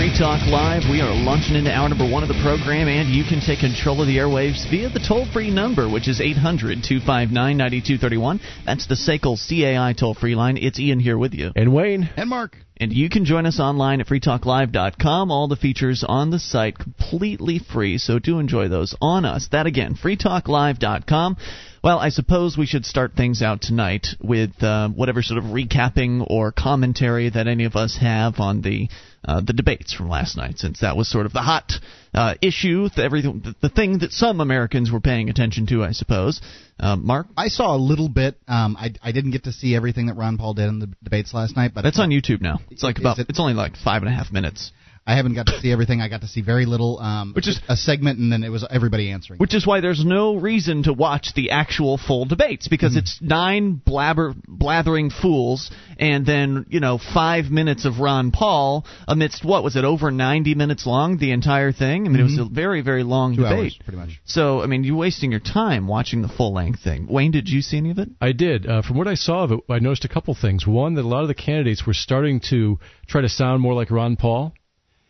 Free Talk Live. We are launching into hour number one of the program, and you can take control of the airwaves via the toll free number, which is 800 259 9231. That's the SACL CAI toll free line. It's Ian here with you. And Wayne. And Mark. And you can join us online at freetalklive.com. All the features on the site completely free, so do enjoy those on us. That again, freetalklive.com. Well, I suppose we should start things out tonight with uh, whatever sort of recapping or commentary that any of us have on the uh, the debates from last night, since that was sort of the hot uh, issue, the, everything, the, the thing that some Americans were paying attention to, I suppose. Uh, Mark, I saw a little bit. Um, I I didn't get to see everything that Ron Paul did in the debates last night, but that's on YouTube now. It's like about it- it's only like five and a half minutes. I haven't got to see everything. I got to see very little. Um, Which is- a segment, and then it was everybody answering. Which is why there's no reason to watch the actual full debates because it's nine blabber blathering fools and then you know five minutes of Ron Paul amidst what was it over 90 minutes long the entire thing. I mean it was a very very long Two debate. hours, pretty much. So I mean you're wasting your time watching the full length thing. Wayne, did you see any of it? I did. Uh, from what I saw of it, I noticed a couple things. One, that a lot of the candidates were starting to try to sound more like Ron Paul.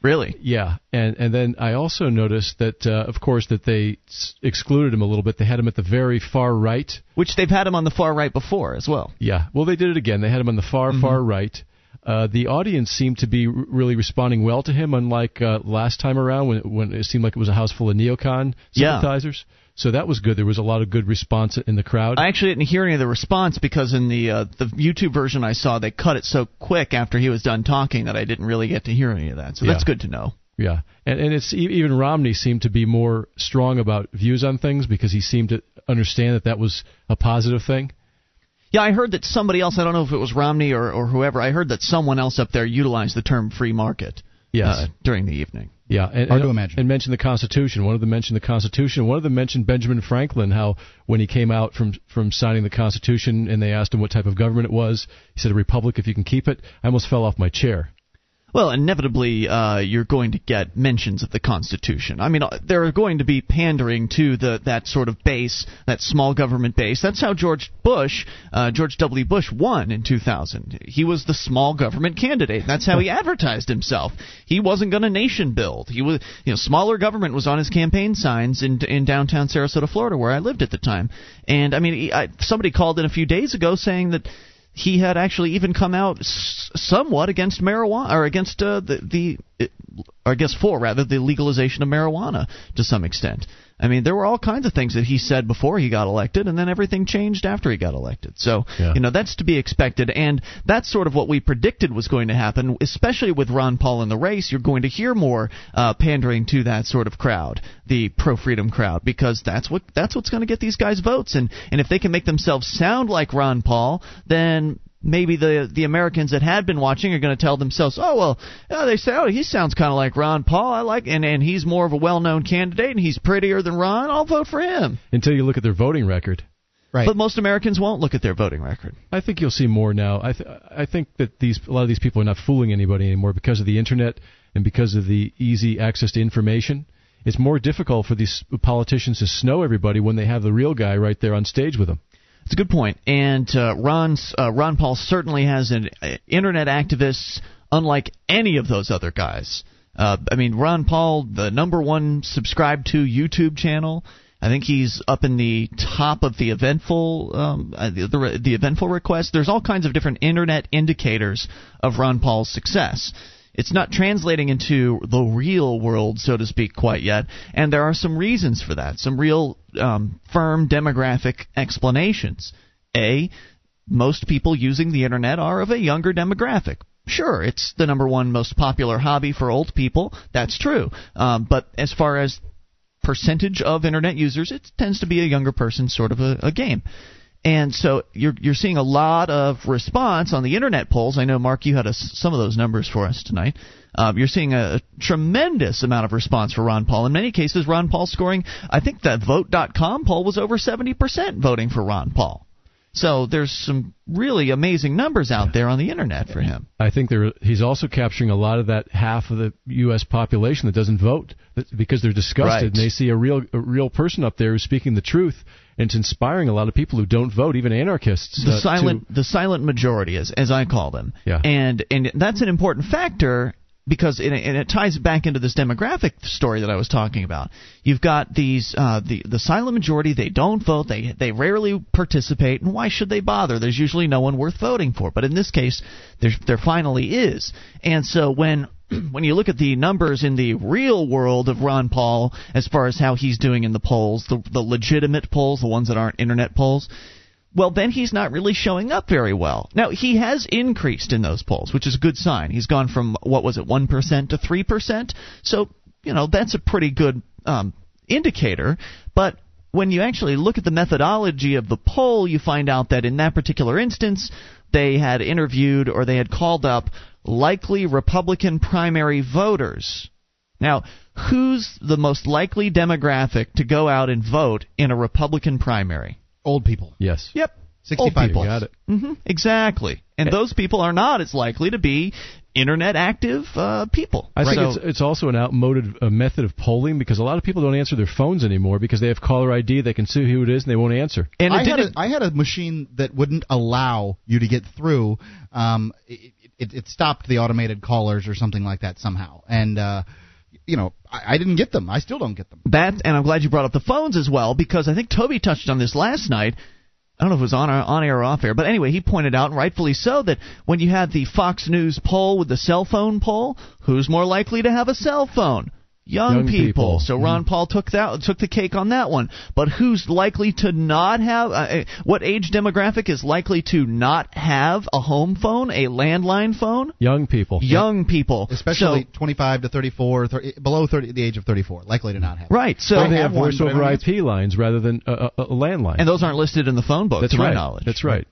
Really? Yeah, and and then I also noticed that, uh, of course, that they s- excluded him a little bit. They had him at the very far right. Which they've had him on the far right before as well. Yeah, well, they did it again. They had him on the far far right. Uh, the audience seemed to be r- really responding well to him, unlike uh, last time around when when it seemed like it was a house full of neocon Yeah. So that was good. There was a lot of good response in the crowd. I actually didn't hear any of the response because in the uh, the YouTube version I saw they cut it so quick after he was done talking that I didn't really get to hear any of that. So Yeah. that's good to know. Yeah, and and it's even Romney seemed to be more strong about views on things because he seemed to understand that that was a positive thing. Yeah, I heard that somebody else, I don't know if it was Romney or, or whoever, I heard that someone else up there utilized the term free market Yes. uh, during the evening. Yeah, and, Hard and, to imagine. And mentioned the Constitution. One of them mentioned the Constitution. One of them mentioned Benjamin Franklin. How when he came out from from signing the Constitution, and they asked him what type of government it was, he said a republic if you can keep it. I almost fell off my chair. Well, inevitably, uh, you're going to get mentions of the Constitution. I mean, uh, they're going to be pandering to the that sort of base, that small government base. That's how George Bush, uh, George W. Bush, won in 2000. He was the small government candidate. That's how he advertised himself. He wasn't going to nation build. He was, you know, smaller government was on his campaign signs in in downtown Sarasota, Florida, where I lived at the time. And I mean, he, I, somebody called in a few days ago saying that he had actually even come out somewhat against marijuana or against uh, the the or I guess for rather the legalization of marijuana to some extent. I mean, there were all kinds of things that he said before he got elected, and then everything changed after he got elected. So, Yeah. you know, that's to be expected, and that's sort of what we predicted was going to happen, especially with Ron Paul in the race. You're going to hear more uh, pandering to that sort of crowd, the pro-freedom crowd, because that's what that's what's going to get these guys votes, and and if they can make themselves sound like Ron Paul, then maybe the the Americans that had been watching are going to tell themselves, "Oh well, yeah, they say, oh, he sounds kind of like Ron Paul. I like, and and he's more of a well-known candidate, and he's prettier than Ron. I'll vote for him." Until you look at their voting record. Right. But most Americans won't look at their voting record. I think you'll see more now. I th- I think that these a lot of these people are not fooling anybody anymore because of the internet and because of the easy access to information. It's more difficult for these politicians to snow everybody when they have the real guy right there on stage with them. It's a good point. And uh, uh, Ron Paul certainly has an uh, internet activists unlike any of those other guys. Uh, I mean, Ron Paul, the number one subscribed to YouTube channel. I think he's up in the top of the eventful, um, uh, the, the the eventful request. There's all kinds of different internet indicators of Ron Paul's success. It's not translating into the real world, so to speak, quite yet, and there are some reasons for that, some real um, firm demographic explanations. A, most people using the internet are of a younger demographic. Sure, it's the number one most popular hobby for old people. That's true. Um, but as far as percentage of internet users, it tends to be a younger person sort of a, a game. And so you're you're seeing a lot of response on the internet polls. I know Mark, you had a, some of those numbers for us tonight. Um, you're seeing a, tremendous amount of response for Ron Paul. In many cases, Ron Paul scoring. I think that Vote.com poll was over 70% voting for Ron Paul. So there's some really amazing numbers out there on the internet for him. I think there, he's also capturing a lot of that half of the U.S. population that doesn't vote because they're disgusted Right. and they see a real a real person up there who's speaking the truth, and it's inspiring a lot of people who don't vote, even anarchists. the uh, to- silent the silent majority as as I call them. Yeah. And and that's an important factor because it, and it ties back into this demographic story that I was talking about. You've got these uh, the the silent majority. They don't vote. They they rarely participate, and why should they bother? There's usually no one worth voting for. But in this case, there there finally is. And so when when you look at the numbers in the real world of Ron Paul, as far as how he's doing in the polls, the the legitimate polls, the ones that aren't internet polls, well, then he's not really showing up very well. Now, he has increased in those polls, which is a good sign. He's gone from, what was it, 1% to 3%. So, you know, that's a pretty good um, indicator. But when you actually look at the methodology of the poll, you find out that in that particular instance, they had interviewed or they had called up likely Republican primary voters. Now, who's the most likely demographic to go out and vote in a Republican primary? Old people. Yes. Yep. 65 plus. Got it. hmm Exactly. And those people are not as likely to be internet active uh, people. I think So- it's, it's also an outmoded uh, method of polling because a lot of people don't answer their phones anymore because they have caller ID. They can see who it is and they won't answer. and I had, a, I had a machine that wouldn't allow you to get through. Um, it, it, it stopped the automated callers or something like that somehow. And, uh, you know, I, I didn't get them. I still don't get them. that, and I'm glad you brought up the phones as well because I think Toby touched on this last night. I don't know if it was on on air or off air, but anyway, he pointed out, and rightfully so, that when you had the Fox News poll with the cell phone poll, who's more likely to have a cell phone? Young, Young people. So Ron Paul took that took the cake on that one. But who's likely to not have? Uh, uh, what age demographic is likely to not have a home phone, a landline phone? Young people. Young people, Especially So- 25 to 34, 30, below 30, the age of 34, likely to not have. right. So I they have have voice over IP lines rather than a, a, a landline. and those aren't listed in the phone book, That's to my right. knowledge. That's right.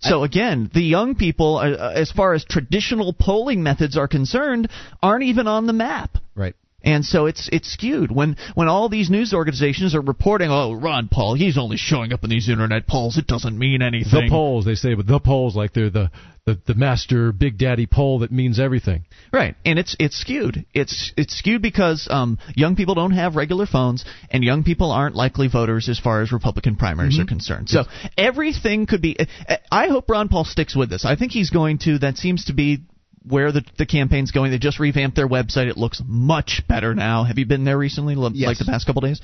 So again, the young people, uh, uh, as far as traditional polling methods are concerned, aren't even on the map. Right. And so it's it's skewed when when all these news organizations are reporting, oh, Ron Paul, he's only showing up in these internet polls. It doesn't mean anything. The polls, they say, but the polls like they're the, the, the master big daddy poll that means everything. Right, and it's it's skewed. It's it's skewed because um, young people don't have regular phones, and young people aren't likely voters as far as Republican primaries are mm-hmm. concerned. So everything could be. Eh, eh, I hope Ron Paul sticks with this. I think he's going to. That seems to be where the the campaign's going. They just revamped their website. It looks much better now. Have you been there recently? L- Yes. Like the past couple days.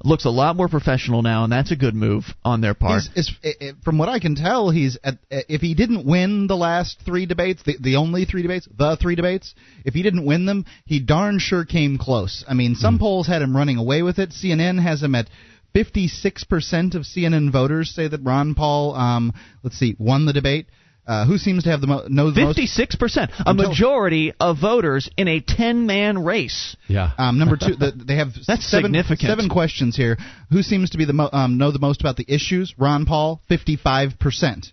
It looks a lot more professional now, and that's a good move on their part. He's, i from what I can tell, he's at, if he didn't win the last three debates, the, the only three debates, the three debates, if he didn't win them, he darn sure came close. I mean, some polls had him running away with it. CNN has him at 56% of CNN voters say that Ron Paul, um, let's see, won the debate. Uh, who seems to have the mo- knows the most? Fifty-six percent, a majority of voters in a ten-man race. Yeah. Um, number two, the, they have That's seven, significant. seven questions here. Who seems to be the mo- um, know the most about the issues? Ron Paul, fifty-five percent.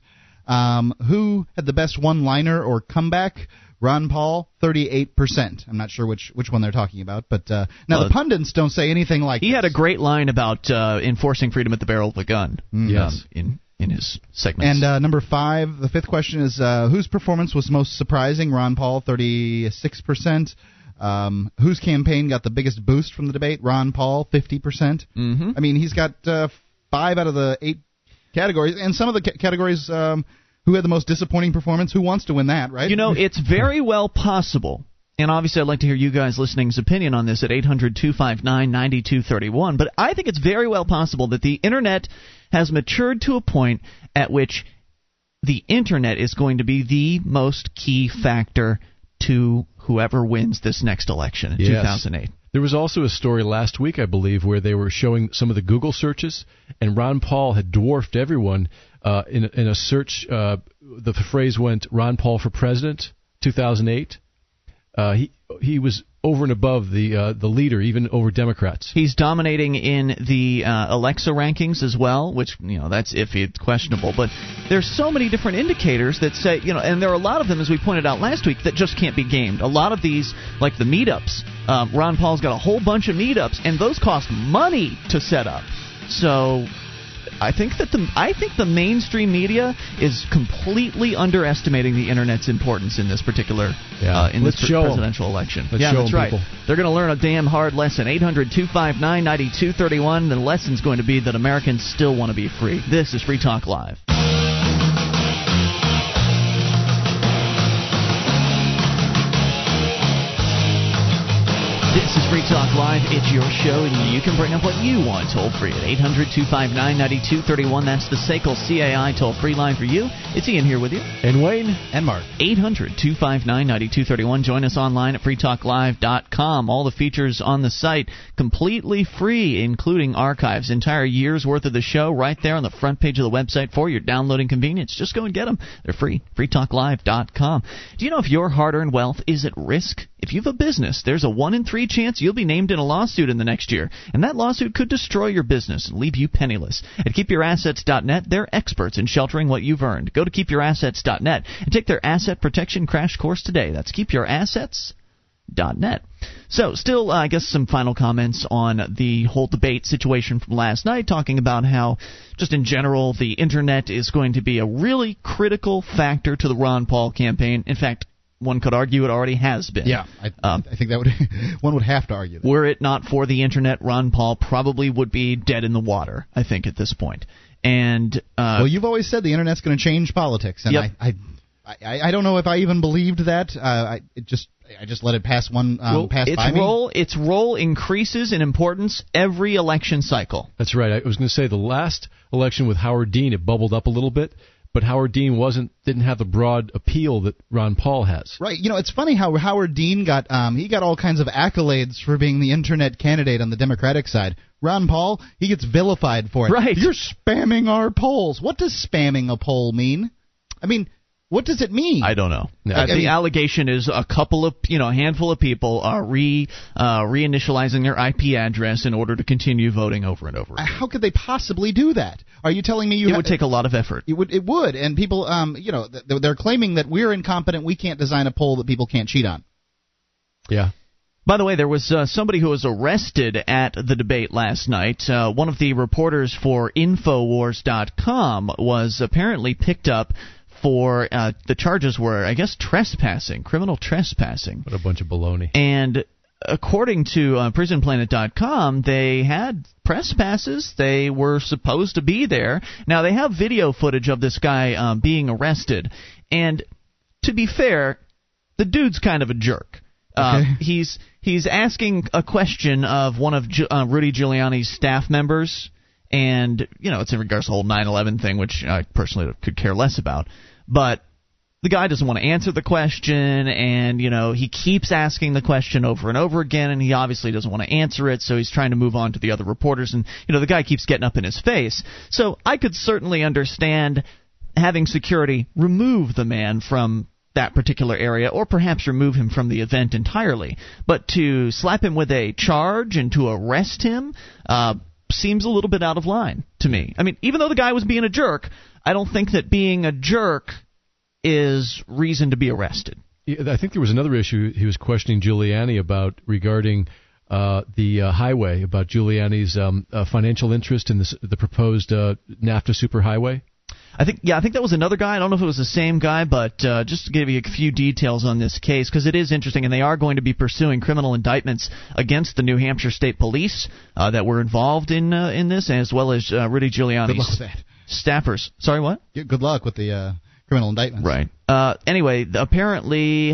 Um, who had the best one-liner or comeback? Ron Paul, thirty-eight percent. I'm not sure which which one they're talking about, but uh, now Well, the pundits don't say anything like. He had a great line about uh, enforcing freedom at the barrel of a gun. Yes. um, in in his segments. And uh, number five, the fifth question is uh, whose performance was most surprising? Ron Paul, 36%. Um, whose campaign got the biggest boost from the debate? Ron Paul, 50%. Mhm. I mean, he's got uh, five out of the eight categories, and some of the ca- categories. Um, who had the most disappointing performance? Who wants to win that, right? you know, it's very well possible. And obviously, I'd like to hear you guys listening's opinion on this at 800 259 9231. But I think it's very well possible that the Internet has matured to a point at which the Internet is going to be the most key factor to whoever wins this next election in Yes. 2008. There was also a story last week, I believe, where they were showing some of the Google searches, and Ron Paul had dwarfed everyone uh, in, in a search. Uh, the phrase went "Ron Paul for President, 2008." Uh, he he was over and above the uh, the leader, even over Democrats. He's dominating in the uh, Alexa rankings as well, which you know that's iffy, it's questionable. But there's so many different indicators that say you know, and there are a lot of them, as we pointed out last week, that just can't be gamed. A lot of these, like the meetups, um, Ron Paul's got a whole bunch of meetups, and those cost money to set up. So I think that the I think the mainstream media is completely underestimating the internet's importance in this particular Yeah. uh, in Let's this pre- presidential election. Let's yeah, show that's right. people. They're going to learn a damn hard lesson. 800-259-9231. The lesson's going to be that Americans still want to be free. This is Free Talk Live. This is Free Talk Live. It's your show, and you can bring up what you want toll free at 800 259 9231. That's the SACL CAI toll free line for you. It's Ian here with you. And Wayne. And Mark. 800 259 9231. Join us online at freetalklive.com. All the features on the site completely free, including archives. Entire year's worth of the show right there on the front page of the website for your downloading convenience. Just go and get them. They're free. freetalklive.com. Do you know if your hard earned wealth is at risk? If you have a business, there's a 1 in 3 chance you'll be named in a lawsuit in the next year, and that lawsuit could destroy your business and leave you penniless. At keepyourassets.net, they're experts in sheltering what you've earned. Go to keepyourassets.net and take their asset protection crash course today. That's keepyourassets.net. So, still, uh, I guess some final comments on the whole debate situation from last night, talking about how, just in general, the internet is going to be a really critical factor to the Ron Paul campaign. In fact, one could argue it already has been. Yeah, I, um, I think that would one would have to argue. That. Were it not for the internet, Ron Paul probably would be dead in the water. I think at this point. And uh, well, you've always said the internet's going to change politics, and yep. I, I, I, I don't know if I even believed that. Uh, I it just I just let it pass one um, well, pass its by role, me. Its role increases in importance every election cycle. That's right. I was going to say the last election with Howard Dean, it bubbled up a little bit but Howard Dean wasn't didn't have the broad appeal that Ron Paul has. Right. You know, it's funny how Howard Dean got um, he got all kinds of accolades for being the internet candidate on the Democratic side. Ron Paul, he gets vilified for it. Right. You're spamming our polls. What does spamming a poll mean? I mean, what does it mean? I don't know. No. Uh, the mean- allegation is a couple of, you know, a handful of people are re uh, reinitializing their IP address in order to continue voting over and over. Again. How could they possibly do that? Are you telling me you It ha- would take a lot of effort. It would. It would. And people, um, you know, th- they're claiming that we're incompetent. We can't design a poll that people can't cheat on. Yeah. By the way, there was uh, somebody who was arrested at the debate last night. Uh, one of the reporters for Infowars.com was apparently picked up for uh, the charges were, I guess, trespassing, criminal trespassing. What a bunch of baloney. And according to uh, PrisonPlanet.com, they had press passes. They were supposed to be there. Now they have video footage of this guy um, being arrested, and to be fair, the dude's kind of a jerk. Uh, Okay. he's he's asking a question of one of Gi- uh, Rudy Giuliani's staff members, and you know it's in regards to the whole 9/11 thing, which I personally could care less about. But the guy doesn't want to answer the question, and you know he keeps asking the question over and over again, and he obviously doesn't want to answer it, so he's trying to move on to the other reporters, and you know the guy keeps getting up in his face. So I could certainly understand having security remove the man from that particular area, or perhaps remove him from the event entirely. But to slap him with a charge and to arrest him uh, seems a little bit out of line to me. I mean, even though the guy was being a jerk, I don't think that being a jerk is reason to be arrested. Yeah, I think there was another issue he was questioning Giuliani about regarding uh, the uh, highway, about Giuliani's um, uh, financial interest in this, the proposed uh, NAFTA superhighway. I think, yeah, I think that was another guy. I don't know if it was the same guy, but uh, just to give you a few details on this case, because it is interesting, and they are going to be pursuing criminal indictments against the New Hampshire State Police uh, that were involved in uh, in this, as well as uh, Rudy Good luck with Giuliani's that. staffers. Sorry, what? Good luck with the uh, criminal indictments. Right. Uh, anyway, apparently,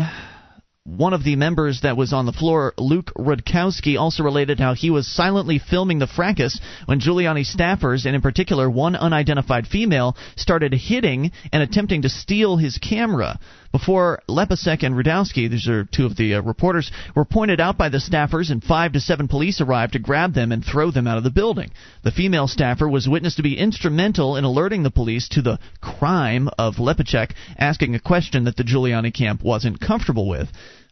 one of the members that was on the floor, Luke Rudkowski, also related how he was silently filming the fracas when Giuliani staffers, and in particular one unidentified female, started hitting and attempting to steal his camera. Before Lepacek and Rudowski, these are two of the uh, reporters, were pointed out by the staffers, and five to seven police arrived to grab them and throw them out of the building. The female staffer was witnessed to be instrumental in alerting the police to the crime of Lepacek asking a question that the Giuliani camp wasn't comfortable with.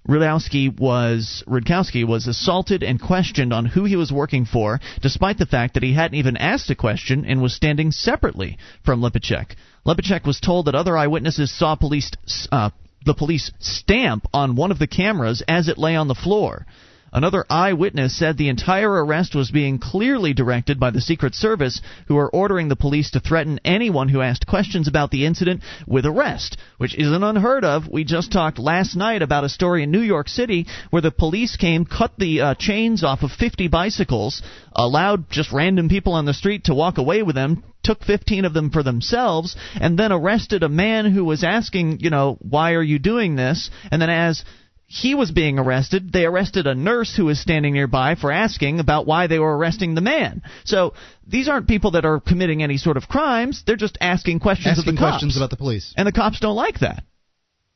Rudowski was Rudkowski was assaulted and questioned on who he was working for, despite the fact that he hadn't even asked a question and was standing separately from Lepacek. Lepacek was told that other eyewitnesses saw police uh, the police stamp on one of the cameras as it lay on the floor. Another eyewitness said the entire arrest was being clearly directed by the Secret Service, who are ordering the police to threaten anyone who asked questions about the incident with arrest, which isn't unheard of. We just talked last night about a story in New York City where the police came, cut the uh, chains off of 50 bicycles, allowed just random people on the street to walk away with them, took 15 of them for themselves, and then arrested a man who was asking, you know, why are you doing this? And then as he was being arrested. They arrested a nurse who was standing nearby for asking about why they were arresting the man. So these aren't people that are committing any sort of crimes. They're just asking questions asking of the cops. questions about the police. And the cops don't like that.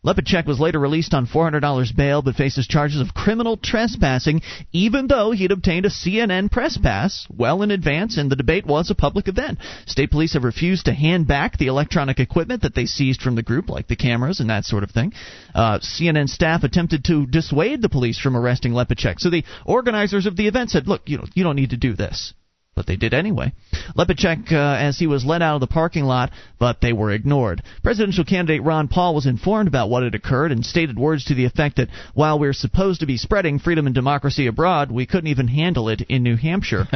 Lepacek was later released on $400 bail but faces charges of criminal trespassing even though he'd obtained a CNN press pass well in advance and the debate was a public event. State police have refused to hand back the electronic equipment that they seized from the group, like the cameras and that sort of thing. Uh, CNN staff attempted to dissuade the police from arresting Lepacek. So the organizers of the event said, look, you, you don't need to do this but they did anyway. Lepacek, uh, as he was led out of the parking lot, but they were ignored. Presidential candidate Ron Paul was informed about what had occurred and stated words to the effect that while we're supposed to be spreading freedom and democracy abroad, we couldn't even handle it in New Hampshire.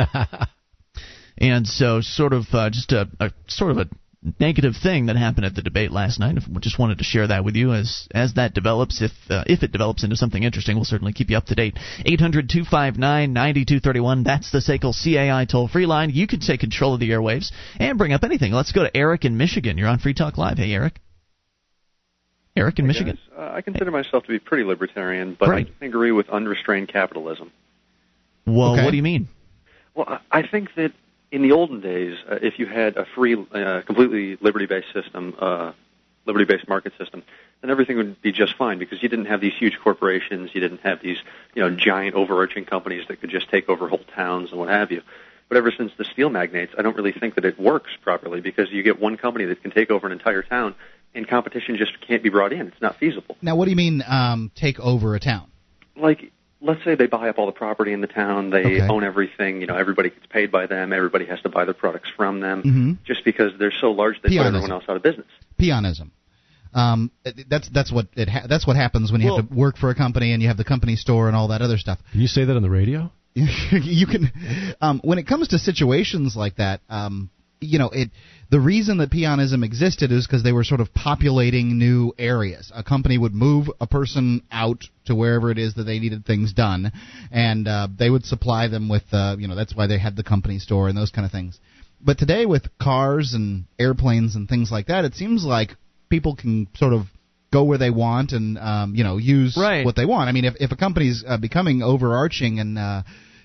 and so, sort of, uh, just a, a sort of a negative thing that happened at the debate last night. I Just wanted to share that with you as as that develops. If uh, if it develops into something interesting, we'll certainly keep you up to date. 800-259-9231. That's the SACL CAI toll free line. You can take control of the airwaves and bring up anything. Let's go to Eric in Michigan. You're on Free Talk Live. Hey, Eric. Eric in hey Michigan. Uh, I consider myself to be pretty libertarian, but right. I agree with unrestrained capitalism. Well, okay. what do you mean? Well, I think that in the olden days, uh, if you had a free, uh, completely liberty-based system, uh, liberty-based market system, then everything would be just fine because you didn't have these huge corporations, you didn't have these, you know, giant overarching companies that could just take over whole towns and what have you. But ever since the steel magnates, I don't really think that it works properly because you get one company that can take over an entire town, and competition just can't be brought in. It's not feasible. Now, what do you mean um, take over a town? Like let's say they buy up all the property in the town, they Okay. own everything, you know, everybody gets paid by them, everybody has to buy their products from them, Mhm. just because they're so large they put everyone else out of business. Peonism. Um, that's that's what it ha- that's what happens when you have to work for a company and you have the company store and all that other stuff. Can you say that on the radio? you can um, when it comes to situations like that um, you know it the reason that peonism existed is because they were sort of populating new areas a company would move a person out to wherever it is that they needed things done and uh, they would supply them with uh, you know that's why they had the company store and those kind of things but today with cars and airplanes and things like that it seems like people can sort of go where they want and um, you know use Right. what they want. I mean, if if a company's uh, becoming overarching and uh,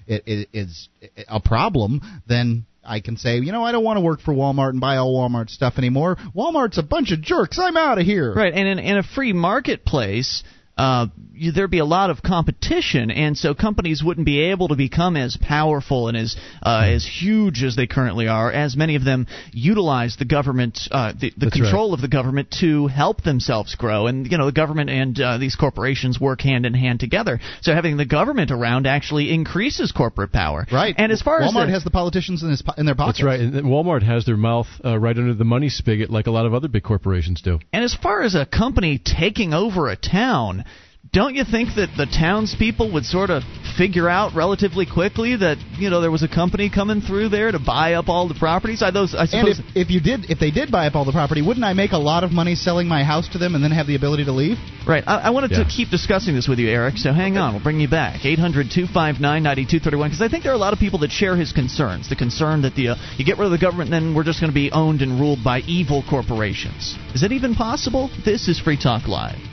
it, it is a problem, then I can say, you know, I don't want to work for Walmart and buy all Walmart stuff anymore. Walmart's a bunch of jerks. I'm out of here. Right, and in, in a free marketplace, uh, there'd be a lot of competition, and so companies wouldn't be able to become as powerful and as uh, as huge as they currently are, as many of them utilize the government, uh, the, the That's control of the government to help themselves grow. And you know, the government and uh, these corporations work hand in hand together. So having the government around actually increases corporate power. Right. And as far as Walmart has the politicians in, his, po- in their pockets. That's right. And Walmart has their mouth uh, right under the money spigot, like a lot of other big corporations do. And as far as a company taking over a town, don't you think that the townspeople would sort of figure out relatively quickly that you know there was a company coming through there to buy up all the properties? I those I And suppose. if, if you did, if they did buy up all the property, wouldn't I make a lot of money selling my house to them and then have the ability to leave? Right. I, I wanted Yeah. to keep discussing this with you, Eric. So hang on. We'll bring you back. 800 259 9231. Because I think there are a lot of people that share his concerns. The concern that the uh, you get rid of the government, and then we're just going to be owned and ruled by evil corporations. Is it even possible? This is Free Talk Live.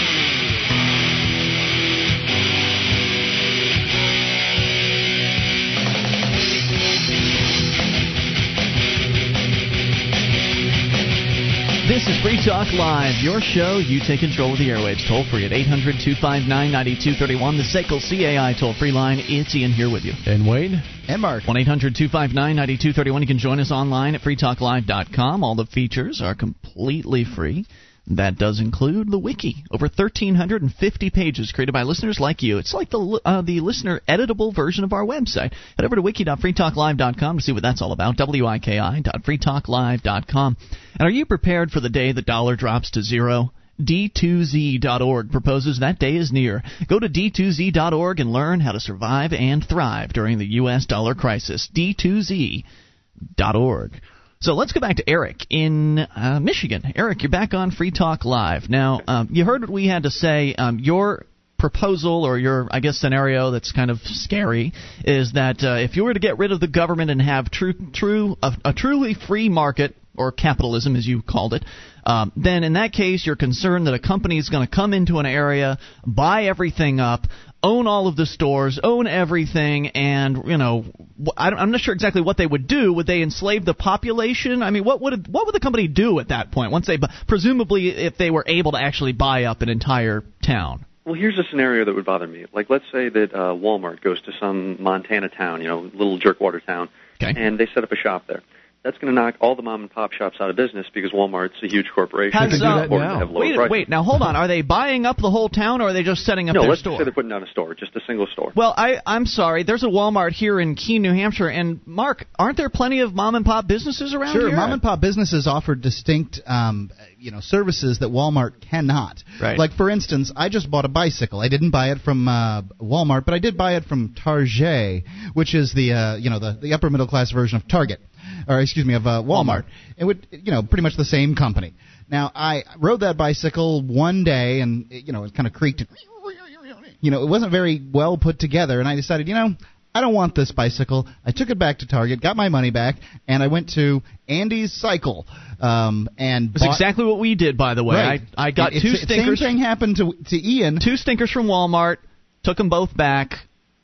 This is Free Talk Live, your show. You take control of the airwaves toll free at 800 259 9231, the SACL CAI toll free line. It's Ian here with you. And Wade. And Mark. 1 800 259 9231. You can join us online at freetalklive.com. All the features are completely free. That does include the wiki, over 1,350 pages created by listeners like you. It's like the uh, the listener editable version of our website. Head over to wiki.freetalklive.com to see what that's all about. wiki.freetalklive.com. And are you prepared for the day the dollar drops to zero? D2Z.org proposes that day is near. Go to D2Z.org and learn how to survive and thrive during the U.S. dollar crisis. D2Z.org. So let's go back to Eric in uh, Michigan. Eric, you're back on Free Talk Live. Now, um, you heard what we had to say. Um, your proposal or your, I guess, scenario that's kind of scary is that uh, if you were to get rid of the government and have true, true, a, a truly free market or capitalism, as you called it, um, then in that case you're concerned that a company is going to come into an area, buy everything up, own all of the stores, own everything, and you know, I'm not sure exactly what they would do. Would they enslave the population? I mean, what would what would the company do at that point once they, presumably, if they were able to actually buy up an entire town? Well, here's a scenario that would bother me. Like, let's say that uh, Walmart goes to some Montana town, you know, little jerkwater town, okay. and they set up a shop there that's going to knock all the mom and pop shops out of business because Walmart's a huge corporation. Has, and uh, now. Wait, prices. wait, now hold on. Are they buying up the whole town, or are they just setting up no, their let's store? say they're putting down a store, just a single store. Well, I, I'm sorry. There's a Walmart here in Keene, New Hampshire, and Mark, aren't there plenty of mom and pop businesses around sure, here? mom and pop businesses offer distinct, um, you know, services that Walmart cannot. Right. Like for instance, I just bought a bicycle. I didn't buy it from uh, Walmart, but I did buy it from Target, which is the uh, you know the the upper middle class version of Target or excuse me, of uh, Walmart. It would, you know, pretty much the same company. Now, I rode that bicycle one day, and you know, it kind of creaked. You know, it wasn't very well put together, and I decided, you know, I don't want this bicycle. I took it back to Target, got my money back, and I went to Andy's Cycle. Um, and That's exactly what we did, by the way. Right. I, I got it, two it's, stinkers. Same thing happened to to Ian. Two stinkers from Walmart. Took them both back. Went,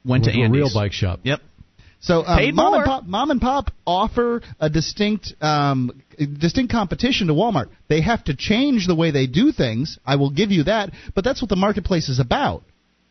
Went to to a Andy's. real bike shop. Yep. So um, Paid mom more. and pop, mom and pop offer a distinct, um, distinct competition to Walmart. They have to change the way they do things. I will give you that, but that's what the marketplace is about.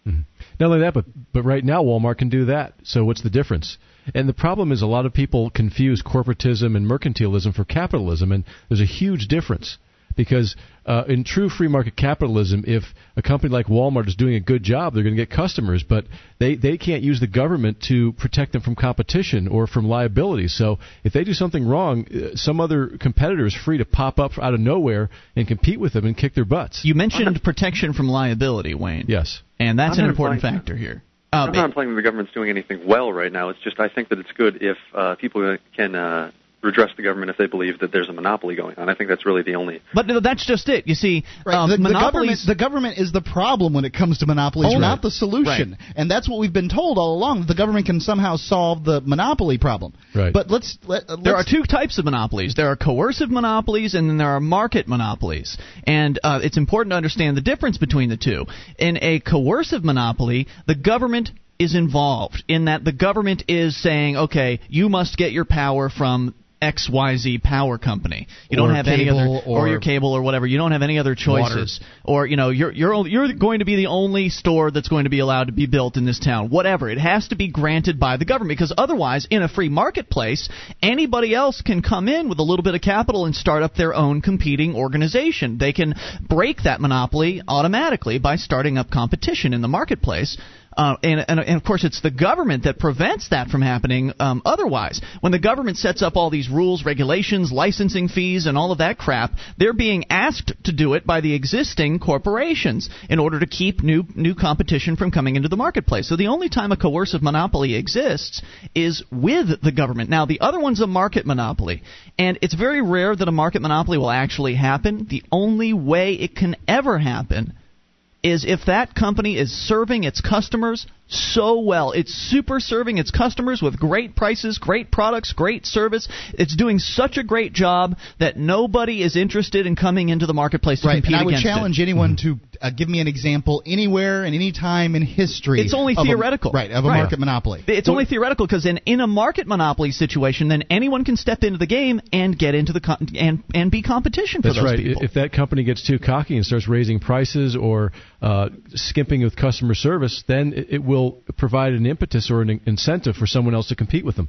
Mm-hmm. Not only that, but but right now Walmart can do that. So what's the difference? And the problem is a lot of people confuse corporatism and mercantilism for capitalism, and there's a huge difference. Because uh, in true free market capitalism, if a company like Walmart is doing a good job, they're going to get customers, but they, they can't use the government to protect them from competition or from liability. So if they do something wrong, uh, some other competitor is free to pop up out of nowhere and compete with them and kick their butts. You mentioned protection from liability, Wayne. Yes. And that's I'm an important implying- factor here. I'm Um, not implying that the government's doing anything well right now. It's just I think that it's good if uh, people can uh, redress the government if they believe that there's a monopoly going on. I think that's really the only. but no, that's just it. You see, Right. um, the, the government, the government is the problem when it comes to monopolies, Oh, not right. the solution. And that's what we've been told all along. That the government can somehow solve the monopoly problem. Right. But let's let, uh, There are two types of monopolies. There are coercive monopolies, and then there are market monopolies. And uh, it's important to understand the difference between the two. In a coercive monopoly, the government is involved in that the government is saying, okay, you must get your power from XYZ power company. You Or don't have any other cable or- your cable or whatever. You don't have any other choices. Or you know, you're you're you're going to be the only store that's going to be allowed to be built in this town. Whatever. It has to be granted by the government because otherwise in a free marketplace, anybody else can come in with a little bit of capital and start up their own competing organization. They can break that monopoly automatically by starting up competition in the marketplace. Uh, and, and, and of course, it's the government that prevents that from happening um, otherwise. When the government sets up all these rules, regulations, licensing fees, and all of that crap, they're being asked to do it by the existing corporations in order to keep new, new competition from coming into the marketplace. So the only time a coercive monopoly exists is with the government. Now, the other one's a market monopoly. And it's very rare that a market monopoly will actually happen. The only way it can ever happen is if that company is serving its customers so well. It's super serving its customers with great prices, great products, great service. It's doing such a great job that nobody is interested in coming into the marketplace to right. compete And I would challenge it. anyone to uh, give me an example anywhere and any time in history. It's only of a- theoretical. right, of a Right. market monopoly. It's only theoretical because in, in a market monopoly situation, then anyone can step into the game and get into the con- and and be competition for That's those right. people. If that company gets too cocky and starts raising prices or uh, skimping with customer service, then it, it will provide an impetus or an incentive for someone else to compete with them.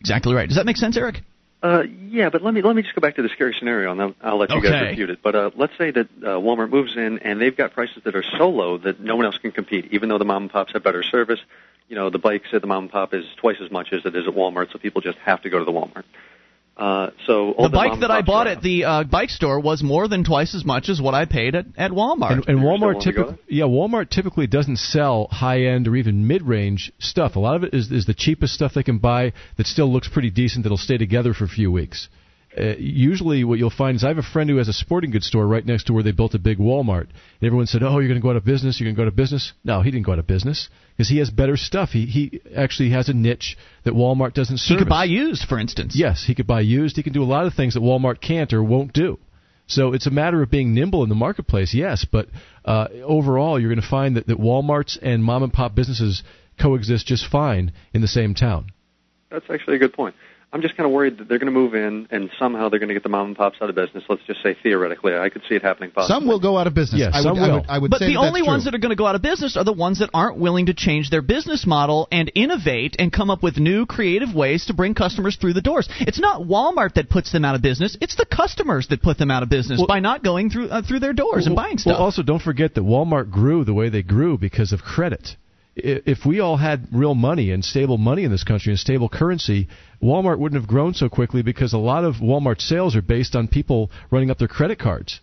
exactly right. Does that make sense, Eric? Uh, yeah, but let me let me just go back to the scary scenario, and I'll, I'll let you Okay. guys refute it. But uh, let's say that uh, Walmart moves in, and they've got prices that are so low that no one else can compete, even though the mom and pops have better service. You know, the bikes at the mom and pop is twice as much as it is at Walmart, so people just have to go to the Walmart. Uh, so all The bike that I bought are- at the uh, bike store was more than twice as much as what I paid at, at Walmart. And, and Walmart willing to go typically, yeah, Walmart typically doesn't sell high end or even mid range stuff. A lot of it is, is the cheapest stuff they can buy that still looks pretty decent that'll stay together for a few weeks. Uh, usually what you'll find is I have a friend who has a sporting goods store right next to where they built a big Walmart. And everyone said, "Oh, you're going to go out of business. You're going to go out of business." No, he didn't go out of business because he has better stuff. He he actually has a niche that Walmart doesn't He could buy used, for instance. Yes, he could buy used. He can do a lot of things that Walmart can't or won't do. So it's a matter of being nimble in the marketplace, yes, but uh, overall, you're going to find that, that Walmarts and mom and pop businesses coexist just fine in the same town. That's actually a good point. I'm just kind of worried that they're going to move in and somehow they're going to get the mom and pops out of business. Let's just say theoretically, I could see it happening. Possibly. Some will go out of business. Yeah, I some would, I will. would, I would But say the that that's only true. ones that are going to go out of business are the ones that aren't willing to change their business model and innovate and come up with new creative ways to bring customers through the doors. It's not Walmart that puts them out of business; it's the customers that put them out of business Well- by not going through uh, through their doors and buying stuff. Well, also don't forget that Walmart grew the way they grew because of credit. If we all had real money and stable money in this country and stable currency, Walmart wouldn't have grown so quickly because a lot of Walmart sales are based on people running up their credit cards.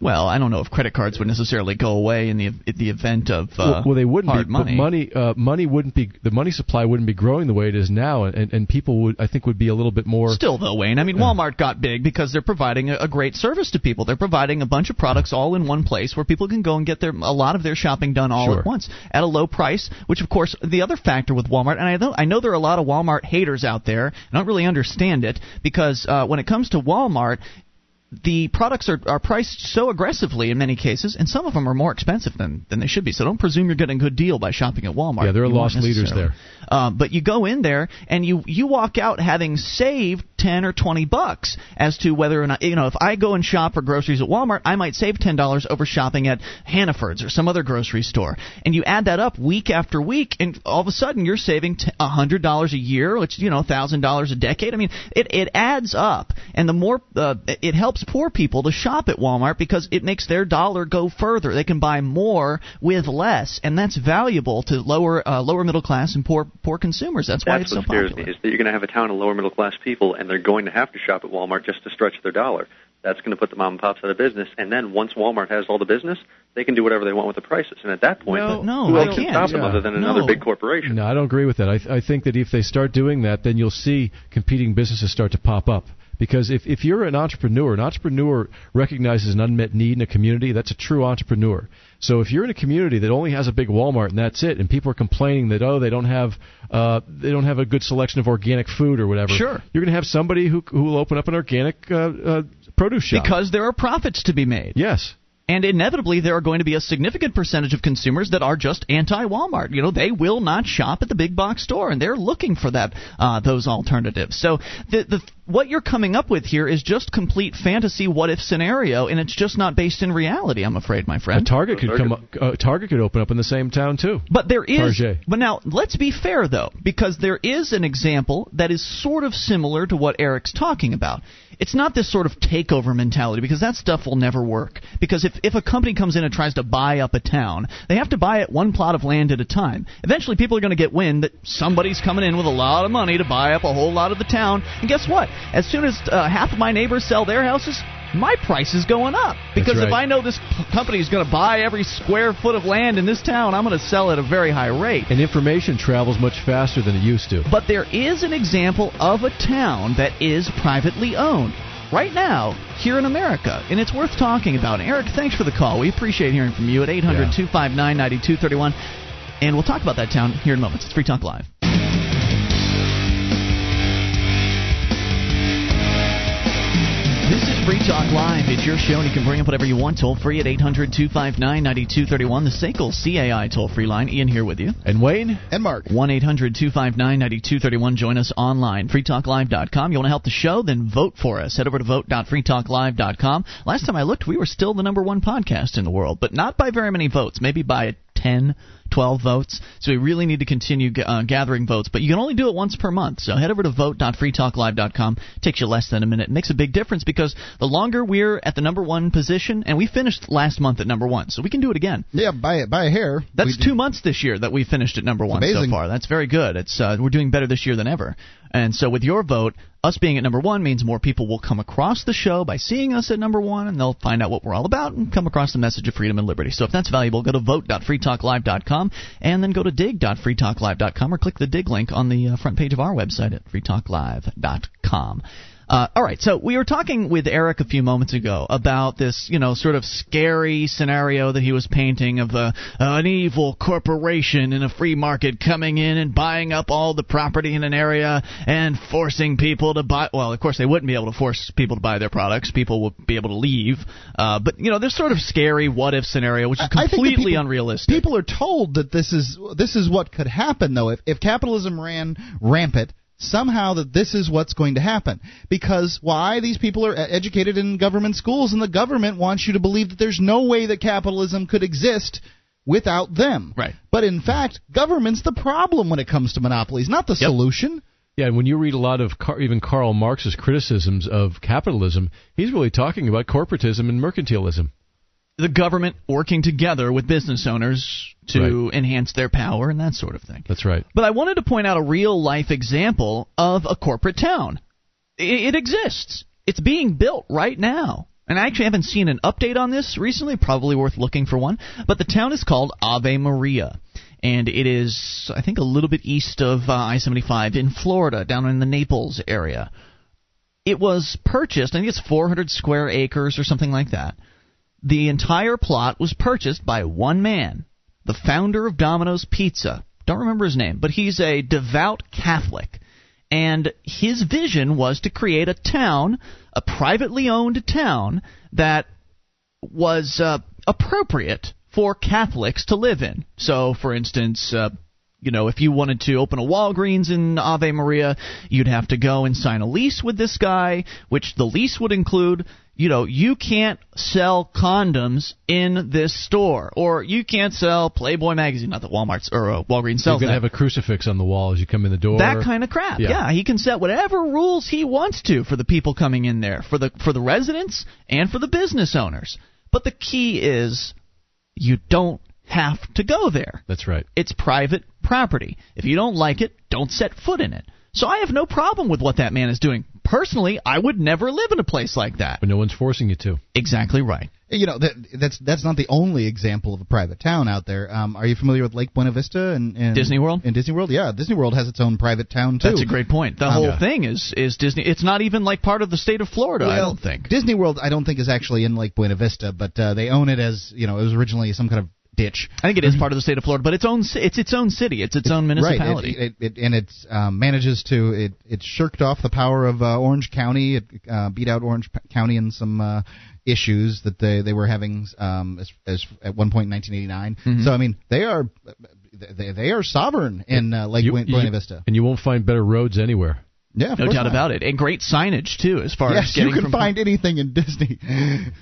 Well, I don't know if credit cards would necessarily go away in the in the event of uh, well, well, they wouldn't hard be, money. but money uh, money wouldn't be the money supply wouldn't be growing the way it is now, and, and people would I think would be a little bit more. Still, though, Wayne, I mean, Walmart got big because they're providing a, a great service to people. They're providing a bunch of products all in one place where people can go and get their a lot of their shopping done all Sure. at once at a low price. Which, of course, the other factor with Walmart, and I know I know there are a lot of Walmart haters out there. I don't really understand it because uh, when it comes to Walmart. The products are, are priced so aggressively in many cases, and some of them are more expensive than, than they should be. So don't presume you're getting a good deal by shopping at Walmart. Yeah, there are You lost leaders necessarily. Um, but you go in there and you you walk out having saved ten or twenty bucks as to whether or not you know if I go and shop for groceries at Walmart, I might save ten dollars over shopping at Hannaford's or some other grocery store. And you add that up week after week, and all of a sudden you're saving a hundred dollars a year, which you know thousand dollars a decade. I mean, it it adds up, and the more uh, it helps poor people to shop at Walmart because it makes their dollar go further. They can buy more with less, and that's valuable to lower uh, lower middle class and poor poor consumers. That's why That's it's what so scares popular. me is that you're going to have a town of lower middle class people, and they're going to have to shop at Walmart just to stretch their dollar. That's going to put the mom and pops out of business, and then once Walmart has all the business, they can do whatever they want with the prices. And at that point, No, no, who they else can can't. stop them Yeah. other than No. another big corporation? No, I don't agree with that. I, th- I think that if they start doing that, then you'll see competing businesses start to pop up. Because if, if you're an entrepreneur, an entrepreneur recognizes an unmet need in a community, that's a true entrepreneur. So if you're in a community that only has a big Walmart and that's it, and people are complaining that oh they don't have uh, they don't have a good selection of organic food or whatever, Sure. you're going to have somebody who who will open up an organic uh, uh, produce shop. Because there are profits to be made. yes, And inevitably, there are going to be a significant percentage of consumers that are just anti-Walmart. You know, they will not shop at the big box store, and they're looking for that uh, those alternatives. So, the the what you're coming up with here is just complete fantasy what if scenario, and it's just not based in reality. I'm afraid, my a friend. Target could come up, uh, Target could open up in the same town too. But there is. Target. But now, let's be fair, though, because there is an example that is sort of similar to what Eric's talking about. It's not this sort of takeover mentality, because that stuff will never work. Because if, if a company comes in and tries to buy up a town, they have to buy it one plot of land at a time. Eventually, people are going to get wind that somebody's coming in with a lot of money to buy up a whole lot of the town. And guess what? As soon as uh, half of my neighbors sell their houses, my price is going up. Because if. I know this p- company is going to buy every square foot of land in this town, I'm going to sell at a very high rate. And information travels much faster than it used to. But there is an example of a town that is privately owned right now here in America, and it's worth talking about. Eric, thanks for the call. We appreciate hearing from you at 800 259 9231. And we'll talk about that town here in moments. It's Free Talk Live. Free Talk Live. It's your show, and you can bring up whatever you want toll free at 800 259 9231, the SACL CAI toll free line. Ian here with you. And Wayne, And Mark. 1 800 259 9231. Join us online, freetalklive.com. You want to help the show? Then vote for us. Head over to vote.freetalklive.com. Last time I looked, we were still the number one podcast in the world, but not by very many votes, maybe by 10, 12 votes. So we really need to continue uh, gathering votes, but you can only do it once per month. So head over to vote.freetalklive.com. Takes you less than a minute. It makes a big difference because the longer we're at the number one position, and we finished last month at number one, so we can do it again. Yeah, by by a hair. That's two months this year that we finished at number one so far. That's very good. It's uh, we're doing better this year than ever. And so with your vote, us being at number one means more people will come across the show by seeing us at number one, and they'll find out what we're all about and come across the message of freedom and liberty. So if that's valuable, go to vote.freetalklive.com and then go to dig.freetalklive.com or click the Digg link on the uh, front page of our website at freetalklive.com. Uh, all right, so we were talking with Eric a few moments ago about this, you know, sort of scary scenario that he was painting of uh, an evil corporation in a free market coming in and buying up all the property in an area and forcing people to buy. Well, of course, they wouldn't be able to force people to buy their products. People would be able to leave. Uh, but you know, this sort of scary what if scenario, which is completely people, unrealistic. People are told that this is this is what could happen, though. If if capitalism ran rampant somehow that this is what's going to happen. Because why? These people are educated in government schools, and the government wants you to believe that there's no way that capitalism could exist without them. Right. But in fact, government's the problem when it comes to monopolies, not the Yep. solution. Yeah, and when you read a lot of Car- even Karl Marx's criticisms of capitalism, he's really talking about corporatism and mercantilism. The government working together with business owners to enhance their power and that sort of thing. That's right. But I wanted to point out a real life example of a corporate town. I- It exists. It's being built right now. And I actually haven't seen an update on this recently, probably worth looking for one. But the town is called Ave Maria. And it is, I think, a little bit east of uh, I 75 in Florida, down in the Naples area. It was purchased, I think it's 400 square acres or something like that. The entire plot was purchased by one man, the founder of Domino's Pizza. Don't remember his name, but he's a devout Catholic. And his vision was to create a town, a privately owned town, that was uh, appropriate for Catholics to live in. So, for instance, uh, you know, if you wanted to open a Walgreens in Ave Maria, you'd have to go and sign a lease with this guy, which the lease would include, you know, you can't sell condoms in this store, or you can't sell Playboy magazine. Not that Walmart's or uh, Walgreens You're going to that. have a crucifix on the wall as you come in the door. That kind of crap. Yeah. Yeah. he can set whatever rules he wants to for the people coming in there, for the for the residents and for the business owners. But the key is you don't have to go there. That's right. It's private property. If you don't like it, don't set foot in it. So I have no problem with what that man is doing. Personally, I would never live in a place like that. But no one's forcing you to. Exactly right. You know that that's that's not the only example of a private town out there. Um, are you familiar with Lake Buena Vista and, and Disney World? In Disney World, yeah, Disney World has its own private town too. That's a great point. The Um, whole yeah. thing is is Disney. It's not even like part of the state of Florida. I don't think. Disney World. I don't think is actually in Lake Buena Vista, but uh, they own it as you know it was originally some kind of ditch. I think it is part of the state of Florida, but its own it's its own city. It's its own municipality. Right. It, it, it, and it um, manages to it it shirked off the power of uh, Orange County. It uh, beat out Orange County in some uh, issues that they they were having um, as, as at one point in 1989. Mm-hmm. So I mean they are they, they are sovereign in uh, Lake You- Buena you- Vista. And you won't find better roads anywhere. Yeah, of no doubt not. about it, and great signage too, as far Yes, as getting you can from find anything in Disney.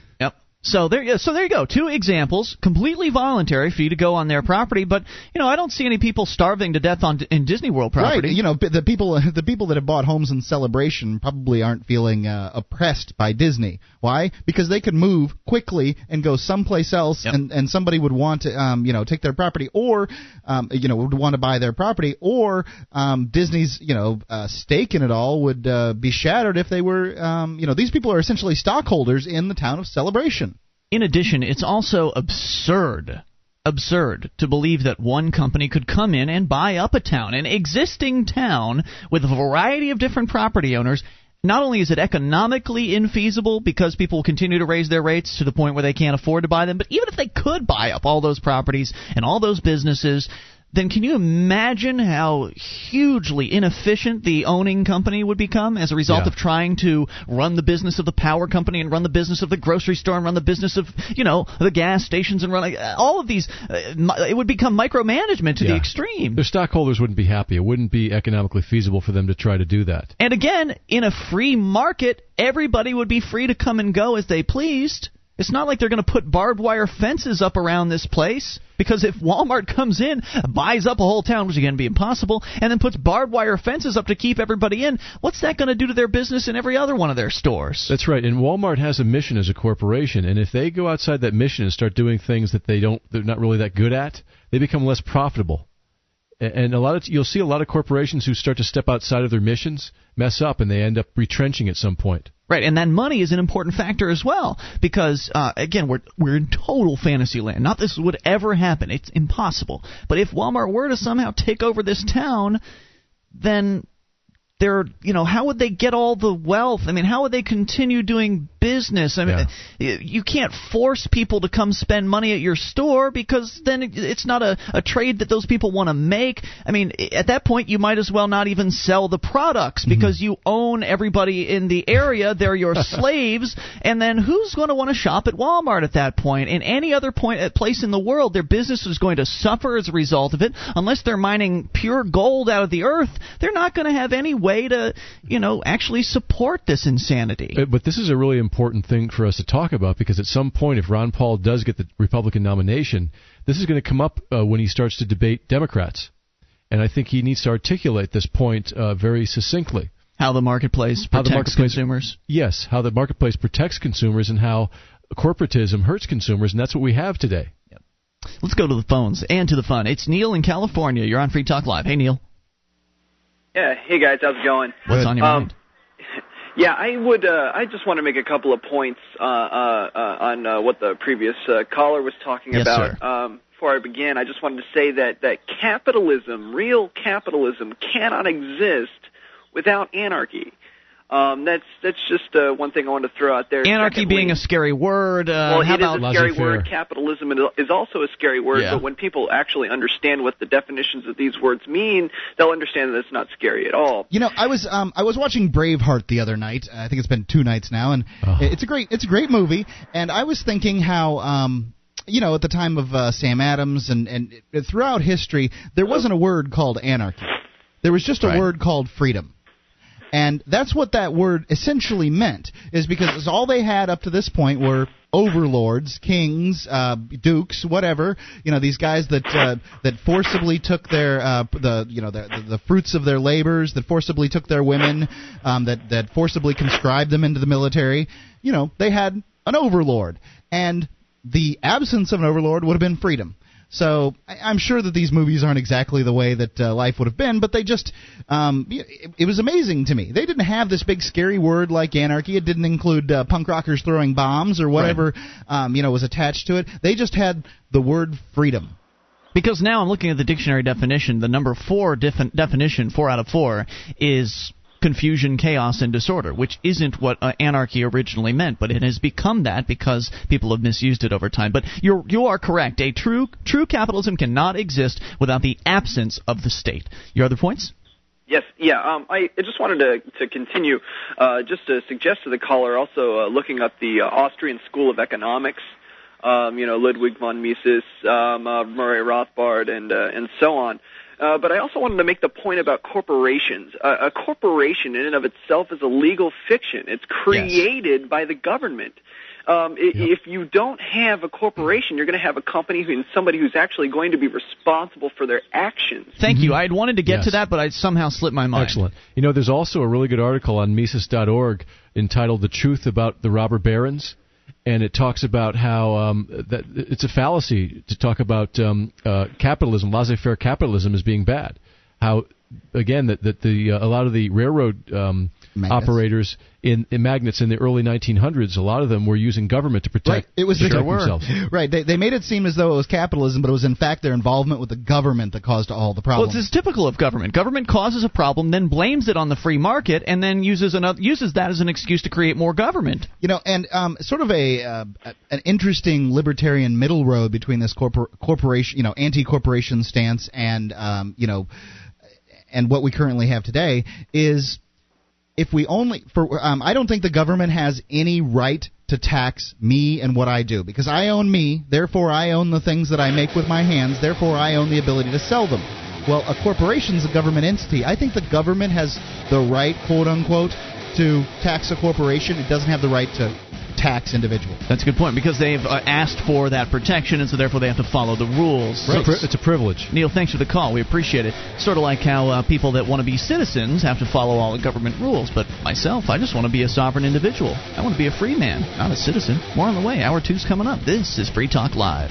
So there, yeah, so there you go. Two examples, completely voluntary for you to go on their property. But you know, I don't see any people starving to death on in Disney World property. Right. You know, the people the people that have bought homes in Celebration probably aren't feeling uh, oppressed by Disney. Why? Because they could move quickly and go someplace else, Yep. and and somebody would want to um you know take their property, or um you know would want to buy their property, or um Disney's you know uh, stake in it all would uh, be shattered if they were um you know these people are essentially stockholders in the town of Celebration. In addition, it's also absurd. Absurd to believe that one company could come in and buy up a town, an existing town with a variety of different property owners. Not only is it economically infeasible because people continue to raise their rates to the point where they can't afford to buy them, but even if they could buy up all those properties and all those businesses, then can you imagine how hugely inefficient the owning company would become as a result Yeah. of trying to run the business of the power company and run the business of the grocery store and run the business of you know the gas stations and run all of these uh, it would become micromanagement to the extreme Their stockholders wouldn't be happy. It wouldn't be economically feasible for them to try to do that. and again in a free market everybody would be free to come and go as they pleased it's not like they're going to put barbed wire fences up around this place because if Walmart comes in, buys up a whole town, which is going to be impossible, and then puts barbed wire fences up to keep everybody in, what's that going to do to their business in every other one of their stores? That's right. And Walmart has a mission as a corporation, and if they go outside that mission and start doing things that they don't, they're not really that good at, they become less profitable. And a lot of you'll see a lot of corporations who start to step outside of their missions mess up, and they end up retrenching at some point. Right, and that money is an important factor as well because uh, again, we're we're in total fantasy land. Not this would ever happen; it's impossible. But if Walmart were to somehow take over this town, then they're you know how would they get all the wealth? I mean, how would they continue doing business? I mean, yeah. you can't force people to come spend money at your store because then it's not a, a trade that those people want to make. I mean, at that point, you might as well not even sell the products mm-hmm. because mm-hmm. you own everybody in the area. They're your slaves, and then who's going to want to shop at Walmart at that point? In any other point uh, place in the world, their business is going to suffer as a result of it unless they're mining pure gold out of the earth. They're not going to have any way to, you know, actually support this insanity. But this is a really important thing for us to talk about because at some point, if Ron Paul does get the Republican nomination, this is going to come up uh, when he starts to debate Democrats. And I think he needs to articulate this point uh, very succinctly. How the marketplace protects how the marketplace, consumers. Yes, how the marketplace protects consumers and how corporatism hurts consumers, and that's what we have today. Yep. Let's go to the phones and to the fun. It's Neil in California. You're on Free Talk Live. Hey, Neil. Yeah. Hey, guys. How's it going? What's on your um, mind? Yeah, I would. Uh, I just want to make a couple of points uh, uh, uh on uh, what the previous uh, caller was talking yes, about. Um, before I begin, I just wanted to say that that capitalism, real capitalism, cannot exist without anarchy. Um, that's that's just uh, one thing I want to throw out there. Anarchy Secondly, being a scary word. Uh, well, how it about is a scary word. Capitalism is also a scary word. Yeah. But when people actually understand what the definitions of these words mean, they'll understand that it's not scary at all. You know, I was um, I was watching Braveheart the other night. I think it's been two nights now, and oh. it's a great it's a great movie. And I was thinking how. Um, you know, at the time of uh, Sam Adams and, and throughout history, there wasn't a word called anarchy. There was just a right. word called freedom. And that's what that word essentially meant, is because all they had up to this point were overlords, kings, uh, dukes, whatever. You know, these guys that uh, that forcibly took their uh, the you know the, the fruits of their labors, that forcibly took their women, um, that that forcibly conscribed them into the military. You know, they had an overlord, and the absence of an overlord would have been freedom. So I, am sure that these movies aren't exactly the way that uh, life would have been, but they just um, it, it was amazing to me. They didn't have this big scary word like anarchy. It didn't include uh, punk rockers throwing bombs or whatever right. um, you know was attached to it. They just had the word freedom. Because now I'm looking at the dictionary definition. The number four definition, four out of four, is confusion, chaos, and disorder, which isn't what uh, anarchy originally meant, but it has become that because people have misused it over time. But you're you are correct. A true true capitalism cannot exist without the absence of the state. Your other points? Yes, yeah. Um, I just wanted to to continue, uh, just to suggest to the caller also uh, looking up the uh, Austrian School of Economics. Um, you know, Ludwig von Mises, um, uh, Murray Rothbard, and uh, and so on. Uh, but I also wanted to make the point about corporations. Uh, a corporation, in and of itself, is a legal fiction. It's created yes. by the government. Um, yep. If you don't have a corporation, you're going to have a company and somebody who's actually going to be responsible for their actions. Thank mm-hmm. you. I had wanted to get yes. to that, but I somehow slipped my mind. Excellent. You know, there's also a really good article on Mises.org entitled "The Truth About the Robber Barons." And it talks about how um, that it's a fallacy to talk about um, uh, capitalism, laissez-faire capitalism, as being bad. How again that that the uh, a lot of the railroad um, operators in, in, magnets in the early 1900s, a lot of them were using government to protect, right. it was protect sure themselves. Right. They, they made it seem as though it was capitalism, but it was in fact their involvement with the government that caused all the problems. Well, it's typical of government. Government causes a problem, then blames it on the free market, and then uses another uses that as an excuse to create more government. You know, and um, sort of a uh, an interesting libertarian middle road between this corpor- corporation, you know, anti-corporation stance and um, you know and what we currently have today is if we only for um, I don't think the government has any right to tax me and what I do because I own me, therefore I own the things that I make with my hands, therefore I own the ability to sell them. Well, a corporation is a government entity. I think the government has the right, quote unquote, to tax a corporation. It doesn't have the right to tax individuals. That's a good point because they've uh, asked for that protection, and so therefore they have to follow the rules. Right. So it's a privilege. Neil, thanks for the call. We appreciate it. Sort of like how uh, people that want to be citizens have to follow all the government rules. But myself, I just want to be a sovereign individual. I want to be a free man, not a citizen. More on the way. Hour two's coming up. This is Free Talk Live.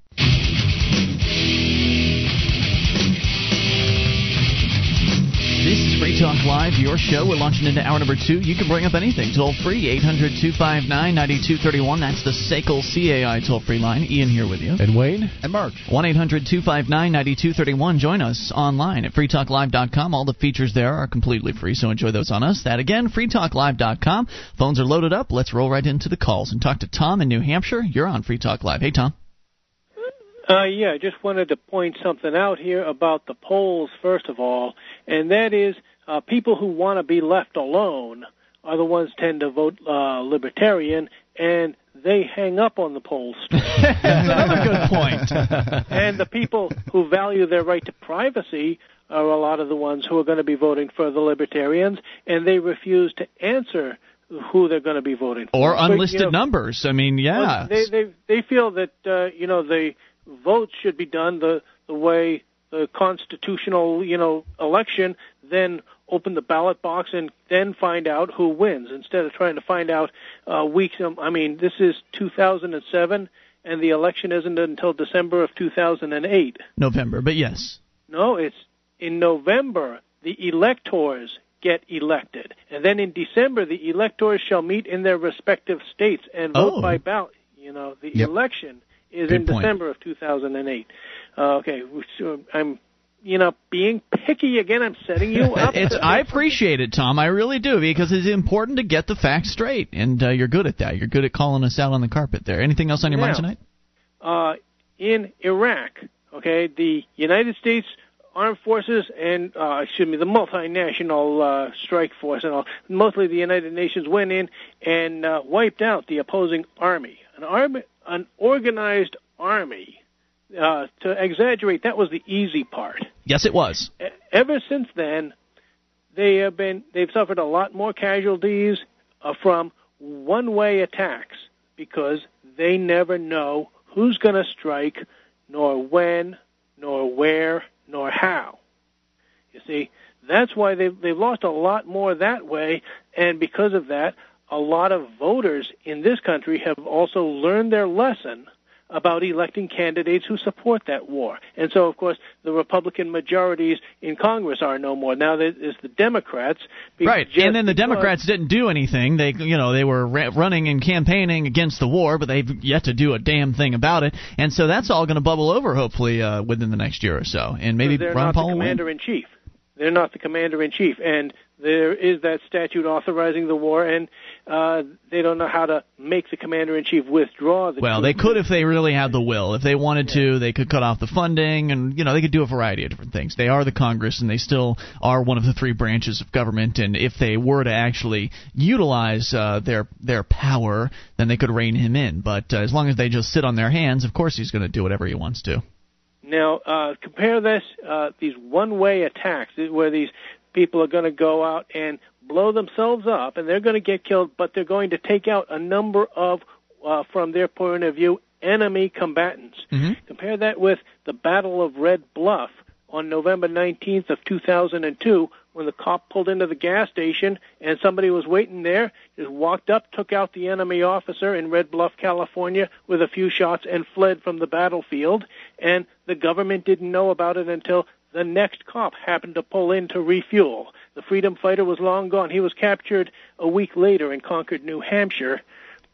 Free Talk Live, your show. We're launching into hour number two. You can bring up anything. Toll free, 800 259 9231. That's the SACL CAI toll free line. Ian here with you. And Wayne? And Mark. 1 800 259 9231. Join us online at freetalklive.com. All the features there are completely free, so enjoy those on us. That again, freetalklive.com. Phones are loaded up. Let's roll right into the calls and talk to Tom in New Hampshire. You're on Free Talk Live. Hey, Tom. Uh, yeah, I just wanted to point something out here about the polls, first of all, and that is uh, people who want to be left alone are the ones tend to vote uh, libertarian, and they hang up on the polls. That's another good point. and the people who value their right to privacy are a lot of the ones who are going to be voting for the libertarians, and they refuse to answer who they're going to be voting for. Or But, unlisted you know, numbers. I mean, yeah. they they they feel that uh, you know the votes should be done the the way the constitutional you know election, then open the ballot box and then find out who wins instead of trying to find out uh, weeks. Um, I mean, this is 2007, and the election isn't until December of 2008. November, but yes. No, it's in November the electors get elected, and then in December the electors shall meet in their respective states and vote Oh. by ballot. You know, the Yep. election is Good in point. December of 2008. Uh, okay, I'm, you know, being picky again. I'm setting you up. It's I appreciate it, Tom. I really do because it's important to get the facts straight, and uh, you're good at that. You're good at calling us out on the carpet. There. Anything else on your mind tonight? uh, in Iraq, okay, the United States Armed Forces and, uh, excuse me, the multinational uh, strike force and all, mostly the United Nations went in and uh, wiped out the opposing army. An army, an organized army. Uh, to exaggerate, that was the easy part. Yes, it was. E- Ever since then, they have been they've suffered a lot more casualties uh, from one-way attacks because they never know who's going to strike, nor when, nor where, nor how. You see, that's why they've they've lost a lot more that way, and because of that, a lot of voters in this country have also learned their lesson about electing candidates who support that war. And so, of course, the Republican majorities in Congress are no more. Now there is the Democrats. Right, and then the Democrats didn't do anything. They, you know, they were ra- running and campaigning against the war, but they've yet to do a damn thing about it. And so that's all going to bubble over, hopefully, uh, within the next year or so. And maybe they're Ron not Paul the commander in chief. They're not the commander in chief, and there is that statute authorizing the war, and uh, they don't know how to make the commander in chief withdraw. The Well, they could if they really had the will. If they wanted to, they could cut off the funding, and you know they could do a variety of different things. They are the Congress, and they still are one of the three branches of government. And if they were to actually utilize uh, their their power, then they could rein him in. But uh, as long as they just sit on their hands, of course he's going to do whatever he wants to. Now, uh, compare this, uh, these one-way attacks where these people are going to go out and blow themselves up, and they're going to get killed, but they're going to take out a number of, uh, from their point of view, enemy combatants. Mhm. Compare that with the Battle of Red Bluff on November 19th of 2002 when the cop pulled into the gas station and somebody was waiting there, just walked up, took out the enemy officer in Red Bluff, California with a few shots and fled from the battlefield and the government didn't know about it until the next cop happened to pull in to refuel. The freedom fighter was long gone. He was captured a week later in Concord, New Hampshire,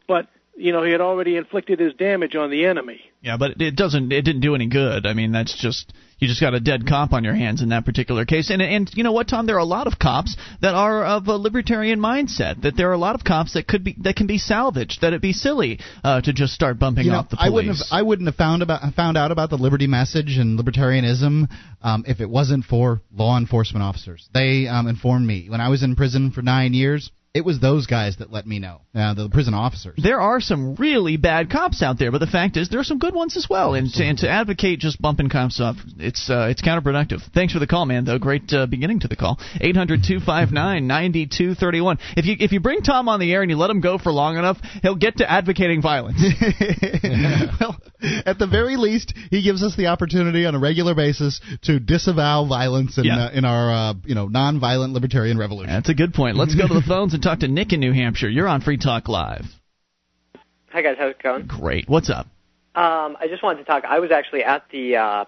but you know, he had already inflicted his damage on the enemy. Yeah, but it doesn't. It didn't do any good. I mean, that's just you just got a dead cop on your hands in that particular case. And and you know what, Tom? There are a lot of cops that are of a libertarian mindset. That there are a lot of cops that could be that can be salvaged. That it'd be silly uh, to just start bumping you know, off the police. I wouldn't have I wouldn't have found about found out about the liberty message and libertarianism um, if it wasn't for law enforcement officers. They um, informed me when I was in prison for nine years. It was those guys that let me know. Uh, the prison officers. there are some really bad cops out there, but the fact is there are some good ones as well. And to, and to advocate just bumping cops off, it's uh, it's counterproductive. Thanks for the call, man. Though great uh, beginning to the call. Eight hundred two five nine ninety two thirty one. If you if you bring Tom on the air and you let him go for long enough, he'll get to advocating violence. well, at the very least, he gives us the opportunity on a regular basis to disavow violence in, Yeah. uh, in our uh, you know non-violent libertarian revolution. That's a good point. Let's go to the phones and talk to Nick in New Hampshire. You're on Free Talk Live. Hi guys, how's it going? Great. What's up? Um, I just wanted to talk. I was actually at the uh,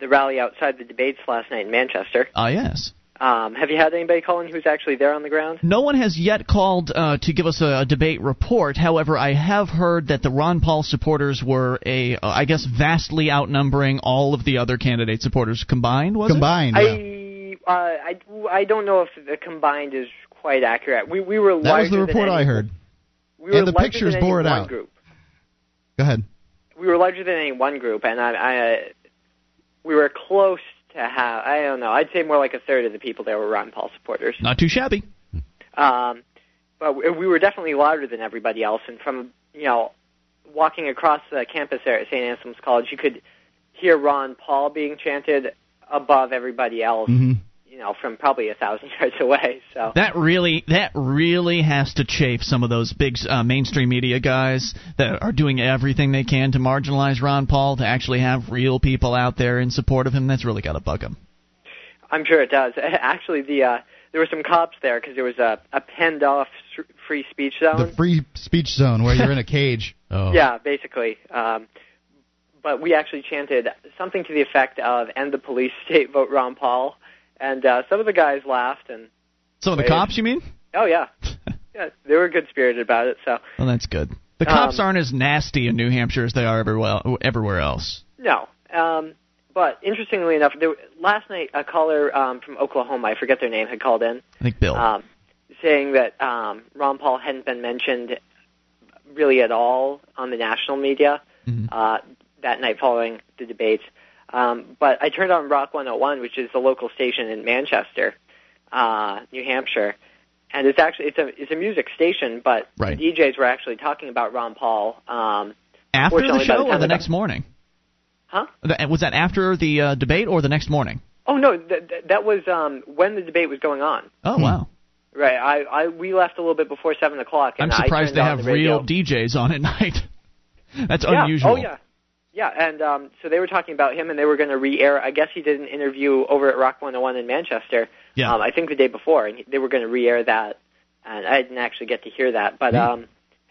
the rally outside the debates last night in Manchester, Ah, yes. Um, have you had anybody call in who's actually there on the ground? No one has yet called uh, to give us a, a debate report. However, I have heard that the Ron Paul supporters were a, uh, I guess, vastly outnumbering all of the other candidate supporters combined. Was Combined. yeah. I, uh, I I don't know if the combined is quite accurate. We we were That was the report any- I heard. We were And the pictures bore it out. Group. Go ahead. We were larger than any one group, and I, I uh, we were close to have. I don't know. I'd say more like a third of the people there were Ron Paul supporters. Not too shabby. Um, but we we were definitely louder than everybody else, and from you know walking across the campus there at St. Anselm's College, you could hear Ron Paul being chanted above everybody else. hmm You know, from probably a thousand yards away. So That really, that really has to chafe some of those big uh, mainstream media guys that are doing everything they can to marginalize Ron Paul. To actually have real people out there in support of him, that's really got to bug him. I'm sure it does. Actually, the uh, there were some cops there because there was a, a penned off s- free speech zone. The free speech zone where you're in a cage. Oh. Yeah, basically. Um, but we actually chanted something to the effect of "End the police state, vote Ron Paul," and uh, some of the guys laughed, and Some of the Wait. cops, you mean? oh yeah, yeah, they were good spirited about it. So Well, that's good. The cops Um, aren't as nasty in New Hampshire as they are everywhere everywhere else. no. Um, but interestingly enough, there, last night a caller um, from Oklahoma, I forget their name, had called in I think Bill. um, saying that um, Ron Paul hadn't been mentioned really at all on the national media Mhm. uh, that night following the debates. Um, but I turned on Rock 101, which is the local station in Manchester, uh, New Hampshire, and it's actually it's a it's a music station, but Right. the DJs were actually talking about Ron Paul. Um, after the by the show or the got- next morning? huh? Was that after the uh, debate or the next morning? Oh no, th- th- that was um, when the debate was going on. Oh wow! Right. I, I we left a little bit before seven o'clock. I'm surprised they have the real DJs on at night. That's yeah. unusual. Oh yeah, yeah. And um, so they were talking about him, and they were going to re-air. I guess he did an interview over at Rock 101 in Manchester. Yeah. Um, I think the day before, and they were going to re-air that, and I didn't actually get to hear that. But um,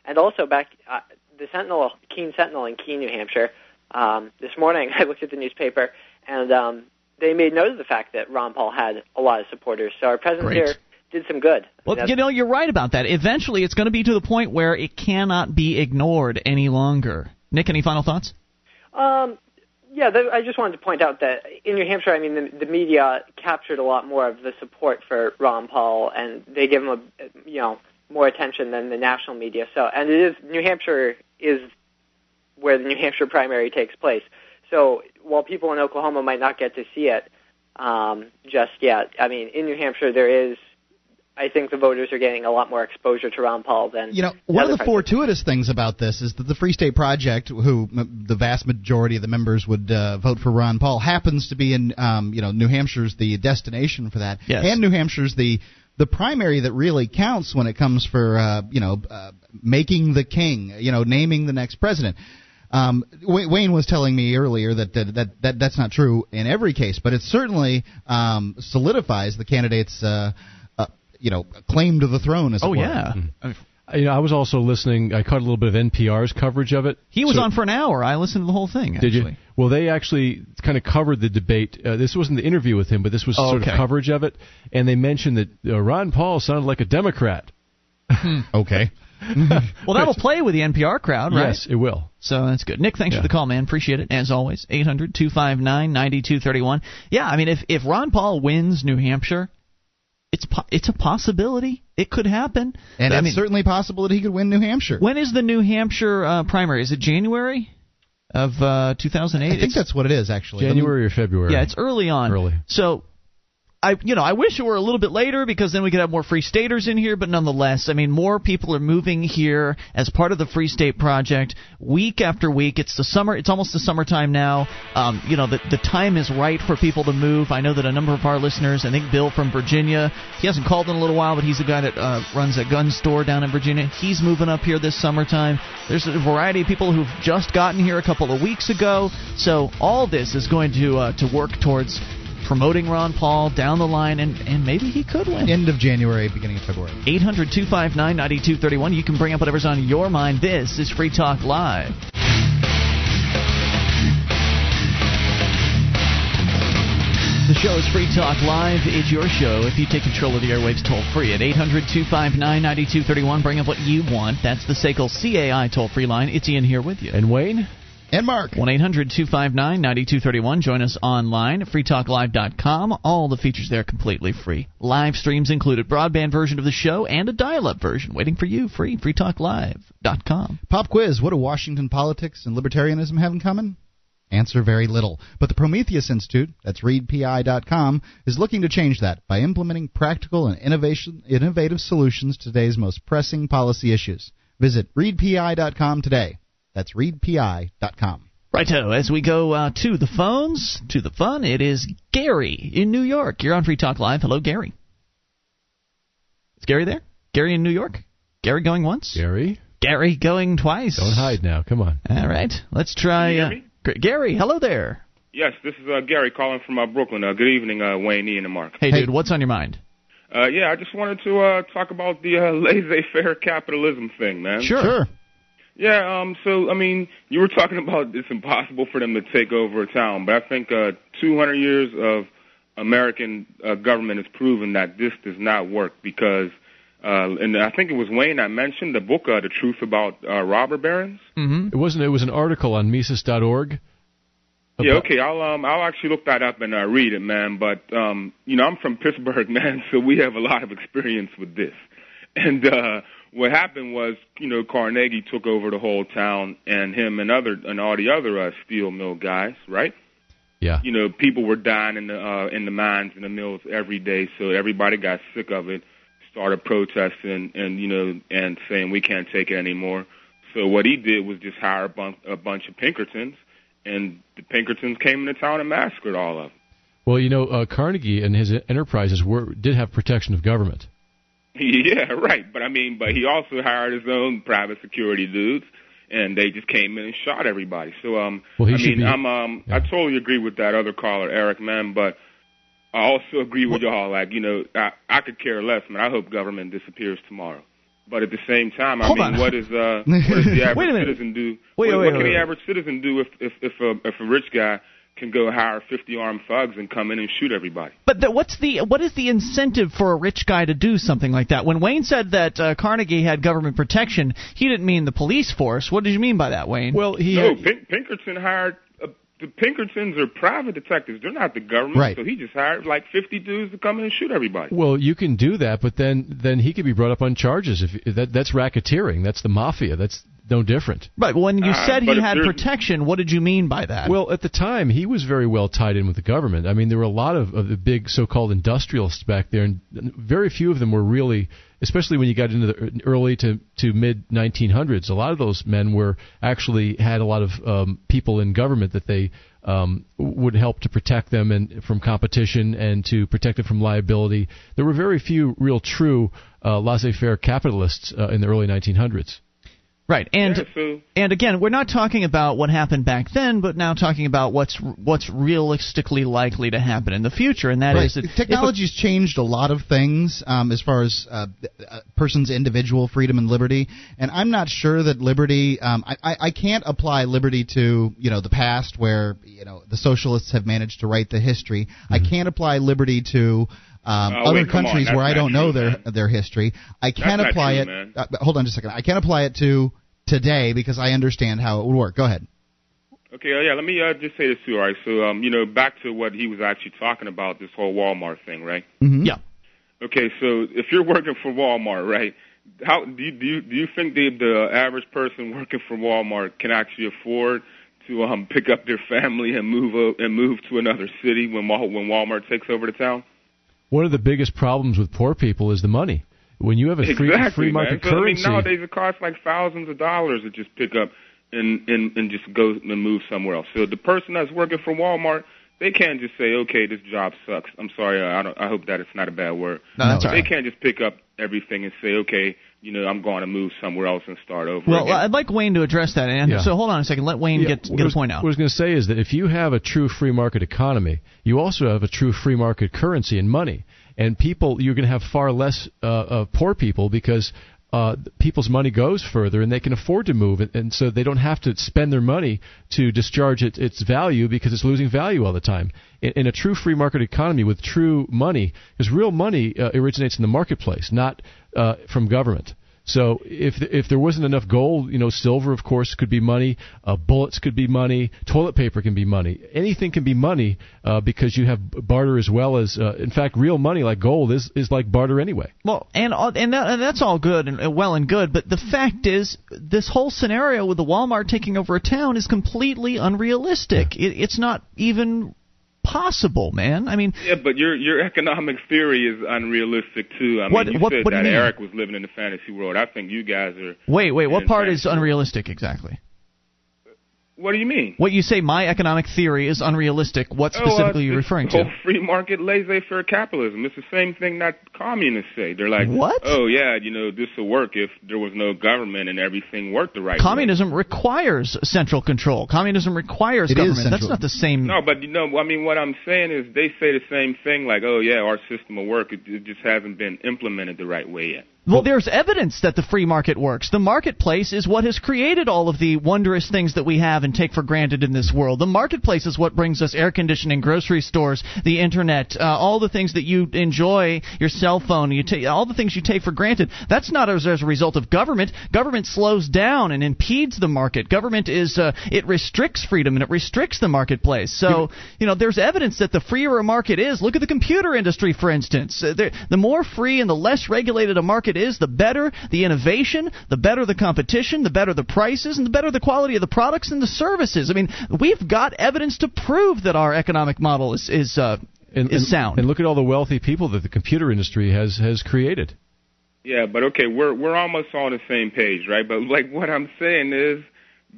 and also back uh, the Sentinel, Keene Sentinel in Keene, New Hampshire. Um, this morning, I looked at the newspaper, and um, they made note of the fact that Ron Paul had a lot of supporters. So our presence Great. here did some good. Well, you know, you're right about that. Eventually, it's going to be to the point where it cannot be ignored any longer. Nick, any final thoughts? Um, yeah, th- I just wanted to point out that in New Hampshire, I mean, the, the media captured a lot more of the support for Ron Paul, and they give him a, you know, more attention than the national media. So, and it is New Hampshire is where the New Hampshire primary takes place. So, while people in Oklahoma might not get to see it um, just yet, I mean, in New Hampshire, there is. I think the voters are getting a lot more exposure to Ron Paul than You know, one of the parts fortuitous things about this is that the Free State Project, who m- the vast majority of the members would uh, vote for Ron Paul, happens to be in, um, you know, New Hampshire's the destination for that, Yes. and New Hampshire's the the primary that really counts when it comes for, uh, you know, uh, making the king, you know, naming the next president. Um, Wayne was telling me earlier that, that that that that's not true in every case, but it certainly um, solidifies the candidate's, uh, you know, claim to the throne. As it Oh were. yeah, I- You know, I was also listening. I caught a little bit of NPR's coverage of it. he was So- on for an hour. I listened to the whole thing. Actually. Did you? Well, they actually kind of covered the debate. Uh, this wasn't the interview with him, but this was Oh, sort okay. of coverage of it. And they mentioned that uh, Ron Paul sounded like a Democrat. Okay. Well, that'll play with the NPR crowd, right? Yes, it will. So that's good. Nick, thanks Yeah. for the call, man. Appreciate it as always. Eight hundred two five nine ninety two thirty one. Yeah, I mean, if if Ron Paul wins New Hampshire, it's po- it's a possibility. It could happen. And I it's mean, certainly possible that he could win New Hampshire. when is the New Hampshire uh, primary? Is it January of uh, two thousand eight? I think that's what it is, actually. January or February. Yeah, it's early on. Early. So I you know, I wish it were a little bit later because then we could have more free staters in here, but nonetheless, I mean more people are moving here as part of the Free State Project week after week. It's the summer it's almost the summertime now. Um, you know, the the time is right for people to move. I know that a number of our listeners, I think Bill from Virginia, he hasn't called in a little while, but he's the guy that uh, runs a gun store down in Virginia. He's moving up here this summertime. There's a variety of people who've just gotten here a couple of weeks ago. So all this is going to uh, to work towards promoting Ron Paul down the line, and, and maybe he could win. End of January, beginning of February. 800 259 9231. You can bring up whatever's on your mind. This is Free Talk Live. The show is Free Talk Live. It's your show. If you take control of the airwaves toll free at 800 259 9231, bring up what you want. That's the SACL CAI toll free line. It's Ian here with you. And Wayne? And Mark. 1 800 259 9231. Join us online at freetalklive.com. All the features there completely free. Live streams included, broadband version of the show, and a dial up version waiting for you. Free. freetalklive.com. Pop quiz What do Washington politics and libertarianism have in common? Answer very little. But the Prometheus Institute, that's readpi.com, is looking to change that by implementing practical and innovation, innovative solutions to today's most pressing policy issues. Visit readpi.com today. That's readpi.com. Righto, as we go uh, to the phones, to the fun, it is Gary in New York. You're on Free Talk Live. Hello, Gary. Is Gary there? Gary in New York? Gary going once? Gary? Gary going twice. Don't hide now. Come on. All right, let's try. Uh, Gary, hello there. Yes, this is uh, Gary calling from uh, Brooklyn. Uh, good evening, uh, Wayne, Ian, and Mark. Hey, hey, dude, what's on your mind? Uh, yeah, I just wanted to uh, talk about the uh, laissez-faire capitalism thing, man. Sure. sure. Yeah, um, so, I mean, you were talking about it's impossible for them to take over a town, but I think uh, 200 years of American uh, government has proven that this does not work because uh, and I think it was Wayne I mentioned the book, uh, "The Truth About uh, Robber Barons." Mm-hmm. It wasn't. It was an article on Mises.org. Yeah, okay. I'll um I'll actually look that up and uh, read it, man. But um, you know, I'm from Pittsburgh, man, so we have a lot of experience with this. And uh, what happened was, you know, Carnegie took over the whole town, and him and other and all the other uh, steel mill guys, right? Yeah. You know, people were dying in the uh, in the mines and the mills every day, so everybody got sick of it started protesting and you know and saying we can't take it anymore. So what he did was just hire a, bun- a bunch of Pinkertons, and the Pinkertons came into town and massacred all of them. Well, you know, uh, Carnegie and his enterprises were did have protection of government. Yeah, right. But I mean, but he also hired his own private security dudes, and they just came in and shot everybody. So, um, well, he I mean, be, I'm, um, yeah. I totally agree with that other caller, Eric, man. But I also agree with y'all. Like, you know, I, I could care less, man. I hope government disappears tomorrow. But at the same time, I Hold mean, on. what is uh, what does the average Wait a minute. citizen do? Wait, what wait, what wait, can the average citizen do if if if a if a rich guy can go hire 50 armed thugs and come in and shoot everybody? But the, what's the what is the incentive for a rich guy to do something like that? When Wayne said that uh, Carnegie had government protection, he didn't mean the police force. What did you mean by that, Wayne? Well, he No, had, Pink, Pinkerton hired. Uh, the Pinkertons are private detectives. They're not the government. Right. So he just hired like 50 dudes to come in and shoot everybody. well, you can do that, but then then he could be brought up on charges if that that's racketeering. That's the mafia. That's no different. right. When you Uh, said he had protection, what did you mean by that? Well, at the time, he was very well tied in with the government. I mean, there were a lot of, of the big so-called industrialists back there, and very few of them were really, especially when you got into the early to, to mid 1900s. A lot of those men were actually had a lot of um, people in government that they um, would help to protect them and from competition and to protect them from liability. There were very few real true uh, laissez-faire capitalists uh, in the early 1900s. Right. And yeah, so and again, we're not talking about what happened back then, but now talking about what's what's realistically likely to happen in the future, and that is Right. that if a- Technology's changed a lot of things um, as far as uh, a person's individual freedom and liberty, and I'm not sure that liberty. Um, I, I, I can't apply liberty to you know the past where you know the socialists have managed to write the history. I can't apply liberty to. Um, Oh, other wait, countries where I don't know their man. their history, I can not apply true, it. man. Uh, hold on just a second. I can't apply it to today because I understand how it would work. Go ahead. Okay, uh, yeah, let me uh, just say this too, all right? So, um, you know, back to what he was actually talking about, this whole Walmart thing, right? Mhm. yeah. Okay, so if you're working for Walmart, right? How do you do you, do you think the the average person working for Walmart can actually afford to um pick up their family and move o- and move to another city when Wal- when Walmart takes over the town? One of the biggest problems with poor people is the money. When you have a free, exactly, free market man. Currency, I mean, nowadays it costs like thousands of dollars to just pick up and and and just go and move somewhere else. So the person that's working for Walmart, they can't just say, okay, this job sucks. I'm sorry, I don't. I hope that it's not a bad word. No, that's But all they right. can't just pick up everything and say, okay, you know, I'm going to move somewhere else and start over. Well, again. I'd like Wayne to address that. And Yeah. so hold on a second. Let Wayne Yeah, get what get I a was- point out. What I was going to say is that if you have a true free market economy, you also have a true free market currency and money. And people, you're going to have far less uh, uh, poor people because uh, people's money goes further and they can afford to move, and, and so they don't have to spend their money to discharge it, its value because it's losing value all the time. In, in a true free market economy with true money, because real money uh, originates in the marketplace, not uh, from government. So if if there wasn't enough gold, you know, silver of course could be money, uh, bullets could be money, toilet paper can be money, anything can be money uh, because you have barter as well as, uh, in fact, real money like gold is is like barter anyway. Well, and and, that, and that's all good and well and good, but the fact is, this whole scenario with the Walmart taking over a town is completely unrealistic. Yeah. It, it's not even possible, man. I mean, yeah, but your your economic theory is unrealistic too. I what, mean, you what, said what that Eric was living in the fantasy world. I think you guys are. Wait, wait. What part is unrealistic exactly? What do you mean? What you say, my economic theory is unrealistic. What specifically oh, uh, are you referring to? free market, laissez-faire capitalism. It's the same thing that communists say. They're like, what? Oh yeah, you know, this will work if there was no government and everything worked the right way. Communism way. requires central control. Communism requires it government. That's not the same. No, but you know, I mean, what I'm saying is they say the same thing. Like, oh yeah, our system will work. It, it just hasn't been implemented the right way yet. Well, there's evidence that the free market works. The marketplace is what has created all of the wondrous things that we have and take for granted in this world. The marketplace is what brings us air conditioning, grocery stores, the internet, uh, all the things that you enjoy, your cell phone, you take all the things you take for granted. That's not as, as a result of government. Government slows down and impedes the market. Government is uh, it restricts freedom and it restricts the marketplace. So you know, there's evidence that the freer a market is. Look at the computer industry, for instance. Uh, the more free and the less regulated a market market is, the better the innovation, the better the competition, the better the prices, and the better the quality of the products and the services. I mean, we've got evidence to prove that our economic model is is uh, and, is sound. And look at all the wealthy people that the computer industry has has created. Yeah, but okay, we're we're almost on the same page, right? But like what I'm saying is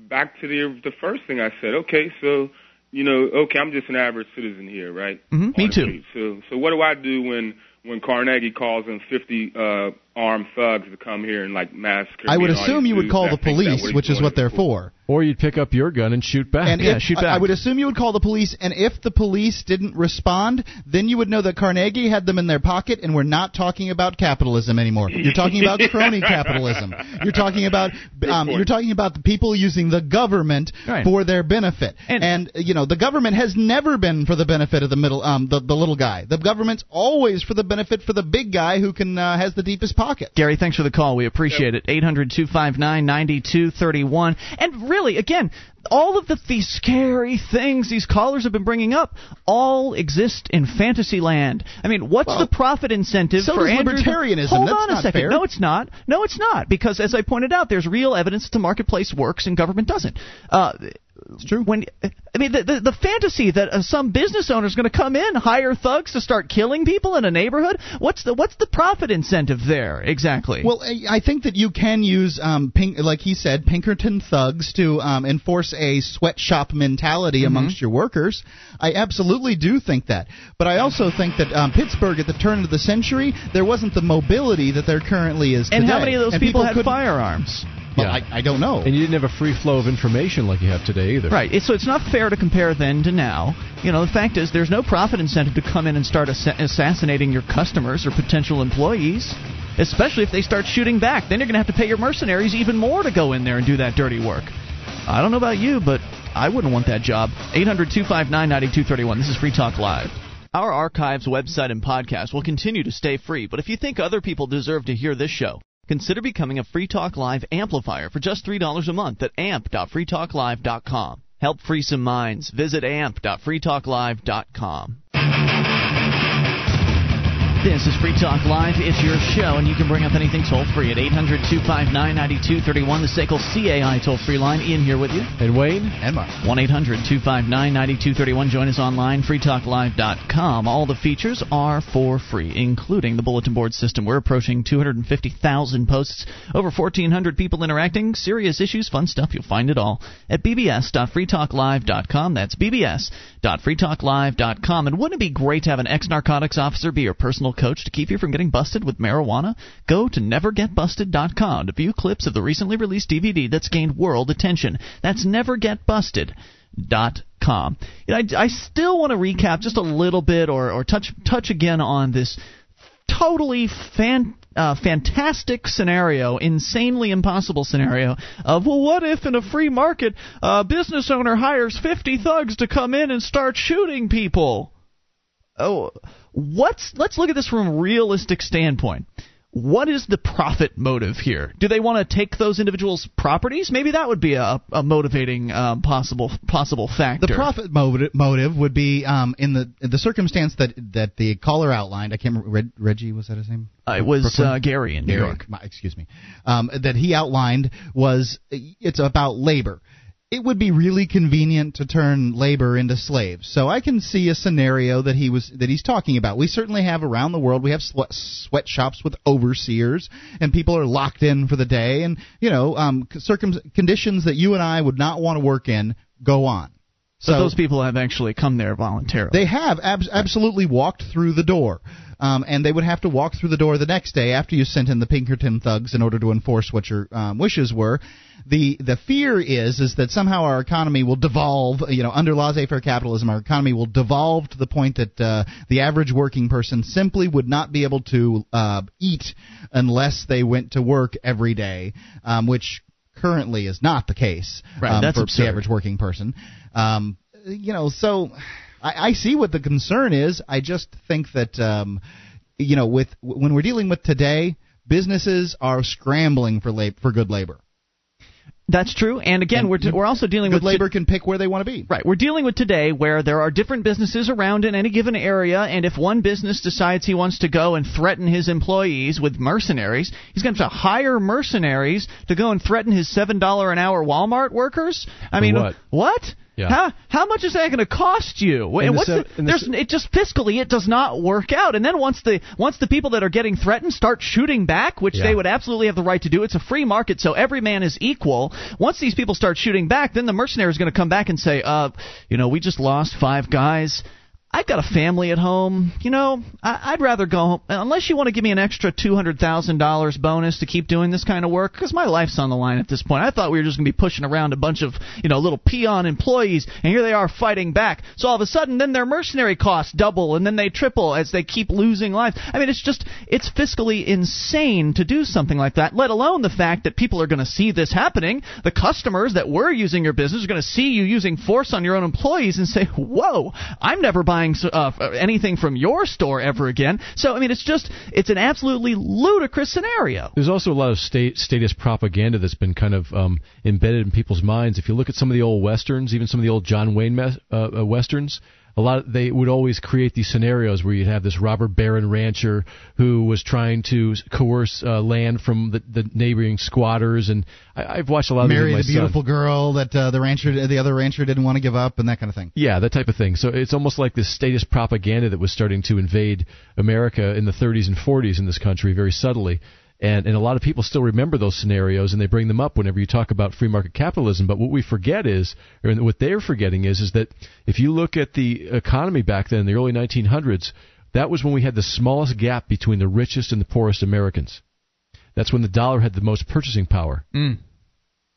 back to the the first thing I said. Okay, so you know, okay, I'm just an average citizen here, right? Mm-hmm, me too. So so what do I do when when Carnegie calls in 50 uh, armed thugs to come here and like massacre. I would assume you would call the police, which is what they're for. Or you'd pick up your gun and shoot back. And yeah, if, shoot back. I would assume you would call the police, and if the police didn't respond, then you would know that Carnegie had them in their pocket, and we're not talking about capitalism anymore. You're talking about crony capitalism. You're talking about um, you're talking about the people using the government right. for their benefit. And, and, you know the government has never been for the benefit of the middle um, the, the little guy. The government's always for the benefit for the big guy who can uh, has the deepest pocket. Gary, thanks for the call. We appreciate yep. it. 800 259 9231. And really, again, all of the, these scary things these callers have been bringing up all exist in fantasy land. I mean, what's well, the profit incentive so for Andrew? libertarianism. Hold That's on a second. Fair. No, it's not. No, it's not. Because as I pointed out, there's real evidence that the marketplace works and government doesn't. Uh, it's true. When I mean the the, the fantasy that uh, some business owner is going to come in, hire thugs to start killing people in a neighborhood. What's the what's the profit incentive there exactly? Well, I think that you can use um, pink, like he said, Pinkerton thugs to um, enforce a sweatshop mentality mm-hmm. amongst your workers. I absolutely do think that, but I also think that um, Pittsburgh at the turn of the century there wasn't the mobility that there currently is. And today. how many of those and people, people had firearms? Well, yeah. I, I don't know. And you didn't have a free flow of information like you have today either. Right. So it's not fair to compare then to now. You know, the fact is there's no profit incentive to come in and start ass- assassinating your customers or potential employees, especially if they start shooting back. Then you're going to have to pay your mercenaries even more to go in there and do that dirty work. I don't know about you, but I wouldn't want that job. 800 259 9231. This is Free Talk Live. Our archives, website, and podcast will continue to stay free, but if you think other people deserve to hear this show, Consider becoming a Free Talk Live amplifier for just $3 a month at amp.freetalklive.com. Help free some minds. Visit amp.freetalklive.com. This is Free Talk Live. It's your show, and you can bring up anything toll free at 800 259 9231, the SACL CAI toll free line. Ian here with you. And Wayne. And Mark. 1 800 259 9231. Join us online, freetalklive.com. All the features are for free, including the bulletin board system. We're approaching 250,000 posts, over 1,400 people interacting, serious issues, fun stuff. You'll find it all at bbs.freetalklive.com. That's bbs.freetalklive.com. And wouldn't it be great to have an ex narcotics officer be your personal coach to keep you from getting busted with marijuana? Go to nevergetbusted.com to view clips of the recently released DVD that's gained world attention. That's nevergetbusted.com. I, I still want to recap just a little bit or, or touch touch again on this totally fan, uh, fantastic scenario, insanely impossible scenario of well, what if in a free market a business owner hires 50 thugs to come in and start shooting people? Oh, what's let's look at this from a realistic standpoint what is the profit motive here? Do they want to take those individuals' properties? Maybe that would be a, a motivating um, possible possible factor. The profit motive, motive would be um, in the in the circumstance that that the caller outlined. I can't remember. Reg, Reggie was that his name? Uh, it was uh, Gary in New Gary, York. My, excuse me. Um, that he outlined was it's about labor it would be really convenient to turn labor into slaves. So I can see a scenario that he was that he's talking about. We certainly have around the world. We have sweatshops with overseers, and people are locked in for the day, and you know, um, circum- conditions that you and I would not want to work in go on. So but those people have actually come there voluntarily. They have ab- absolutely walked through the door um, and they would have to walk through the door the next day after you sent in the Pinkerton thugs in order to enforce what your um, wishes were. The the fear is is that somehow our economy will devolve. You know, under laissez-faire capitalism, our economy will devolve to the point that uh, the average working person simply would not be able to uh, eat unless they went to work every day, um, which currently is not the case right, um, for absurd. the average working person. Um, you know, so I, I see what the concern is. I just think that um, you know, with when we're dealing with today, businesses are scrambling for lab, for good labor. That's true, and again, and we're t- we're also dealing good with labor can pick where they want to be. Right, we're dealing with today where there are different businesses around in any given area, and if one business decides he wants to go and threaten his employees with mercenaries, he's going to have to hire mercenaries to go and threaten his seven dollar an hour Walmart workers. I mean, what? what? Yeah. How how much is that going to cost you? And what's the, the, there's it just fiscally it does not work out. And then once the once the people that are getting threatened start shooting back, which yeah. they would absolutely have the right to do, it's a free market, so every man is equal. Once these people start shooting back, then the mercenary is going to come back and say, uh, you know, we just lost five guys. I've got a family at home. You know, I, would rather go home unless you want to give me an extra two hundred thousand dollars bonus to keep doing this kind of work because my life's on the line at this point. I thought we were just going to be pushing around a bunch of you know little peon employees, and here they are fighting back. So all of a sudden, then their mercenary costs double, and then they triple as they keep losing lives. I mean, it's just it's fiscally insane to do something like that. Let alone the fact that people are going to see this happening. The customers that were using your business are going to see you using force on your own employees and say, "Whoa, I'm never buying." Buying uh, anything from your store ever again. So I mean, it's just it's an absolutely ludicrous scenario. There's also a lot of state statist propaganda that's been kind of um, embedded in people's minds. If you look at some of the old westerns, even some of the old John Wayne uh, uh, westerns, a lot of, they would always create these scenarios where you'd have this robber baron rancher who was trying to coerce uh, land from the, the neighboring squatters, and I, I've watched a lot of marry the beautiful girl that uh, the rancher, the other rancher didn't want to give up, and that kind of thing. Yeah, that type of thing. So it's almost like this statist propaganda that was starting to invade America in the 30s and 40s in this country very subtly. And, and a lot of people still remember those scenarios and they bring them up whenever you talk about free market capitalism. But what we forget is, or what they're forgetting is, is that if you look at the economy back then in the early 1900s, that was when we had the smallest gap between the richest and the poorest Americans. That's when the dollar had the most purchasing power. Mm.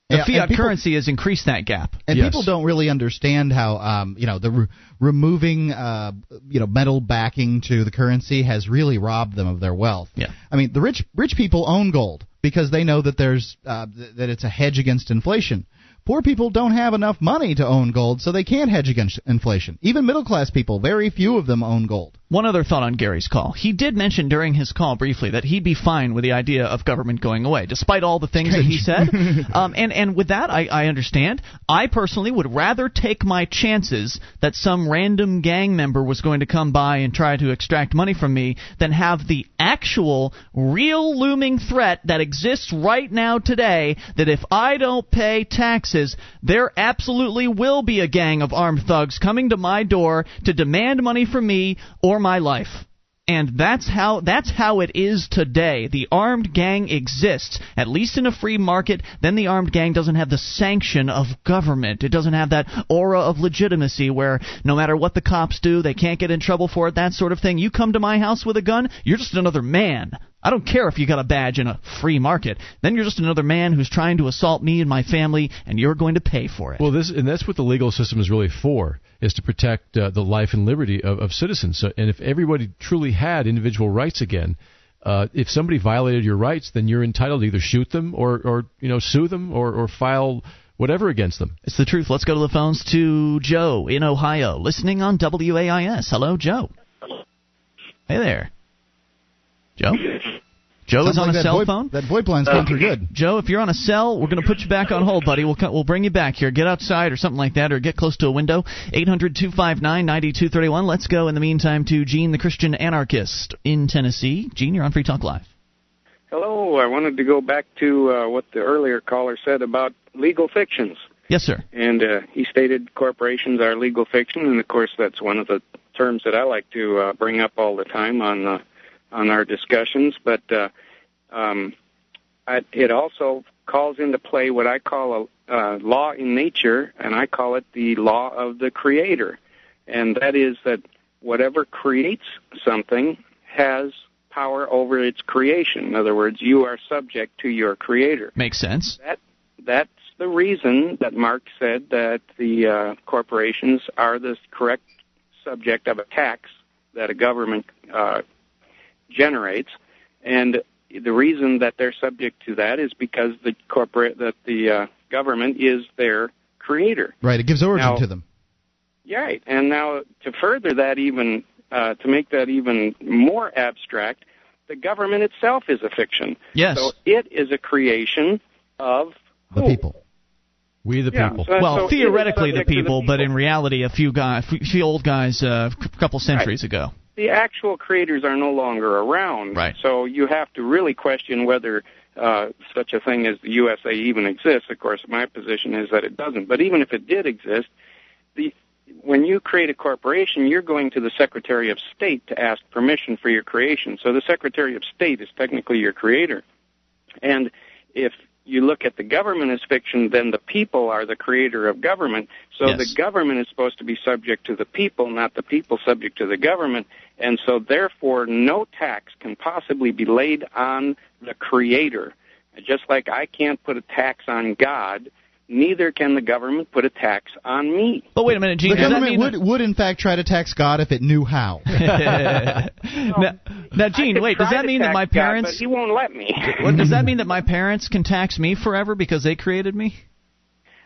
The yeah, fiat people, currency has increased that gap. And yes. people don't really understand how, um, you know, the re- removing, uh, you know, metal backing to the currency has really robbed them of their wealth. Yeah. I mean, the rich rich people own gold because they know that there's uh, th- that it's a hedge against inflation. Poor people don't have enough money to own gold, so they can't hedge against inflation. Even middle class people, very few of them own gold. One other thought on Gary's call. He did mention during his call briefly that he'd be fine with the idea of government going away, despite all the things that he said. um, and, and with that, I, I understand. I personally would rather take my chances that some random gang member was going to come by and try to extract money from me than have the actual, real looming threat that exists right now today that if I don't pay taxes, there absolutely will be a gang of armed thugs coming to my door to demand money from me or for my life. And that's how that's how it is today. The armed gang exists, at least in a free market. Then the armed gang doesn't have the sanction of government. It doesn't have that aura of legitimacy where no matter what the cops do, they can't get in trouble for it. That sort of thing. You come to my house with a gun, you're just another man. I don't care if you got a badge in a free market. Then you're just another man who's trying to assault me and my family, and you're going to pay for it. Well, this and that's what the legal system is really for, is to protect uh, the life and liberty of, of citizens. So, and if everybody truly had individual rights again, uh, if somebody violated your rights, then you're entitled to either shoot them or, or you know, sue them or, or file whatever against them. It's the truth. Let's go to the phones to Joe in Ohio, listening on WAIS. Hello, Joe. Hey there. Joe? Joe Sounds is on like a cell VoIP, phone. That VoIP line's going through good. Joe, if you're on a cell, we're going to put you back on hold, buddy. We'll we'll bring you back here. Get outside or something like that, or get close to a window. 800-259-9231. Let's go in the meantime to Gene, the Christian anarchist in Tennessee. Gene, you're on Free Talk Live. Hello. I wanted to go back to uh, what the earlier caller said about legal fictions. Yes, sir. And uh, he stated corporations are legal fiction, and of course that's one of the terms that I like to uh, bring up all the time on uh, on our discussions. But uh, um, I, it also calls into play what I call a uh, law in nature, and I call it the law of the creator, and that is that whatever creates something has power over its creation. In other words, you are subject to your creator. Makes sense. That that's the reason that Mark said that the uh, corporations are the correct subject of a tax that a government uh, generates, and the reason that they're subject to that is because the corporate that the uh, government is their creator. Right. It gives origin Now- to them. Yeah, right. And now to further that even uh, to make that even more abstract, the government itself is a fiction. Yes. So it is a creation of The who? people. We the Yeah, people. so- well, so theoretically the to the people, but in reality, a few guys, a few old guys, uh, a couple centuries ago. The actual creators are no longer around. Right. So you have to really question whether uh, such a thing as the USA even exists. Of course, my position is that it doesn't. But even if it did exist, the when you create a corporation, you're going to the Secretary of State to ask permission for your creation. So the Secretary of State is technically your creator. And if you look at the government as fiction, then the people are the creator of government. So Yes. the government is supposed to be subject to the people, not the people subject to the government. And so therefore, no tax can possibly be laid on the creator. Just like I can't put a tax on God, neither can the government put a tax on me. But wait a minute, Gene. The government mean would, would, in fact, try to tax God if it knew how. now, now, Gene, wait. Does that mean that tax my God, parents? but he won't let me. What, does that mean that my parents can tax me forever because they created me?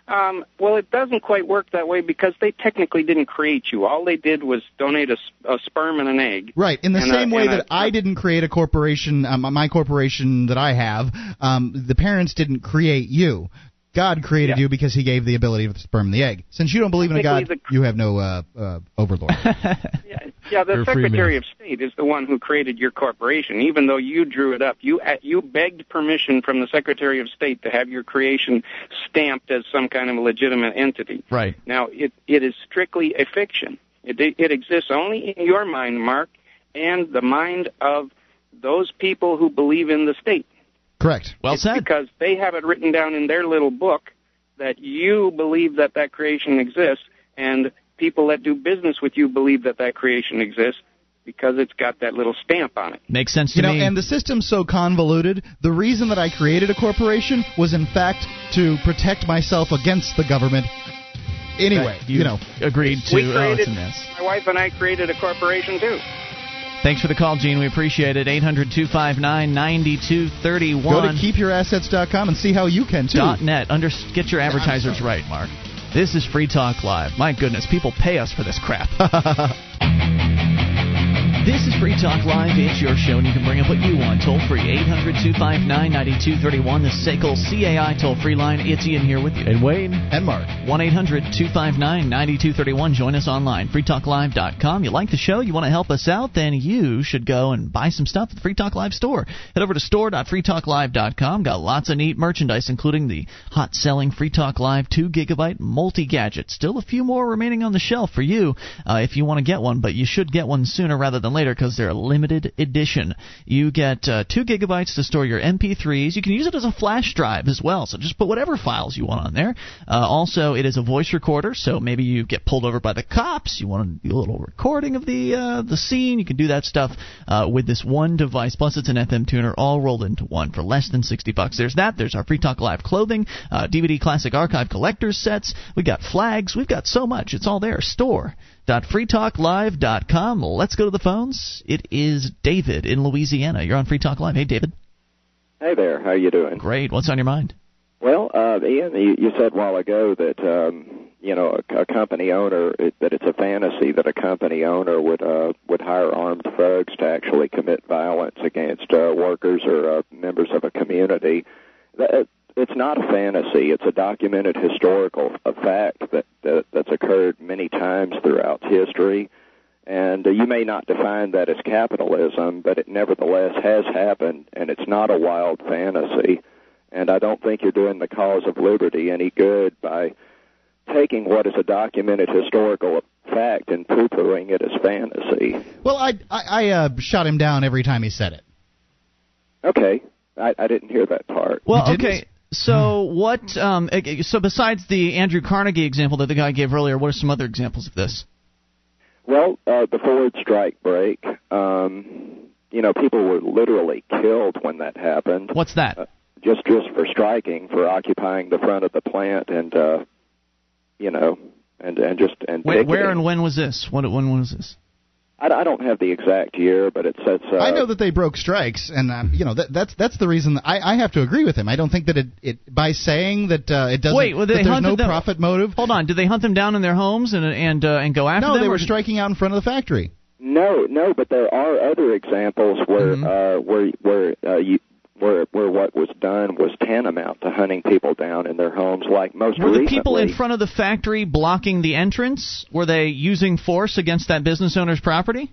Um, well, it doesn't quite work that way because they technically didn't create you. All they did was donate a sperm and an egg. Right. In the And a- same way and a- that I didn't create a corporation, um, my corporation that I have, um, the parents didn't create you. God created Yeah. you because He gave the ability of the sperm and the egg. Since you don't believe in a God, Technically, you have no uh, uh, overlord. Yeah, yeah the You're Secretary of State is the one who created your corporation. Even though you drew it up, you uh, you begged permission from the Secretary of State to have your creation stamped as some kind of a legitimate entity. Right. Now, it it is strictly a fiction. It it exists only in your mind, Mark, and the mind of those people who believe in the state. Correct. Well it's said. because they have it written down in their little book that you believe that that creation exists, and people that do business with you believe that that creation exists because it's got that little stamp on it. Makes sense to You know, me. and the system's so convoluted. The reason that I created a corporation was, in fact, to protect myself against the government. Anyway, you, you know, agreed to. we oh, created, it's a mess. my wife and I created a corporation too. Thanks for the call, Gene. We appreciate it. 800 259 9231. go to keepyourassets.com and see how you can too. dot net. Under, get your advertisers right, Mark. This is Free Talk Live. My goodness, people pay us for this crap. This is Free Talk Live. It's your show, and you can bring up what you want. Toll free, 800 259 9231, the SACL CAI toll free line. It's Ian here with you. And Wayne, And Mark. 1 800 259 9231. Join us online, freetalklive.com. You like the show? You want to help us out? Then you should go and buy some stuff at the Free Talk Live store. Head over to store.freetalklive.com. Got lots of neat merchandise, including the hot selling Free Talk Live 2 gigabyte multi gadget. Still a few more remaining on the shelf for you uh, if you want to get one, but you should get one sooner rather than one later because they're a limited edition. You get uh, two gigabytes to store your MP3s. You can use it as a flash drive as well. So just put whatever files you want on there. Uh, also, it is a voice recorder. So maybe you get pulled over by the cops. You want a little recording of the uh, the scene. You can do that stuff uh, with this one device. Plus, it's an FM tuner all rolled into one for less than sixty bucks. There's that. There's our Free Talk Live clothing, uh, DVD Classic Archive collectors sets. We've got flags. We've got so much. It's all there. Store.freetalklive.com. Let's go to the phones. It is David in Louisiana. You're on Free Talk Live. Hey, David. Hey there. How you doing? Great. What's on your mind? Well, uh, Ian, you, you said a while ago that um, you know a, a company owner it, that it's a fantasy that a company owner would uh, would hire armed thugs to actually commit violence against uh, workers or uh, members of a community. That, it's not a fantasy. It's a documented historical fact that, that that's occurred many times throughout history. And uh, you may not define that as capitalism, but it nevertheless has happened, and it's not a wild fantasy. And I don't think you're doing the cause of liberty any good by taking what is a documented historical fact and poo-pooing it as fantasy. Well, I I, I uh, shot him down every time he said it. Okay, I, I didn't hear that part. Well, okay. So what? Um, so besides the Andrew Carnegie example that the guy gave earlier, what are some other examples of this? Well, uh, the Ford strike break. Um, you know, people were literally killed when that happened. What's that? Uh, just just for striking, for occupying the front of the plant, and uh, you know, and and just and Wait, where and when was this? What when was this? I, don't have the exact year, but it says. Uh, I know that they broke strikes, and um, you know that, that's that's the reason I, I have to agree with him. I don't think that it, it by saying that uh, it doesn't. Wait, well, they that there's no them, profit motive. Hold on, did they hunt them down in their homes and and uh, and go after no, them? No, they were striking out in front of the factory. No, no, but there are other examples where mm-hmm. uh, where where uh, you, where where what was done was tantamount to hunting people down in their homes, like most. Were recently. the people in front of the factory blocking the entrance? Were they using force against that business owner's property?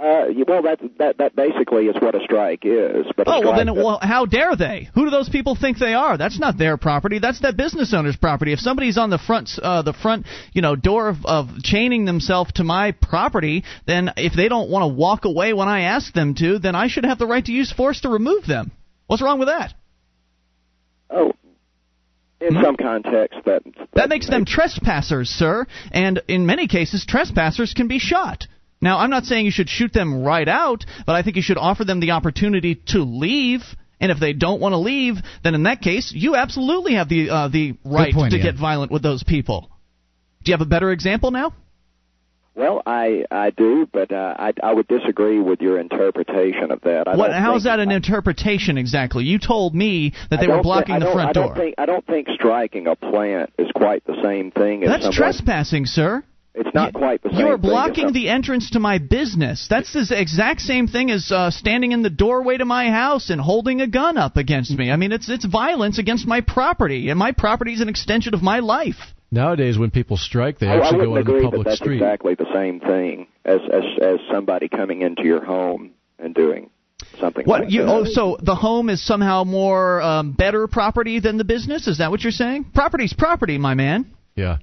Uh, well, that that that basically is what a strike is. But oh well, then well, how dare they? Who do those people think they are? That's not their property. That's that business owner's property. If somebody's on the front uh, the front you know door of, of chaining themselves to my property, then if they don't want to walk away when I ask them to, then I should have the right to use force to remove them. What's wrong with that? Oh, in hmm? some context, that, that that makes them trespassers, sir. And in many cases, trespassers can be shot. Now, I'm not saying you should shoot them right out, but I think you should offer them the opportunity to leave. And if they don't want to leave, then in that case, you absolutely have the uh, the right point, to Ian. get violent with those people. Do you have a better example now? Well, I I do, but uh, I I would disagree with your interpretation of that. I what? How is that an interpretation exactly? You told me that they were blocking th- the front I door. Don't think, I don't think striking a plant is quite the same thing as That's trespassing, sir. It's not quite the same. You are thing as blocking the entrance to my business. That's the exact same thing as uh, standing in the doorway to my house and holding a gun up against me. I mean, it's it's violence against my property, and my property is an extension of my life. Nowadays, when people strike, they I, I actually wouldn't go into agree the public that that's street. exactly the same thing as as as somebody coming into your home and doing something What like you? that. Oh, so the home is somehow more um, better property than the business? Is that what you're saying? Property's property, my man. Yeah,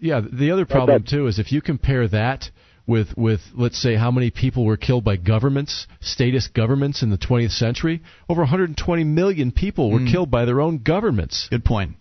yeah. The other problem too is if you compare that with with let's say how many people were killed by governments, statist governments in the 20th century, over 120 million people were Mm. killed by their own governments. Good point.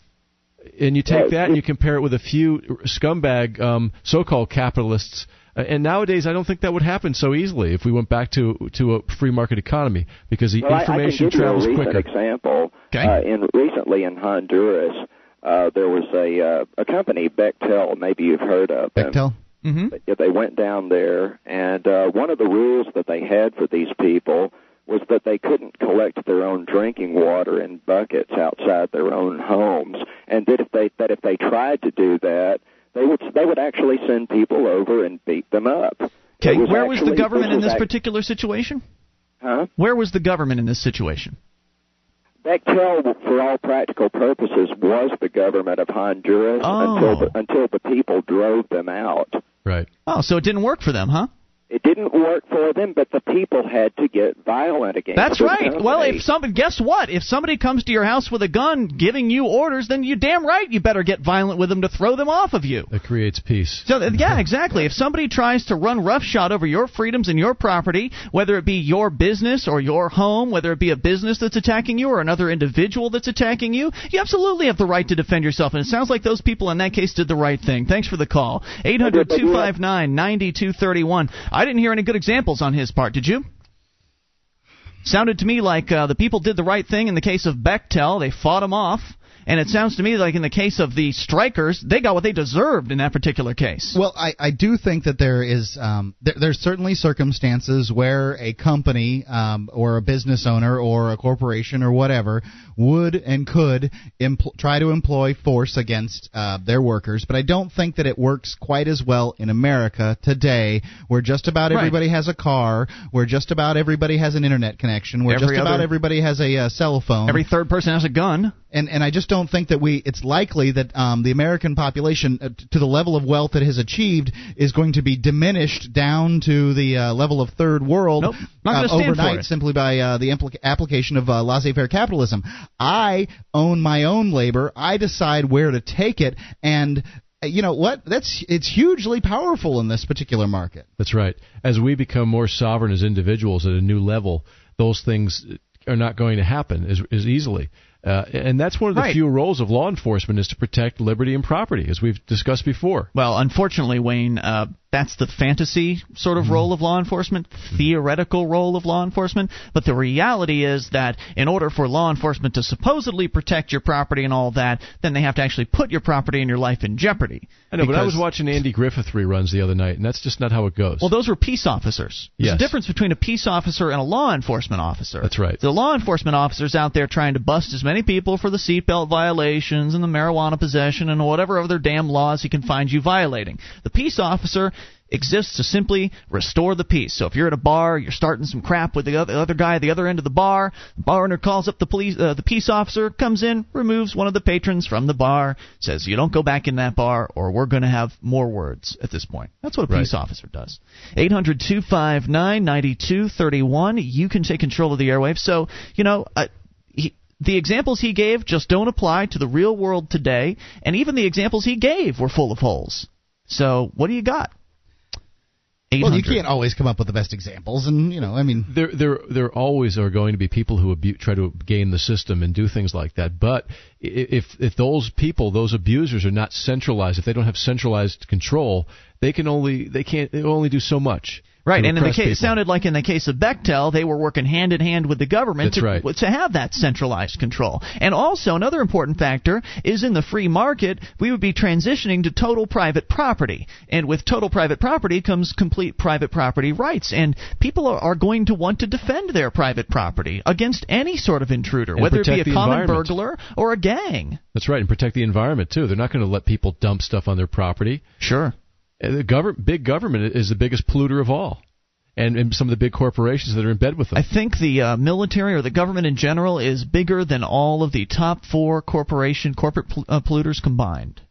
And you take that and you compare it with a few scumbag um, so-called capitalists. uh, And nowadays, I don't think that would happen so easily if we went back to to a free market economy because the well, information I, I can give travels you a quicker. example. Okay. Uh, in recently in Honduras, uh, there was a uh, a company Bechtel. Maybe you've heard of. Bechtel. Mm-hmm. They went down there, and uh, one of the rules that they had for these people was that they couldn't collect their own drinking water in buckets outside their own homes, and that if they that if they tried to do that, they would they would actually send people over and beat them up. Okay, was where was the actually- government in was this act- particular situation? Huh? Where was the government in this situation? Bechtel, for all practical purposes, was the government of Honduras Oh. until the, until the people drove them out. Right. Oh, so it didn't work for them, huh? It didn't work for them, but the people had to get violent against. That's right. company. Well, if somebody, guess what? If somebody comes to your house with a gun, giving you orders, then you damn right you better get violent with them to throw them off of you. That creates peace. So yeah, exactly. If somebody tries to run roughshod over your freedoms and your property, whether it be your business or your home, whether it be a business that's attacking you or another individual that's attacking you, you absolutely have the right to defend yourself. And it sounds like those people in that case did the right thing. Thanks for the call. 800-259-9231. I didn't hear any good examples on his part. Did you? Sounded to me like uh, the people did the right thing in the case of Bechtel. They fought him off. And it sounds to me like in the case of the strikers, they got what they deserved in that particular case. Well, I, I do think that there is um, there, there's certainly circumstances where a company um, or a business owner or a corporation or whatever would and could empl- try to employ force against uh, their workers, but I don't think that it works quite as well in America today, where just about Right. everybody has a car, where just about everybody has an internet connection, where Every just about other- everybody has a uh, cell phone Every third person has a gun. And and I just don't think that we. It's likely that um, the American population, uh, to the level of wealth it has achieved, is going to be diminished down to the uh, level of third world Nope. Not uh, overnight simply by uh, the impl- application of uh, laissez-faire capitalism. I own my own labor. I decide where to take it, and uh, you know what? That's it's hugely powerful in this particular market. That's right. As we become more sovereign as individuals at a new level, those things are not going to happen as, as easily. Uh, and that's one of the Right. few roles of law enforcement is to protect liberty and property, as we've discussed before. Well, unfortunately, Wayne, uh, that's the fantasy sort of mm-hmm. role of law enforcement, theoretical role of law enforcement. But the reality is that in order for law enforcement to supposedly protect your property and all that, then they have to actually put your property and your life in jeopardy. I know, but I was watching Andy Griffith reruns the other night, and that's just not how it goes. Well, those were peace officers. There's Yes. a difference between a peace officer and a law enforcement officer. That's right. The law enforcement officers out there trying to bust as many people for the seatbelt violations and the marijuana possession and whatever other damn laws he can find you violating. The peace officer exists to simply restore the peace. So if you're at a bar, you're starting some crap with the other, other guy at the other end of the bar, the bar owner calls up the police, uh, the peace officer comes in, removes one of the patrons from the bar, says you don't go back in that bar or we're going to have more words at this point. That's what a Right. peace officer does. 800-259-9231. You can take control of the airwaves. So, you know, uh, he, the examples he gave just don't apply to the real world today, and even the examples he gave were full of holes. So, what do you got? Well, you can't always come up with the best examples, and you know, I mean, there there there always are going to be people who abu- try to game the system and do things like that. But if if those people, those abusers, are not centralized, if they don't have centralized control, they can only they can't they only do so much. Right, and in the case, it sounded like in the case of Bechtel, they were working hand in hand with the government to, right. to have that centralized control. And also, another important factor is in the free market, we would be transitioning to total private property. And with total private property comes complete private property rights. And people are, are going to want to defend their private property against any sort of intruder, And whether it be a common burglar or a gang. That's right, and protect the environment too. They're not going to let people dump stuff on their property. Sure. Uh, The government, big government, is the biggest polluter of all, and, and some of the big corporations that are in bed with them. I think the uh, military or the government in general is bigger than all of the top four corporation corporate pol- uh, polluters combined.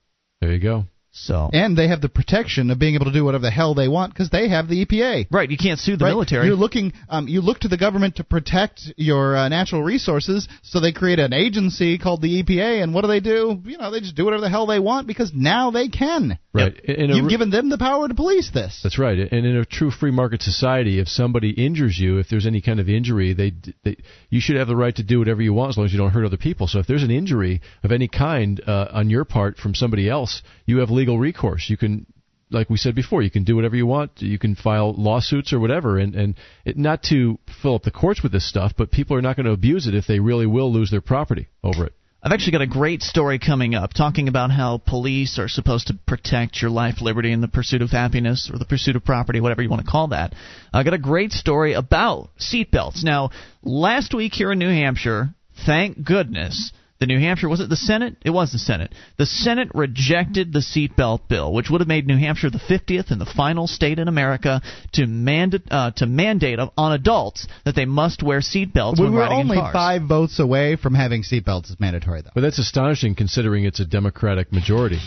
there you go. So and they have the protection of being able to do whatever the hell they want because they have the EPA. right, you can't sue the Right? military. You're looking. Um, you look to the government to protect your uh, natural resources, so they create an agency called the EPA. And what do they do? You know, they just do whatever the hell they want because now they can. Right. In You've re- given them the power to police this. That's right. And in a true free market society, if somebody injures you, if there's any kind of injury, they, they you should have the right to do whatever you want as long as you don't hurt other people. So if there's an injury of any kind uh, on your part from somebody else, you have legal recourse. You can like we said before, you can do whatever you want. You can file lawsuits or whatever, and and it, not to fill up the courts with this stuff, but people are not going to abuse it if they really will lose their property over it. I've actually got a great story coming up talking about how police are supposed to protect your life, liberty, and the pursuit of happiness or the pursuit of property, whatever you want to call that. I got a great story about seatbelts. Now, last week here in New Hampshire, thank goodness, the New Hampshire was it the Senate? It was the Senate. The Senate rejected the seatbelt bill, which would have made New Hampshire the 50th and the final state in America to mandate uh, to mandate on adults that they must wear seatbelts we when were riding only in cars. five votes away from having seatbelts as mandatory, though. But that's astonishing considering it's a Democratic majority.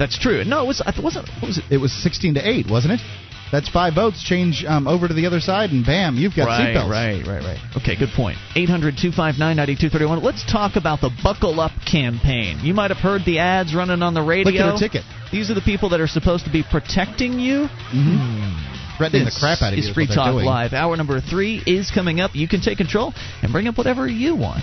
That's true. No, it was. I th- wasn't. What was it? It was 16 to eight, wasn't it? That's five votes. Change um, over to the other side, and bam, you've got right, seatbelts. Right, right, right. Okay, good point. 800 259 9231. Let's talk about the Buckle Up campaign. You might have heard the ads running on the radio. Look at a ticket. These are the people that are supposed to be protecting you. Mm-hmm. Threatening This the crap out of you. is Free Talk doing. Live. Hour number three is coming up. You can take control and bring up whatever you want.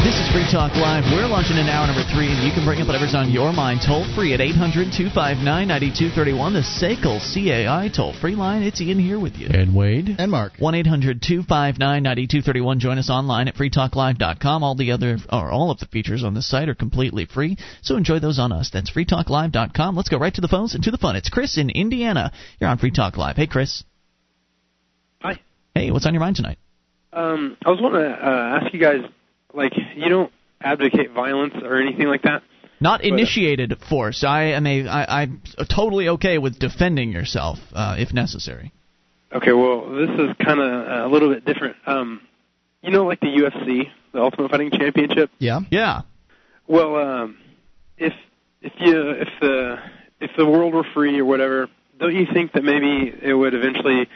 This is Free Talk Live. We're launching in hour number three, and you can bring up whatever's on your mind toll free at 800 259 9231, the SACL CAI toll free line. It's Ian here with you. And Wayne. And Mark. 1 800 259 9231. Join us online at freetalklive.com. All the other, or all of the features on the site are completely free, so enjoy those on us. That's freetalklive.com. Let's go right to the phones and to the fun. It's Chris in Indiana. You're on Free Talk Live. Hey, Chris. Hi. Hey, what's on your mind tonight? Um, I was wanting to uh, ask you guys, like, you don't advocate violence or anything like that. Not But- initiated force. I am a. I, I'm totally okay with defending yourself uh, if necessary. Okay, well, this is kind of a little bit different. Um, you know, like the UFC, the Ultimate Fighting Championship. Yeah. Yeah. Well, um, if if you if the if the world were free or whatever, don't you think that maybe it would eventually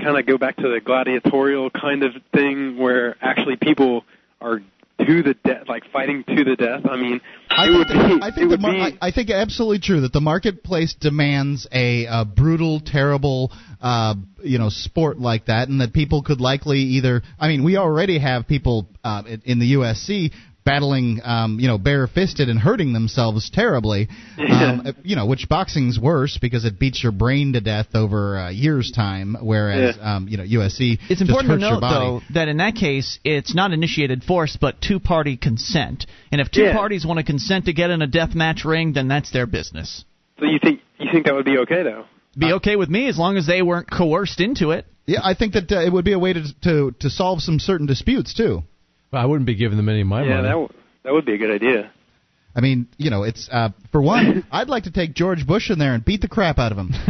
kind of go back to the gladiatorial kind of thing where actually people are to the death, like fighting to the death? I mean, I think, the- be. I think the mar- be. I, I think absolutely true that the marketplace demands a, uh brutal, terrible, uh, you know, sport like that, and that people could likely either. I mean, we already have people uh, in the UFC battling, um, you know, bare-fisted and hurting themselves terribly. Um, you know, which boxing's worse because it beats your brain to death over a year's time, whereas, um, you know, UFC It's just important to hurts your note, though, that in that case, it's not initiated force, but two-party consent. And if two Yeah. parties want to consent to get in a death match ring, then that's their business. So you think you think that would be okay though? Be okay with me as long as they weren't coerced into it. Yeah, I think that uh, it would be a way to, to to solve some certain disputes too. I wouldn't be giving them any of my yeah, money. that w- that would be a good idea. I mean, you know, it's uh, for one, I'd like to take George Bush in there and beat the crap out of him.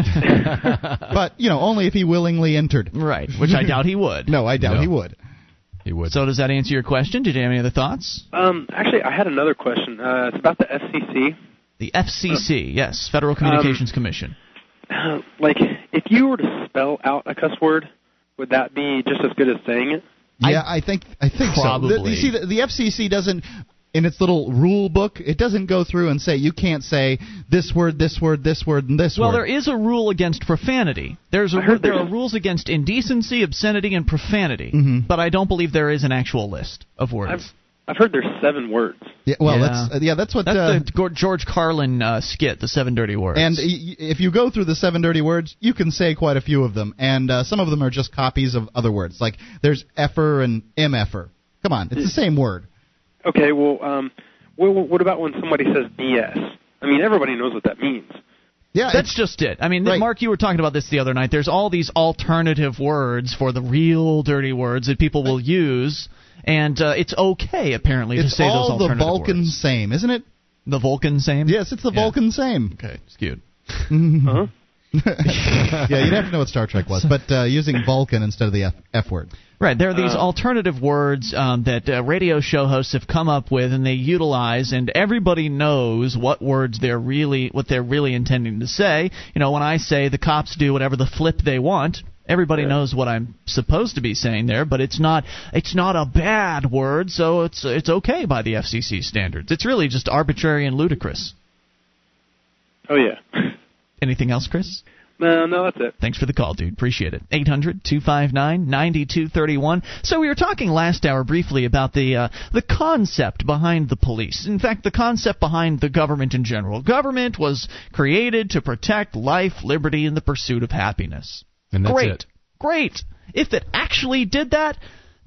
but you know, only if he willingly entered. Right, which I doubt he would. No, I doubt No. he would. he would. So does that answer your question? Did you have any other thoughts? Um, actually, I had another question. Uh, it's about the FCC. The FCC, yes, Federal Communications Commission. like, if you were to spell out a cuss word, would that be just as good as saying it? Yeah, I, think I think so. The, you see, the, the FCC doesn't. In its little rule book, it doesn't go through and say you can't say this word, this word, this word, and this Well, word. Well, there is a rule against profanity. There's a I heard there are rules against indecency, obscenity, and profanity. Mhm. But I don't believe there is an actual list of words. I've I've heard there's seven words. yeah, well, Yeah. that's uh, yeah, that's what. That's uh, the George Carlin uh, skit, the Seven Dirty Words. and y- y- if you go through the seven dirty words, you can say quite a few of them, and uh, some of them are just copies of other words. Like there's effer and mf'er. Come on, it's the same word. Okay, well, um, what, what about when somebody says BS? I mean, everybody knows what that means. Yeah, That's just it. I mean, Right. Mark, you were talking about this the other night. There's all these alternative words for the real dirty words that people will use, and uh, it's okay apparently to it's say those all the Vulcan words. same, isn't it? The Vulcan same. Yes, it's the Yeah. Vulcan same. Okay, it's cute. Huh? yeah, you'd have to know what Star Trek was, but uh, using Vulcan instead of the F, F word. Right, there are these Uh. alternative words um, that uh, radio show hosts have come up with, and they utilize, and everybody knows what words they're really what they're really intending to say. You know, when I say the cops do whatever the flip they want, everybody Yeah. knows what I'm supposed to be saying there, but it's not it's not a bad word, so it's it's okay by the FCC standards. It's really just arbitrary and ludicrous. Oh yeah. Anything else, Chris? No, no, that's it. Thanks for the call, dude. Appreciate it. 800 259 9231. So, we were talking last hour briefly about the, uh, the concept behind the police. In fact, the concept behind the government in general. Government was created to protect life, liberty, and the pursuit of happiness. And that's Great. it. Great. If it actually did that,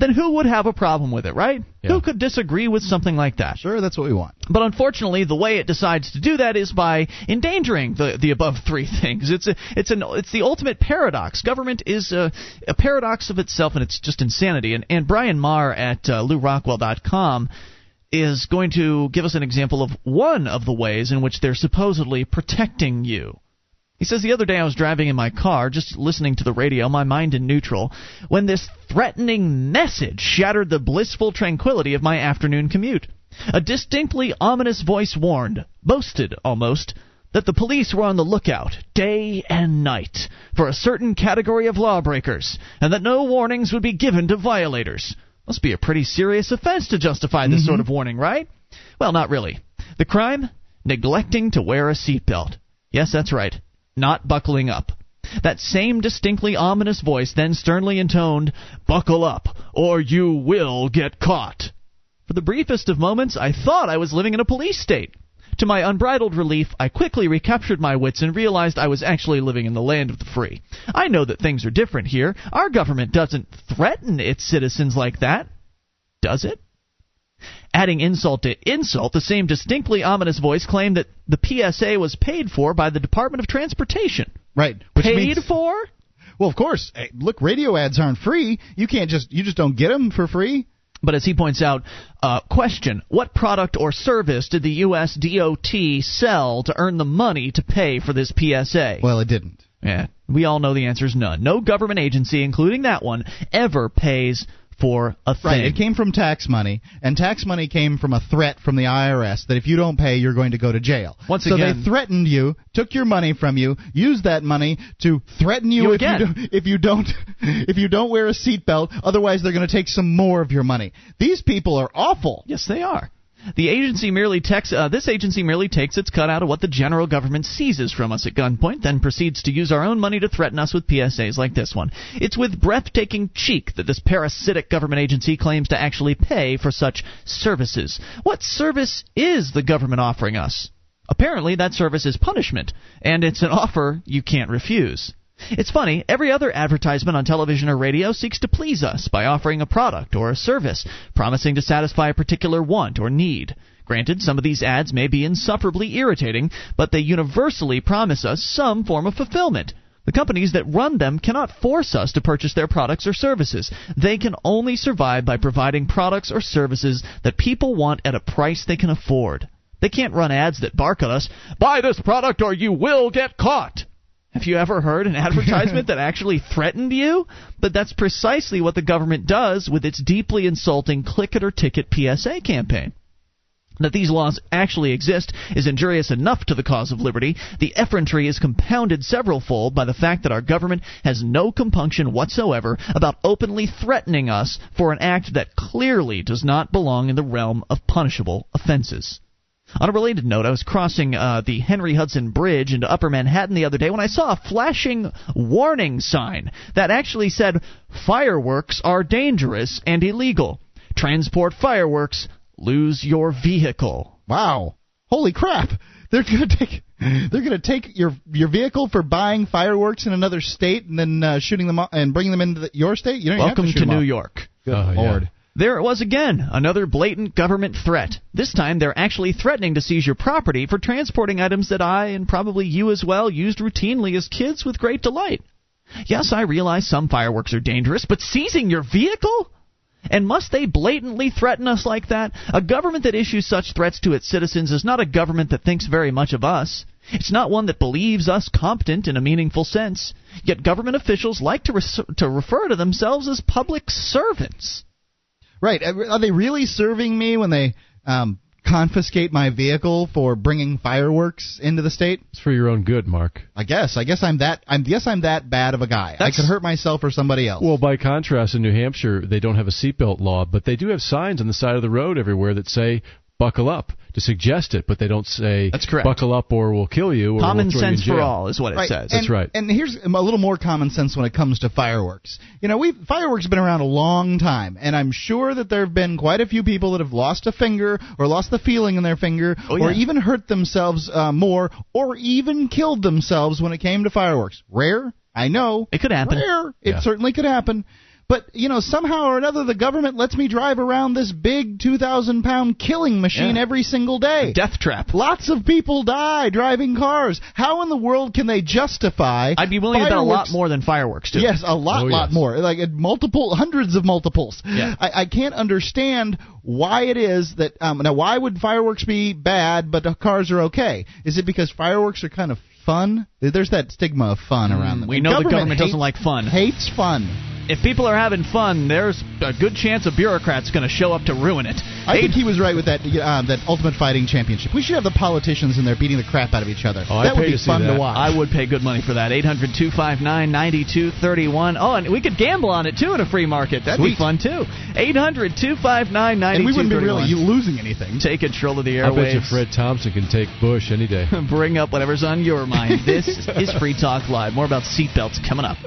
then who would have a problem with it, right? Yeah. Who could disagree with something like that? Sure, that's what we want. But unfortunately, the way it decides to do that is by endangering the, the above three things. It's a, it's an it's the ultimate paradox. Government is a, a paradox of itself, and it's just insanity. And and Brian Marr at uh, LewRockwell.com is going to give us an example of one of the ways in which they're supposedly protecting you. He says the other day I was driving in my car, just listening to the radio, my mind in neutral, when this threatening message shattered the blissful tranquility of my afternoon commute. A distinctly ominous voice warned, boasted almost, that the police were on the lookout day and night for a certain category of lawbreakers, and that no warnings would be given to violators. Must be a pretty serious offense to justify this Mm-hmm. sort of warning, right? Well, not really. The crime? Neglecting to wear a seatbelt. Yes, that's right. Not buckling up. That same distinctly ominous voice then sternly intoned, Buckle up, or you will get caught. For the briefest of moments, I thought I was living in a police state. To my unbridled relief, I quickly recaptured my wits and realized I was actually living in the land of the free. I know that things are different here. Our government doesn't threaten its citizens like that. Does it? Adding insult to insult, the same distinctly ominous voice claimed that the PSA was paid for by the Department of Transportation. Right. Which paid means, for? Well, of course. Hey, look, radio ads aren't free. You can't just you just don't get them for free. But as he points out, uh, question: What product or service did the U.S. DOT sell to earn the money to pay for this PSA? Well, it didn't. Yeah, we all know the answer is none. No government agency, including that one, ever pays for a thing. Right. It came from tax money, and tax money came from a threat from the IRS that if you don't pay, you're going to go to jail. Once so again- they threatened you, took your money from you, used that money to threaten you, You if, again. You do, if you don't if you don't wear a seatbelt. Otherwise, they're going to take some more of your money. These people are awful. Yes, they are. The agency merely takes uh, this agency merely takes its cut out of what the general government seizes from us at gunpoint, then proceeds to use our own money to threaten us with PSAs like this one. It's with breathtaking cheek that this parasitic government agency claims to actually pay for such services. What service is the government offering us? Apparently, that service is punishment, and it's an offer you can't refuse. It's funny, every other advertisement on television or radio seeks to please us by offering a product or a service, promising to satisfy a particular want or need. Granted, some of these ads may be insufferably irritating, but they universally promise us some form of fulfillment. The companies that run them cannot force us to purchase their products or services. They can only survive by providing products or services that people want at a price they can afford. They can't run ads that bark at us, buy this product or you will get caught. Have you ever heard an advertisement that actually threatened you? But that's precisely what the government does with its deeply insulting click it or ticket PSA campaign. That these laws actually exist is injurious enough to the cause of liberty. The effrontery is compounded several fold by the fact that our government has no compunction whatsoever about openly threatening us for an act that clearly does not belong in the realm of punishable offenses. On a related note, I was crossing uh, the Henry Hudson Bridge into Upper Manhattan the other day when I saw a flashing warning sign that actually said, Fireworks are dangerous and illegal. Transport fireworks, lose your vehicle. Wow. Holy crap. They're going to take they're going to take your your vehicle for buying fireworks in another state and then uh, shooting them off and bringing them into the, your state. You don't even have Welcome to, shoot to them New off. York. Good Oh, yeah. There it was again, another blatant government threat. This time they're actually threatening to seize your property for transporting items that I, and probably you as well, used routinely as kids with great delight. Yes, I realize some fireworks are dangerous, but seizing your vehicle? And must they blatantly threaten us like that? A government that issues such threats to its citizens is not a government that thinks very much of us. It's not one that believes us competent in a meaningful sense. Yet government officials like to, to refer to themselves as public servants. Right. Are they really serving me when they um, confiscate my vehicle for bringing fireworks into the state? It's for your own good, Mark. I guess. I guess I'm that. I guess I'm that bad of a guy. That's- I could hurt myself or somebody else. Well, by contrast, in New Hampshire, they don't have a seatbelt law, but they do have signs on the side of the road everywhere that say "buckle up" to suggest it, but they don't say That's correct. "buckle up" or "we'll kill you." Or Common we'll throw you in sense for jail." all is what it Right. says. That's right. And here's a little more common sense when it comes to fireworks. You know, we fireworks have been around a long time, and I'm sure that there have been quite a few people that have lost a finger or lost the feeling in their finger, Oh, yeah. or even hurt themselves uh, more, or even killed themselves when it came to fireworks. Rare, I know. It could happen. Rare, it Yeah. certainly could happen. But you know somehow or another the government lets me drive around this big 2,000 pound killing machine Yeah. every single day. Death trap. Lots of people die driving cars. How in the world can they justify? I'd be willing to bet a lot more than fireworks too. Yes, a lot, Oh, lot yes. more. Like multiple, hundreds of multiples. Yeah. I, I can't understand why it is that. Um, now, why would fireworks be bad, but uh, cars are okay? Is it because fireworks are kind of fun? There's that stigma of fun around them. Mm, we And know the government hates- doesn't like fun. Hates fun. If people are having fun, there's a good chance a bureaucrat's going to show up to ruin it. I Eight- think he was right with that um, that Ultimate Fighting Championship. We should have the politicians in there beating the crap out of each other. Oh, I'd that would pay be to see fun that. to watch. I would pay good money for that. 800 259 9231. Oh, and we could gamble on it too in a free market. That'd be fun too. 800 259 and we wouldn't be really losing anything. Take control of the airwaves. I bet you. Fred Thompson can take Bush any day. Bring up whatever's on your mind. This is Free Talk Live. More about seatbelts coming up.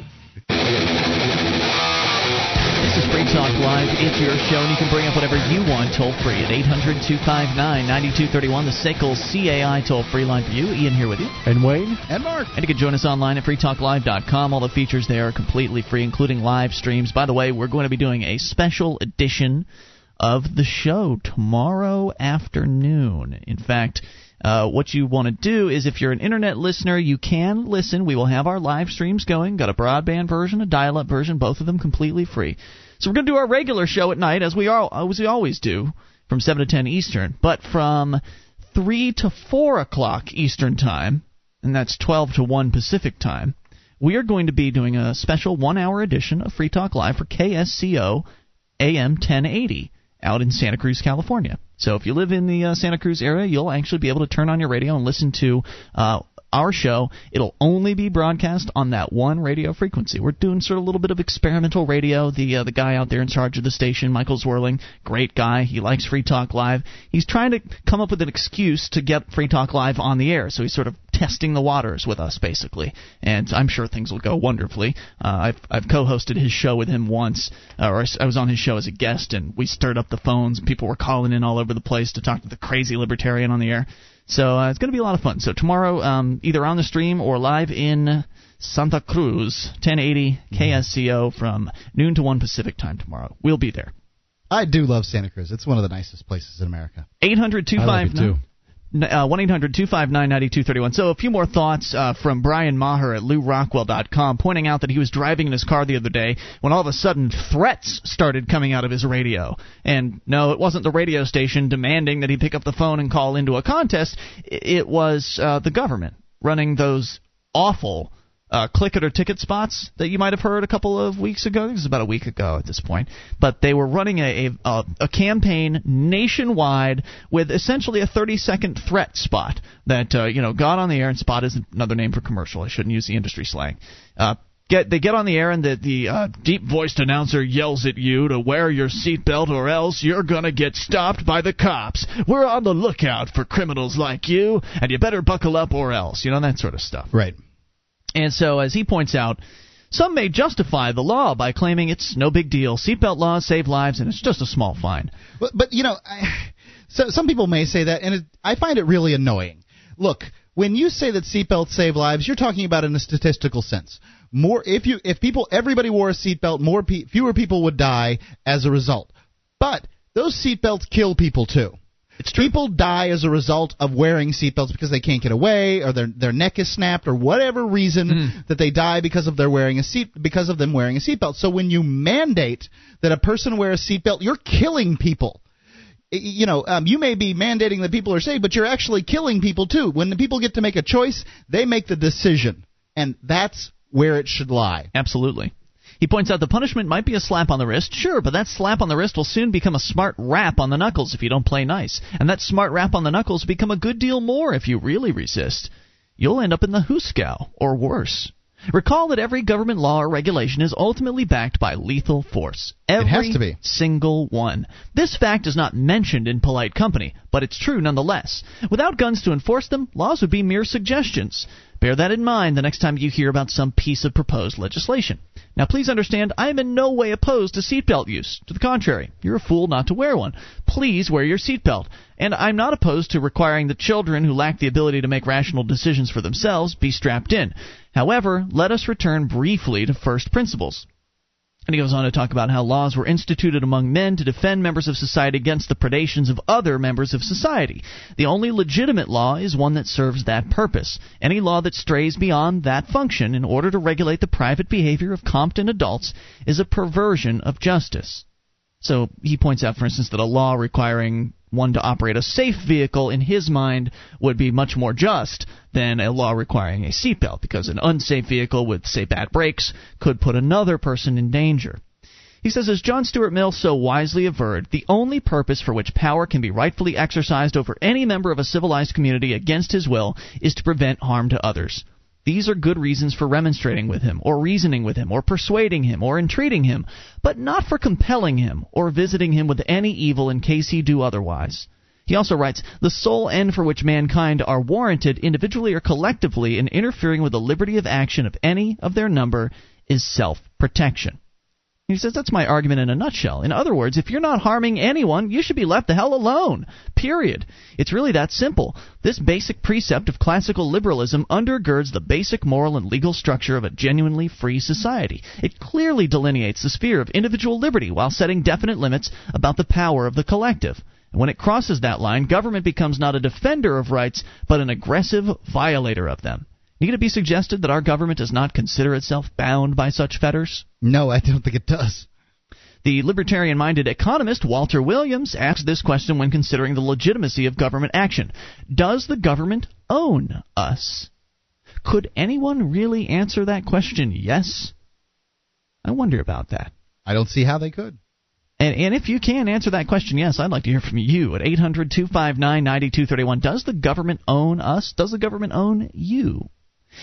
This is Free Talk Live. It's your show, and you can bring up whatever you want toll free at 800 259 9231, the SACL CAI toll free line for you. Ian here with you. And Wayne? And Mark. And you can join us online at freetalklive.com. All the features there are completely free, including live streams. By the way, we're going to be doing a special edition of the show tomorrow afternoon. In fact, uh, what you want to do is if you're an internet listener, you can listen. We will have our live streams going. Got a broadband version, a dial up version, both of them completely free. So we're going to do our regular show at night, as we, are, as we always do, from 7 to 10 Eastern. But from 3 to 4 o'clock Eastern Time, and that's 12 to 1 Pacific Time, we are going to be doing a special one hour edition of Free Talk Live for KSCO AM 1080 out in Santa Cruz, California. So if you live in the uh, Santa Cruz area, you'll actually be able to turn on your radio and listen to uh, our show. It'll only be broadcast on that one radio frequency. We're doing sort of a little bit of experimental radio. The uh, the guy out there in charge of the station, Michael Zwerling, great guy. He likes Free Talk Live. He's trying to come up with an excuse to get Free Talk Live on the air. So he's sort of testing the waters with us, basically. And I'm sure things will go wonderfully. Uh, I've I've co-hosted his show with him once, uh, or I was on his show as a guest, and we stirred up the phones. People were calling in all over the place to talk to the crazy libertarian on the air. So uh, it's going to be a lot of fun. So tomorrow, um, either on the stream or live in Santa Cruz, 1080 KSCO from noon to 1 Pacific time tomorrow. We'll be there. I do love Santa Cruz. It's one of the nicest places in America. 800 I like it too. Uh, 1 800 259 9231. So, a few more thoughts uh, from Brian Maher at LewRockwell.com, pointing out that he was driving in his car the other day when all of a sudden threats started coming out of his radio. And no, it wasn't the radio station demanding that he pick up the phone and call into a contest, it was uh, the government running those awful uh, click it or ticket spots that you might have heard a couple of weeks ago. I think it was about a week ago at this point. But they were running a, a, a, a campaign nationwide with essentially a 30 second threat spot that uh, you know got on the air and spot is another name for commercial. I shouldn't use the industry slang. Uh, Get, they get on the air and the, the uh, deep voiced announcer yells at you to wear your seatbelt or else you're gonna get stopped by the cops. We're on the lookout for criminals like you and you better buckle up or else. You know, that sort of stuff. Right. And so, as he points out, some may justify the law by claiming it's no big deal. Seatbelt laws save lives, and it's just a small fine. But, but you know, I, so some people may say that, and it, I find it really annoying. Look, when you say that seatbelts save lives, you're talking about in a statistical sense. More if you if people everybody wore a seatbelt, more pe- fewer people would die as a result. But those seatbelts kill people too. It's true. People die as a result of wearing seatbelts because they can't get away, or their their neck is snapped, or whatever reason Hmm. that they die because of their wearing a seat because of them wearing a seatbelt. So when you mandate that a person wear a seatbelt, you're killing people. You know, um, you may be mandating that people are safe, but you're actually killing people too. When the people get to make a choice, they make the decision, and that's where it should lie. Absolutely. He points out the punishment might be a slap on the wrist, sure, but that slap on the wrist will soon become a smart rap on the knuckles if you don't play nice. And that smart rap on the knuckles will become a good deal more if you really resist. You'll end up in the hooskow, or worse. Recall that every government law or regulation is ultimately backed by lethal force. Every has to be. single one. This fact is not mentioned in polite company, but it's true nonetheless. Without guns to enforce them, laws would be mere suggestions. Bear that in mind the next time you hear about some piece of proposed legislation. Now, please understand, I am in no way opposed to seatbelt use. To the contrary, you're a fool not to wear one. Please wear your seatbelt. And I'm not opposed to requiring that children who lack the ability to make rational decisions for themselves be strapped in. However, let us return briefly to first principles. And he goes on to talk about how laws were instituted among men to defend members of society against the predations of other members of society. The only legitimate law is one that serves that purpose. Any law that strays beyond that function in order to regulate the private behavior of competent adults is a perversion of justice. So he points out, for instance, that a law requiring one to operate a safe vehicle, in his mind, would be much more just than a law requiring a seatbelt, because an unsafe vehicle with, say, bad brakes could put another person in danger. He says, as John Stuart Mill so wisely averred, the only purpose for which power can be rightfully exercised over any member of a civilized community against his will is to prevent harm to others. These are good reasons for remonstrating with him, or reasoning with him, or persuading him, or entreating him, but not for compelling him, or visiting him with any evil in case he do otherwise. He also writes, The sole end for which mankind are warranted, individually or collectively, in interfering with the liberty of action of any of their number is self protection. He says that's my argument in a nutshell. In other words, if you're not harming anyone, you should be left the hell alone. Period. It's really that simple. This basic precept of classical liberalism undergirds the basic moral and legal structure of a genuinely free society. It clearly delineates the sphere of individual liberty while setting definite limits about the power of the collective. And when it crosses that line, government becomes not a defender of rights, but an aggressive violator of them. Need it be suggested that our government does not consider itself bound by such fetters? No, I don't think it does. The libertarian minded economist Walter Williams asked this question when considering the legitimacy of government action Does the government own us? Could anyone really answer that question yes? I wonder about that. I don't see how they could. And, and if you can answer that question, yes, I'd like to hear from you at 800 259 9231. Does the government own us? Does the government own you?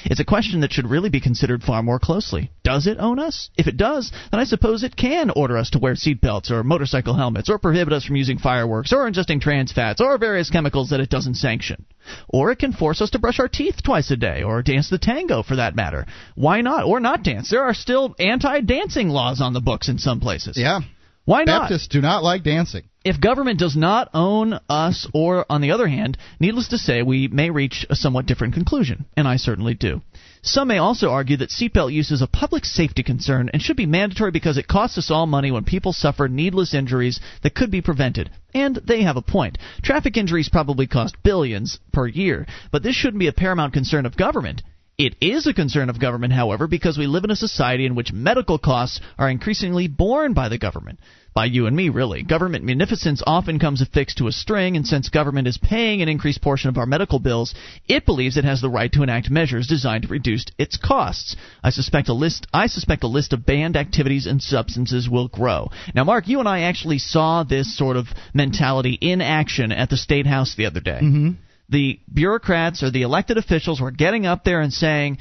It's a question that should really be considered far more closely. Does it own us? If it does, then I suppose it can order us to wear seatbelts or motorcycle helmets or prohibit us from using fireworks or ingesting trans fats or various chemicals that it doesn't sanction. Or it can force us to brush our teeth twice a day or dance the tango for that matter. Why not? Or not dance. There are still anti dancing laws on the books in some places. Yeah. Why not? Baptists do not like dancing. If government does not own us, or on the other hand, needless to say, we may reach a somewhat different conclusion, and I certainly do. Some may also argue that seatbelt use is a public safety concern and should be mandatory because it costs us all money when people suffer needless injuries that could be prevented. And they have a point. Traffic injuries probably cost billions per year, but this shouldn't be a paramount concern of government. It is a concern of government, however, because we live in a society in which medical costs are increasingly borne by the government by you and me, really. Government munificence often comes affixed to a string, and since government is paying an increased portion of our medical bills, it believes it has the right to enact measures designed to reduce its costs. I suspect a list. I suspect a list of banned activities and substances will grow. Now, Mark, you and I actually saw this sort of mentality in action at the state house the other day. Mm-hmm. The bureaucrats or the elected officials were getting up there and saying.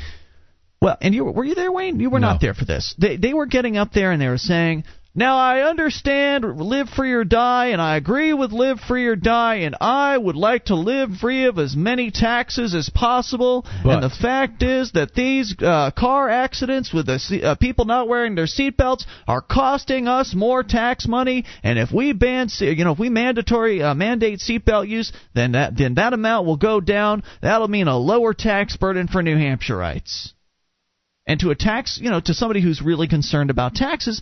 Well, and you were you there, Wayne? You were No. not there for this. They they were getting up there and they were saying, now I understand live free or die, and I agree with live free or die, and I would like to live free of as many taxes as possible. But- and the fact is that these uh, car accidents with the uh, people not wearing their seatbelts are costing us more tax money. And if we ban, you know, if we mandatory uh, mandate seatbelt use, then that then that amount will go down. That'll mean a lower tax burden for New Hampshireites. And to a tax, you know, to somebody who's really concerned about taxes,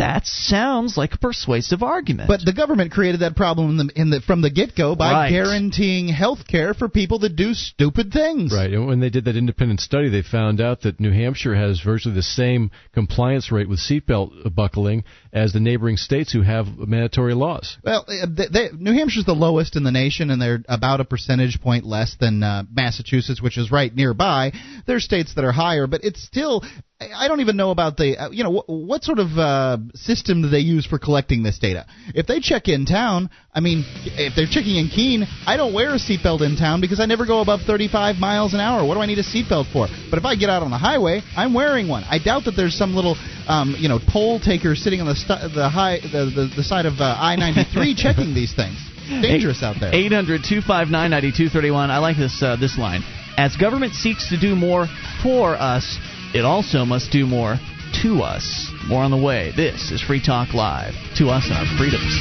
that sounds like a persuasive argument. But the government created that problem in the, in the, from the get go by Right. guaranteeing health care for people that do stupid things. Right, and when they did that independent study, they found out that New Hampshire has virtually the same compliance rate with seatbelt buckling as the neighboring states who have mandatory laws. Well, uh, they, they, New Hampshire's the lowest in the nation, and they're about a percentage point less than uh, Massachusetts, which is right nearby. There's states that are higher, but it's still. I don't even know about the. Uh, you know, what, what sort of uh, system do they use for collecting this data? If they check in town, I mean, if they're checking in Keene, I don't wear a seatbelt in town because I never go above 35 miles an hour. What do I need a seatbelt for? But if I get out on the highway, I'm wearing one. I doubt that there's some little, um, you know, toll taker sitting on the stu- the high the, the, the side of uh, I-93 checking these things. Dangerous out there. 800 259 9231. I like this, uh, this line. As government seeks to do more for us, it also must do more to us. More on the way. This is Free Talk Live. To us and our freedoms.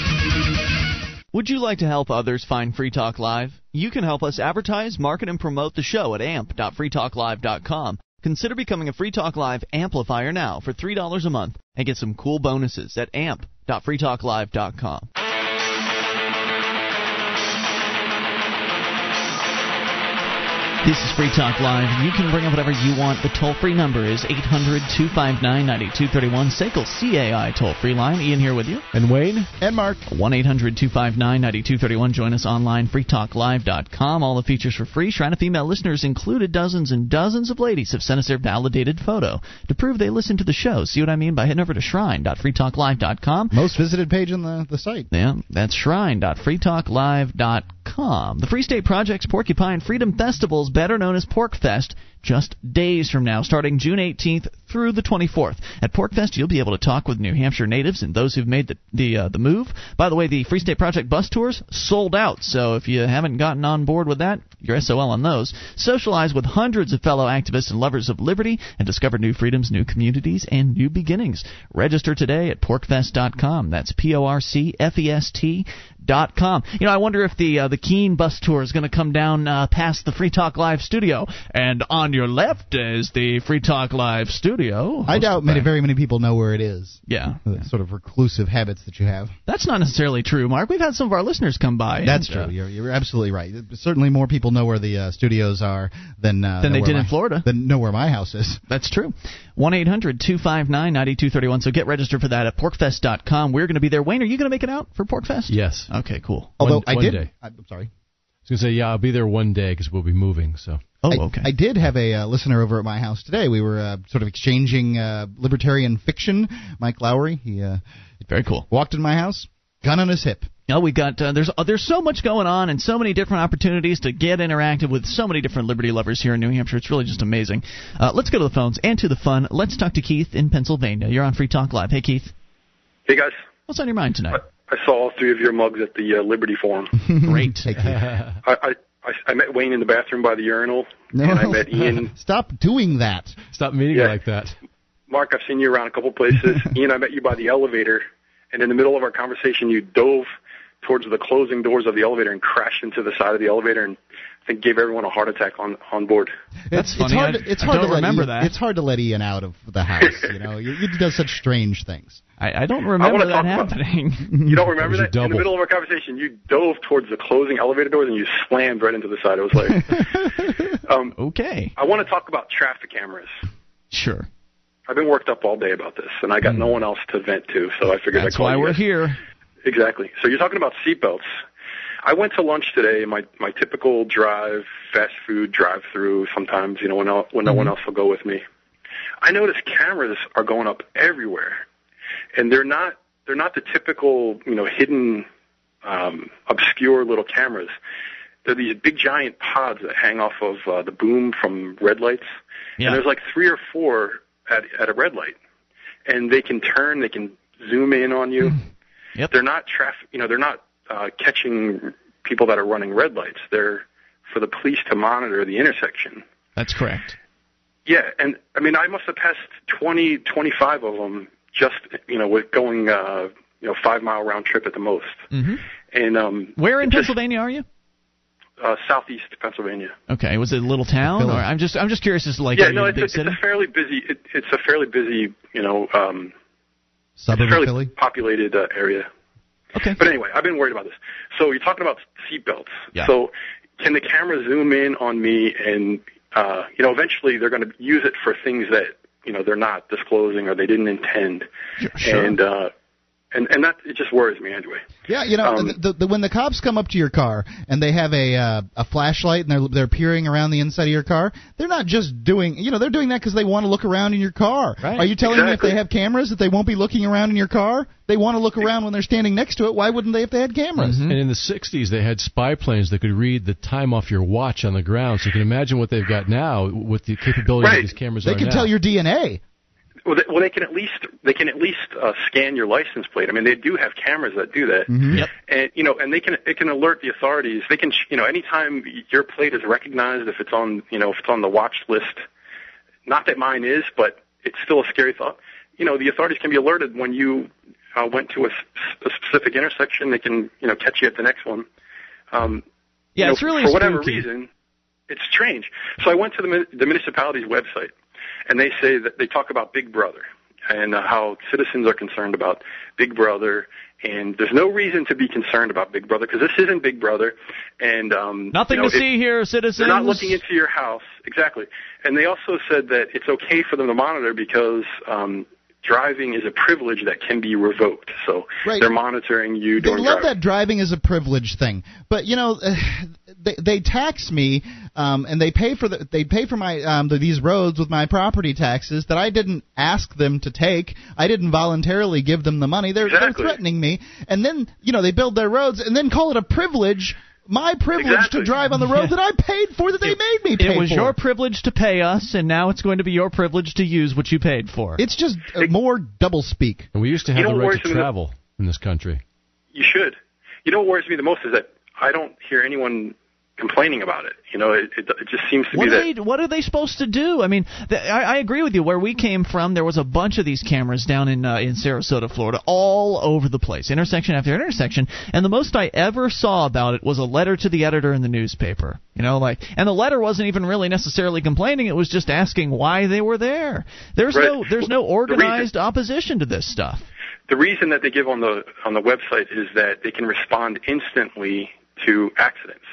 Would you like to help others find Free Talk Live? You can help us advertise, market, and promote the show at amp.freetalklive.com. Consider becoming a Free Talk Live amplifier now for $3 a month and get some cool bonuses at amp.freetalklive.com. This is Free Talk Live. You can bring up whatever you want. The toll free number is 800 259 9231. SACL CAI toll free line. Ian here with you. And Wayne? And Mark. 1 800 259 9231. Join us online, freetalklive.com. All the features for free. Shrine of Female listeners included. Dozens and dozens of ladies have sent us their validated photo to prove they listen to the show. See what I mean by heading over to shrine.freetalklive.com. Most visited page on the, the site. Yeah, that's shrine.freetalklive.com. The Free State Project's Porcupine Freedom Festivals better known as PorcFest, just days from now, starting June 18th through the 24th. At PorcFest, you'll be able to talk with New Hampshire natives and those who've made the the, uh, the move. By the way, the Free State Project bus tours sold out, so if you haven't gotten on board with that, you're SOL on those. Socialize with hundreds of fellow activists and lovers of liberty and discover new freedoms, new communities, and new beginnings. Register today at porcfest.com. That's P O R C F E S T com. You know, I wonder if the uh, the Keene bus tour is going to come down uh, past the Free Talk Live studio, and on your left is the Free Talk Live studio. I doubt many, very many people know where it is. Yeah, the sort of reclusive habits that you have. That's not necessarily true, Mark. We've had some of our listeners come by. That's and, true. Uh, you're, you're absolutely right. Certainly, more people know where the uh, studios are than uh, than they did my, in Florida. Than know where my house is. That's true. One eight hundred two five nine ninety two thirty one. So get registered for that at porcfest.com. We're going to be there. Wayne, are you going to make it out for PorcFest? Yes. Okay, cool. Although one, I one did. Day. I'm sorry. I was going to say, yeah, I'll be there one day because we'll be moving. So. Oh, I, okay. I did have a uh, listener over at my house today. We were uh, sort of exchanging uh, libertarian fiction. Mike Lowry, he uh, very cool. Walked in my house, gun on his hip. No, we got uh, there's uh, there's so much going on and so many different opportunities to get interactive with so many different liberty lovers here in New Hampshire. It's really just amazing. Uh, let's go to the phones and to the fun. Let's talk to Keith in Pennsylvania. You're on Free Talk Live. Hey, Keith. Hey guys. What's on your mind tonight? I, I saw all three of your mugs at the uh, Liberty Forum. Great. Thank you. I, I I, I met Wayne in the bathroom by the urinal, no. and I met Ian. Stop doing that. Stop meeting Yeah. like that. Mark, I've seen you around a couple places. Ian, I met you by the elevator, and in the middle of our conversation, you dove towards the closing doors of the elevator and crashed into the side of the elevator, and I think gave everyone a heart attack on on board. That's it's, funny. It's hard, I- to, it's I hard don't to remember Ian, that. It's hard to let Ian out of the house. You know, he, he does such strange things. I, I don't I remember wanna that talk about- happening. You don't remember was that? your In the middle of our conversation, you dove towards the closing elevator doors and you slammed right into the side. It was like, um, okay. I want to talk about traffic cameras. Sure. I've been worked up all day about this, and I got no one else to vent to, so I figured That's I'd call why you we're guys. here. Exactly. So you're talking about seatbelts. I went to lunch today. My my typical drive, fast food drive-through. Sometimes you know when no, when no one else will go with me. I noticed cameras are going up everywhere, and they're not they're not the typical you know hidden, um, obscure little cameras. They're these big giant pods that hang off of uh, the boom from red lights. Yeah. And there's like three or four at at a red light, and they can turn, they can zoom in on you. Yep. They're not traffic, you know, they're not uh, catching people that are running red lights. They're for the police to monitor the intersection. That's correct. Yeah, and I mean, I must have passed 20, 25 of them just, you know, with going, uh, you know, five mile round trip at the most. hmm And um, Where in it just- Pennsylvania are you? Uh, southeast Pennsylvania. Okay, was it a little town, Philly. or I'm just I'm just curious as to like yeah, no, it's a, it's a fairly busy. It, it's a fairly busy, you know, um, Suburb it's a fairly Philly. populated uh, area. Okay. But anyway, I've been worried about this. So you're talking about seatbelts. Yeah. So can the camera zoom in on me and uh, you know eventually they're going to use it for things that you know they're not disclosing or they didn't intend. Sure. And uh, and and that it just worries me anyway. Yeah, you know, Um, the, the, the, when the cops come up to your car and they have a uh, a flashlight and they're they're peering around the inside of your car, they're not just doing, you know, they're doing that because they want to look around in your car. Right. Are you telling me if they have cameras that they won't be looking around in your car? They want to look around when they're standing next to it. Why wouldn't they if they had cameras? Mm-hmm. And in the 60s, they had spy planes that could read the time off your watch on the ground. So you can imagine what they've got now with the capability Right. of these cameras They are can now. tell your DNA. Well, they, well, they can at least they can at least uh, scan your license plate. I mean, they do have cameras that do that, Yep. and you know, and they can it can alert the authorities. They can, you know, anytime your plate is recognized, if it's on, you know, if it's on the watch list. Not that mine is, but it's still a scary thought. You know, the authorities can be alerted when you uh, went to a, s- a specific intersection. They can, you know, catch you at the next one. Um, Yeah, you know, it's really for whatever spooky. reason, it's strange. So I went to the, mun- the municipality's website, and they say that they talk about Big Brother and uh, how citizens are concerned about Big Brother. And there's no reason to be concerned about Big Brother because this isn't Big Brother, and um, Nothing you know, to see here, citizens. They're not looking into your house exactly. And they also said that it's okay for them to monitor because um, driving is a privilege that can be revoked. So Right. they're monitoring you They love driving. that driving is a privilege thing, but you know, they, they tax me, um, and they pay for the they pay for my um, the, these roads with my property taxes that I didn't ask them to take. I didn't voluntarily give them the money. They're, they're threatening me, and then you know they build their roads and then call it a privilege. My privilege Exactly. to drive on the road that I paid for that they made me pay It was for. your privilege to pay us, and now it's going to be your privilege to use what you paid for. It's just uh, more double speak. And we used to have You know the right to me the- travel in this country. You should. You know what worries me the most is that I don't hear anyone complaining about it. You know, it, it, it just seems to What be that they, what are they supposed to do? I mean, th- I, I agree with you. Where we came from, there was a bunch of these cameras down in uh, in Sarasota, Florida, all over the place, intersection after intersection. And the most I ever saw about it was a letter to the editor in the newspaper. You know, like, and the letter wasn't even really necessarily complaining; it was just asking why they were there. There's Right. no there's no The organized opposition to this stuff. the reason that they give on the on the website is that they can respond instantly to accidents.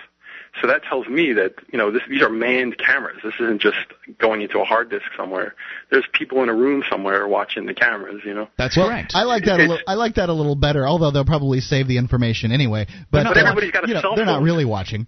So that tells me that you know this, these are manned cameras. This isn't just going into a hard disk somewhere. There's people in a room somewhere watching the cameras. You know. That's Well, correct. I like that a It's- little. I like that a little better. Although they'll probably save the information anyway. But, But uh, everybody's got a you know, cell They're not really watching.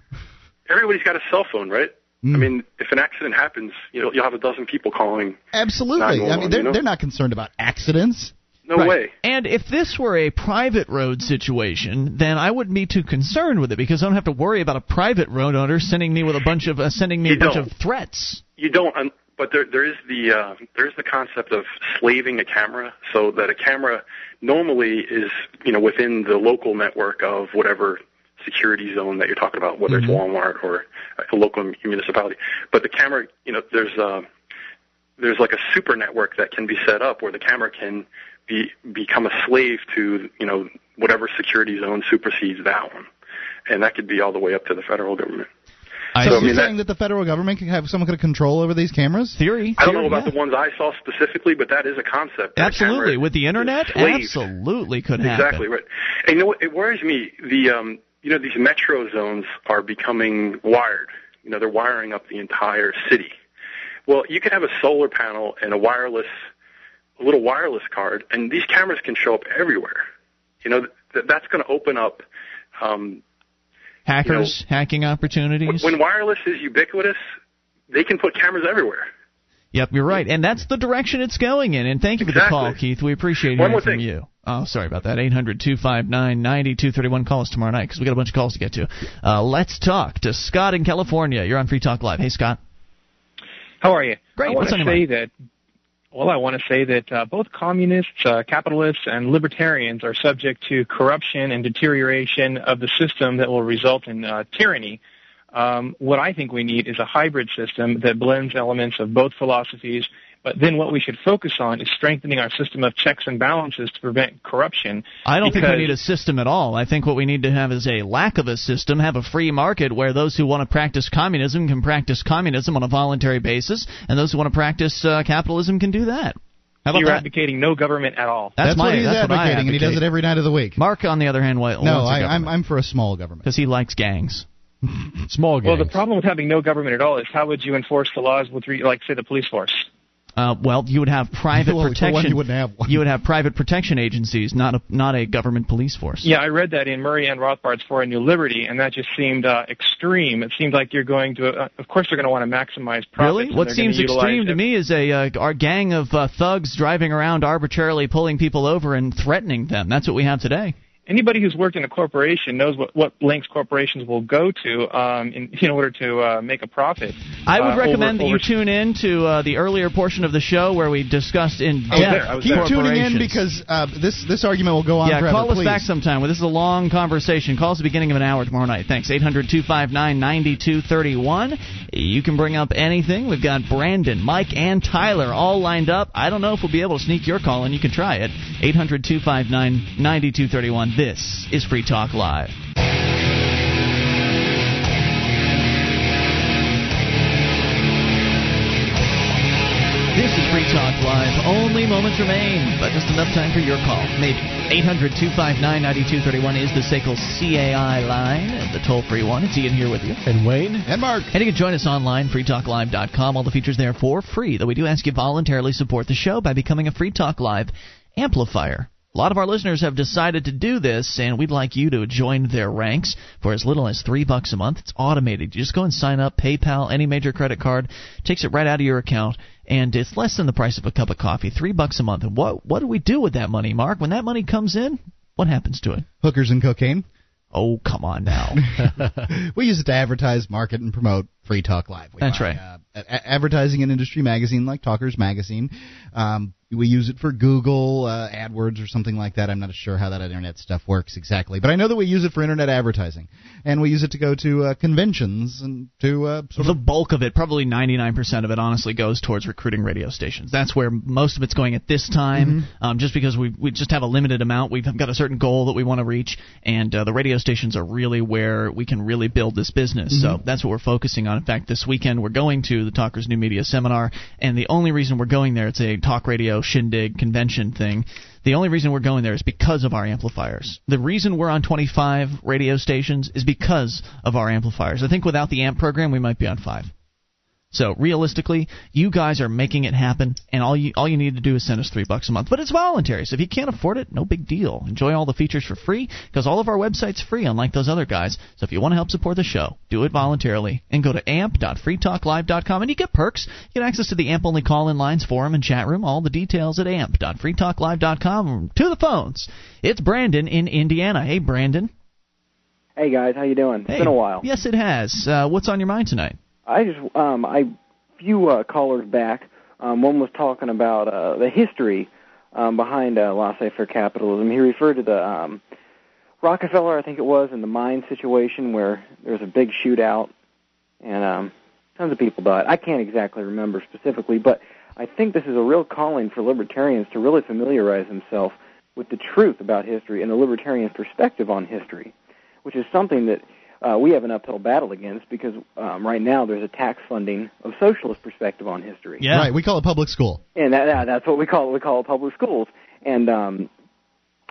Everybody's got a cell phone, right? Mm. I mean, if an accident happens, you know, you'll have a dozen people calling. Absolutely. I mean, they're you know? they're not concerned about accidents. No Right. way. And if this were a private road situation, then I wouldn't be too concerned with it because I don't have to worry about a private road owner sending me with a bunch of uh, sending me You a bunch don't. of threats. You don't, um, but there there is the uh, there is the concept of slaving a camera, so that a camera normally is you know within the local network of whatever security zone that you're talking about, whether Mm-hmm. it's Walmart or a local municipality. But the camera, you know, there's uh, there's like a super network that can be set up where the camera can be become a slave to you know whatever security zone supersedes that one, and that could be all the way up to the federal government. I So So, I you're mean, that- saying that, the federal government can have some kind of control over these cameras? Theory. I don't know about yeah. the ones I saw specifically, but that is a concept. that Absolutely, camera with the internet, absolutely could happen. Exactly right. And you know what? It worries me. The um, you know, these metro zones are becoming wired. You know, they're wiring up the entire city. Well, you could have a solar panel and a wireless, a little wireless card, and these cameras can show up everywhere. You know, th- that's going to open up. Um, Hackers, hacking opportunities. when wireless is ubiquitous, they can put cameras everywhere. Yep, you're right, and that's the direction it's going in. And thank you for the call, Keith. We appreciate One hearing more from thing. you. Oh, sorry about that. Eight hundred two five nine ninety two thirty one. Call us tomorrow night because we got a bunch of calls to get to. Uh, let's talk to Scott in California. You're on Free Talk Live. Hey, Scott. How are you? Great. I want What's on to your say mind? that. Well, I want to say that uh, both communists, uh, capitalists, and libertarians are subject to corruption and deterioration of the system that will result in uh, tyranny. Um, what I think we need is a hybrid system that blends elements of both philosophies. But then what we should focus on is strengthening our system of checks and balances to prevent corruption. I don't think we need a system at all. I think what we need to have is a lack of a system, have a free market where those who want to practice communism can practice communism on a voluntary basis, and those who want to practice uh, capitalism can do that. How about You're that? advocating no government at all. That's, my, what he's that's what I advocating, and he does it every night of the week. Mark, on the other hand, wa- No, wants a I, I'm. I'm for a small government. because he likes gangs. Small Well, the problem with having no government at all is how would you enforce the laws with, re- like, say, the police force? Uh, well, you would have private Well, for one, protection. you wouldn't have one. You would have private protection agencies, not a not a government police force. Yeah, I read that in Murray N. Rothbard's For a New Liberty, and that just seemed uh, extreme. It seemed like you're going to, uh, of course, they're going to want to maximize profits. Really? What seems gonna extreme to it. me is a uh, our gang of uh, thugs driving around arbitrarily pulling people over and threatening them. That's what we have today. Anybody who's worked in a corporation knows what, what lengths corporations will go to um, in, in order to uh, make a profit. I would Uh, recommend over- that you over- tune in to uh, the earlier portion of the show where we discussed in I depth there, I was Keep tuning in because uh, this this argument will go on yeah, forever. call us please. back sometime. Well, this is a long conversation. Call us at the beginning of an hour tomorrow night. Thanks. 800-259-9231. You can bring up anything. We've got Brandon, Mike, and Tyler all lined up. I don't know if we'll be able to sneak your call in. You can try it. 800-259-9231. This is Free Talk Live. This is Free Talk live. Only moments remain, but just enough time for your call. Maybe. 800 259 9231 is the SACL CAI line, the toll free one. It's Ian here with you. And Wayne. And Mark. And you can join us online, freetalklive.com. All the features there for free, though we do ask you voluntarily support the show by becoming a Free Talk Live amplifier. A lot of our listeners have decided to do this, and we'd like you to join their ranks for as little as three bucks a month. It's automated. You just go and sign up, PayPal, any major credit card, takes it right out of your account, and it's less than the price of a cup of coffee, three bucks a month. And what what do we do with that money, Mark? When that money comes in, what happens to it? Hookers and cocaine. Oh, come on now. we use it to advertise, market, and promote Free Talk Live. We That's buy, right. Uh, advertising an industry magazine like Talkers Magazine. Um, we use it for Google uh, AdWords or something like that. I'm not sure how that internet stuff works exactly, but I know that we use it for internet advertising, and we use it to go to uh, conventions and to uh, sort the bulk of it, probably 99% of it, honestly, goes towards recruiting radio stations. That's where most of it's going at this time, um, just because we we just have a limited amount. We've got a certain goal that we want to reach, and uh, the radio stations are really where we can really build this business. So that's what we're focusing on. In fact, this weekend we're going to the Talkers New Media Seminar, and the only reason we're going there, it's a talk radio shindig convention thing. The only reason we're going there is because of our amplifiers. The reason we're on 25 radio stations is because of our amplifiers. I think without the amp program, we might be on five. So realistically, you guys are making it happen, and all you all you need to do is send us three bucks a month. But it's voluntary, so if you can't afford it, no big deal. Enjoy all the features for free because all of our websites free, unlike those other guys. So if you want to help support the show, do it voluntarily and go to amp.freetalklive.com, and you get perks. You get access to the amp only call in lines, forum, and chat room. All the details at amp.freetalklive.com. To the phones, it's Brandon in Indiana. Hey, Brandon. Hey guys, how you doing? It's been a while. Yes, it has. Uh, what's on your mind tonight? I just um I few uh, callers back. Um, one was talking about uh, the history um, behind uh, laissez-faire capitalism. He referred to the um, Rockefeller, I think it was, in the mine situation where there was a big shootout and um, tons of people died. I can't exactly remember specifically, but I think this is a real calling for libertarians to really familiarize themselves with the truth about history and the libertarian perspective on history, which is something that uh, we have an uphill battle against because um, right now there's a tax funding of socialist perspective on history. Yeah, right. We call it public school. And that, that that's what we call it. We call it public schools. And um,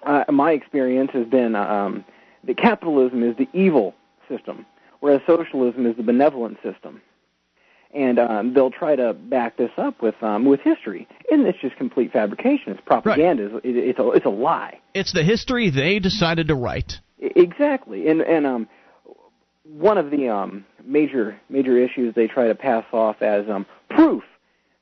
uh, my experience has been um, that capitalism is the evil system, whereas socialism is the benevolent system. And um, they'll try to back this up with um, with history, and it's just complete fabrication. It's propaganda. It, it's a it's a lie. It's the history they decided to write. Exactly, and and um, one of the um, major major issues they try to pass off as um, proof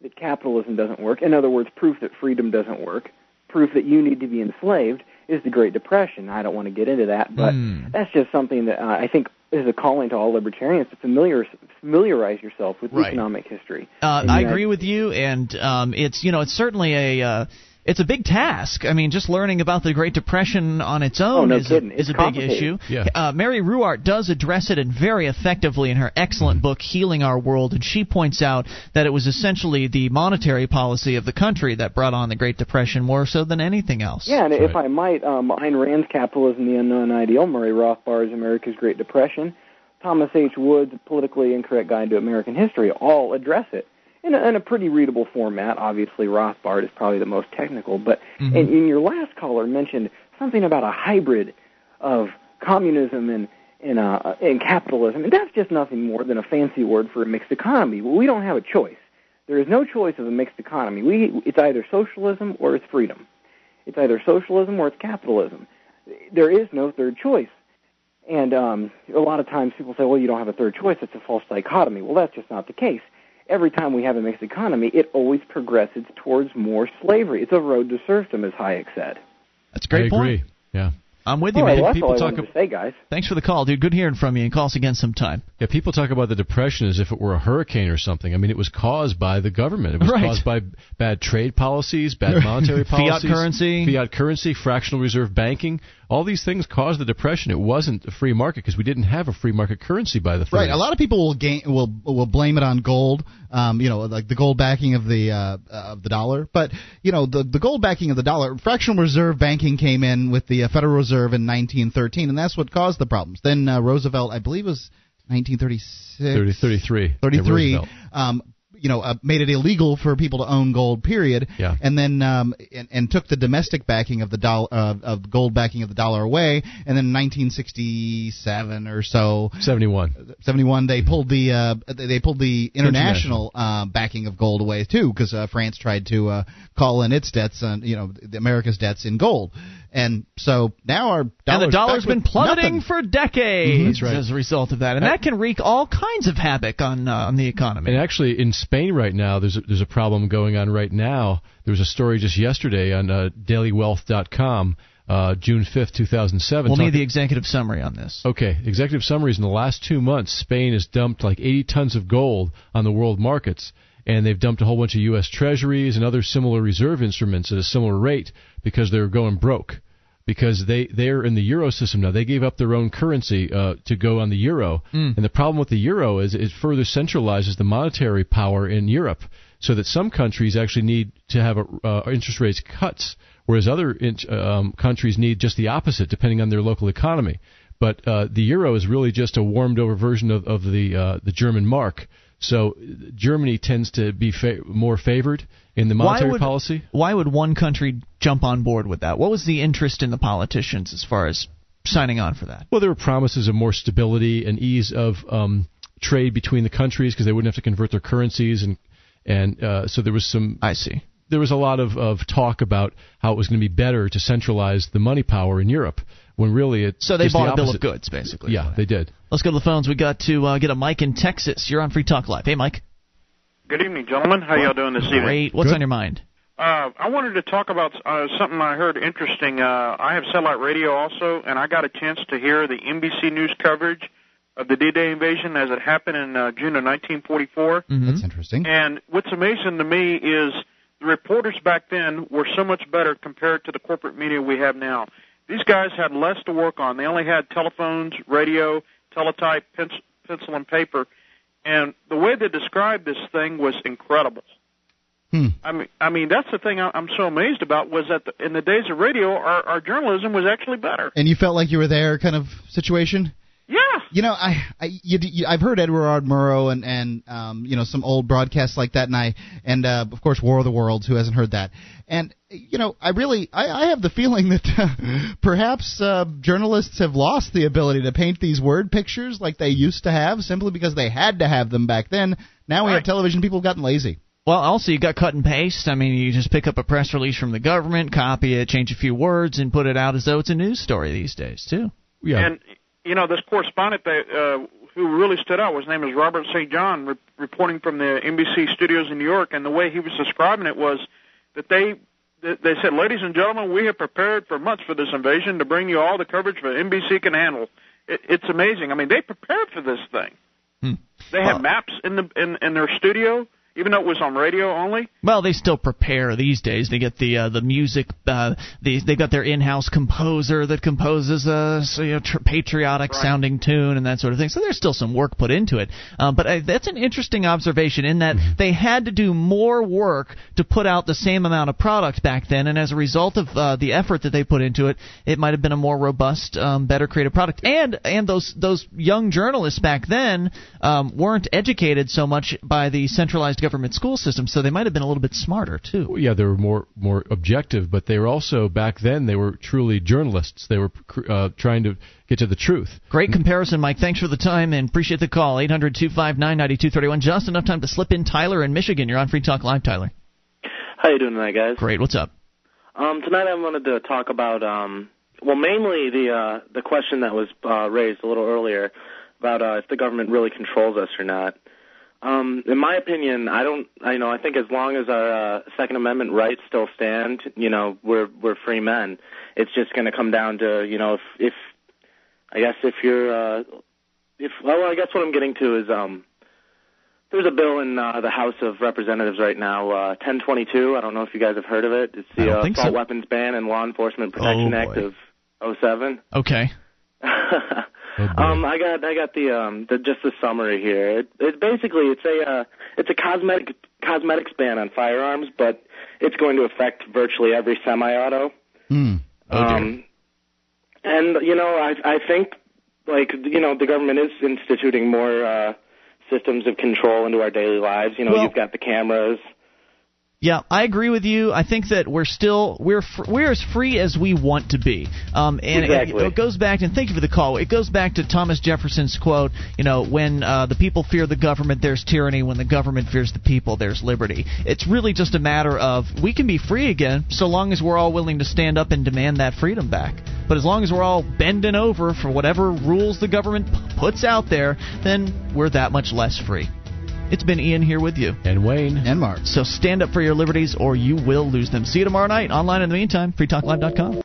that capitalism doesn't work. In other words, proof that freedom doesn't work. Proof that you need to be enslaved is the Great Depression. I don't want to get into that, but Hmm. that's just something that uh, I think is a calling to all libertarians to familiar familiarize yourself with Right. economic history. Uh, I agree with you, and um, it's you know it's certainly a uh, it's a big task. I mean, just learning about the Great Depression on its own Oh, no is, kidding. a, is It's a big complicated. issue. Yeah. Uh, Mary Ruwart does address it and very effectively in her excellent book "Healing Our World," and she points out that it was essentially the monetary policy of the country that brought on the Great Depression more so than anything else. Yeah, and if I might, um, Ayn Rand's Capitalism, the Unknown Ideal, Murray Rothbard's America's Great Depression, Thomas H. Wood's Politically Incorrect Guide to American History all address it in a, in a pretty readable format. Obviously, Rothbard is probably the most technical, but Mhm. and, and your last caller mentioned something about a hybrid of communism and and, uh, and capitalism, and that's just nothing more than a fancy word for a mixed economy. Well, we don't have a choice. There is no choice of a mixed economy. We it's either socialism or it's freedom. It's either socialism or it's capitalism. There is no third choice. And um, a lot of times people say, well, you don't have a third choice. It's a false dichotomy. Well, that's just not the case. Every time we have a mixed economy, it always progresses towards more slavery. It's a road to serfdom, as Hayek said. That's a great I point. agree. Yeah. I'm with you, All right, man. well, people talk wanted to say, guys. Thanks for the call, dude. Good hearing from you, and call us again sometime. Yeah, people talk about the depression as if it were a hurricane or something. I mean, it was caused by the government. It was Right. caused by bad trade policies, bad monetary policies, Fiat currency. fiat currency, fractional reserve banking. All these things caused the depression. It wasn't a free market because we didn't have a free market currency by the 30s. Right. A lot of people will gain will will blame it on gold. Um, you know, like the gold backing of the uh, of the dollar. But you know, the the gold backing of the dollar, fractional reserve banking came in with the uh, Federal Reserve in 1913, and that's what caused the problems. Then uh, Roosevelt, I believe, was 1936. 30, 33. 33 Roosevelt. um, you know, uh, made it illegal for people to own gold. Period. Yeah. And then um, and, and took the domestic backing of the dollar uh, of gold backing of the dollar away. And then in 1967 or so, 71. 71 they pulled the uh, they pulled the international uh, backing of gold away too because uh, France tried to uh, call in its debts on you know the America's debts in gold. And so now our and the dollar's been plummeting nothing. for decades Mhm. Right. as a result of that, and that can wreak all kinds of havoc on uh, on the economy. And actually, in Spain right now, there's a, there's a problem going on right now. There was a story just yesterday on uh, DailyWealth.com, uh, June 5th, 2007. we'll need the executive summary on this. Okay, executive summaries in the last two months, Spain has dumped like 80 tons of gold on the world markets, and they've dumped a whole bunch of U.S. treasuries and other similar reserve instruments at a similar rate because they're going broke. Because they they're in the euro system now, they gave up their own currency uh, to go on the euro, Mm. and the problem with the euro is it further centralizes the monetary power in Europe, so that some countries actually need to have a, uh, interest rates cuts, whereas other in, um, countries need just the opposite, depending on their local economy. But uh, the euro is really just a warmed over version of, of the uh, the German mark. So Germany tends to be fa- more favored in the monetary why would, policy. Why would one country jump on board with that? What was the interest in the politicians as far as signing on for that? Well, there were promises of more stability and ease of um, trade between the countries because they wouldn't have to convert their currencies, and and uh, so there was some. I see. There was a lot of, of talk about how it was going to be better to centralize the money power in Europe, when really it's So they just the bought a bill of goods, basically. Yeah, they did. Let's go to the phones. We got to uh, get a Mike in Texas. You're on Free Talk Live. Hey, Mike. Good evening, gentlemen. How y'all doing this evening? Great. What's on your mind? Uh, I wanted to talk about uh, something I heard interesting. Uh, I have satellite radio also, and I got a chance to hear the NBC News coverage of the D-Day invasion as it happened in uh, June of 1944. Mm-hmm. That's interesting. And what's amazing to me is the reporters back then were so much better compared to the corporate media we have now. These guys had less to work on. They only had telephones, radio, teletype, pencil, pencil and paper, and the way they described this thing was incredible. Hmm. I mean, I mean that's the thing I'm so amazed about was that the, in the days of radio, our, our journalism was actually better. And you felt like you were there, kind of situation. Yeah. You know, I, I you, you, I've heard Edward R. Murrow and and um, you know some old broadcasts like that, and I and uh, of course War of the Worlds. Who hasn't heard that? And you know, I really I, I have the feeling that uh, perhaps uh, journalists have lost the ability to paint these word pictures like they used to have, simply because they had to have them back then. Now we have television. People have gotten lazy. Well, also you got cut and paste. I mean, you just pick up a press release from the government, copy it, change a few words, and put it out as though it's a news story these days too. Yeah. And you know, this correspondent that uh, who really stood out, his name is Robert St. John, re- reporting from the NBC studios in New York, and the way he was describing it was that they that they said, "Ladies and gentlemen, we have prepared for months for this invasion to bring you all the coverage that NBC can handle." It, it's amazing. I mean, they prepared for this thing. Hmm. They had maps in the in, in their studio, even though it was on radio only. Well, they still prepare these days. They get the uh, the music. Uh, the, they got their in-house composer that composes a so, you know, tr- patriotic sounding tune and that sort of thing. So there's still some work put into it. Um, but uh, that's an interesting observation in that they had to do more work to put out the same amount of product back then, and as a result of uh, the effort that they put into it, it might have been a more robust, um, better created product. And and those those young journalists back then um, weren't educated so much by the centralized government school system, so they might have been a little bit smarter too. Well, yeah, they were more more objective, but they were also back then they were truly journalists. They were uh, trying to get to the truth. Great comparison, Mike. Thanks for the time and appreciate the call. 800 259 9231. Just enough time to slip in Tyler in Michigan. You're on Free Talk Live, Tyler. How you doing tonight, guys? Great. What's up? Um, tonight I wanted to talk about, um, well, mainly the uh, the question that was uh, raised a little earlier about uh, if the government really controls us or not. Um, in my opinion, I don't. I know. I think as long as our uh, Second Amendment rights still stand, you know, we're we're free men. It's just going to come down to, you know, if if I guess if you're uh, if well, I guess what I'm getting to is um, there's a bill in uh, the House of Representatives right now, uh, 1022. I don't know if you guys have heard of it. It's the uh, Assault so. Weapons Ban and Law Enforcement Protection Oh, Act boy. of 07. Okay. Um, I got I got the um the just the summary here. It, it basically it's a uh, it's a cosmetic cosmetics ban on firearms, but it's going to affect virtually every semi-auto. Hmm. Um, and you know, I I think like you know the government is instituting more uh, systems of control into our daily lives. You know, Well- you've got the cameras. Yeah, I agree with you. I think that we're still we're fr- we're as free as we want to be. Um, and Exactly. it, it goes back and thank you for the call. It goes back to Thomas Jefferson's quote. You know, when uh, the people fear the government, there's tyranny. When the government fears the people, there's liberty. It's really just a matter of we can be free again, so long as we're all willing to stand up and demand that freedom back. But as long as we're all bending over for whatever rules the government p- puts out there, then we're that much less free. It's been Ian here with you. And Wayne. And Mark. So stand up for your liberties or you will lose them. See you tomorrow night. Online in the meantime, freetalklive.com.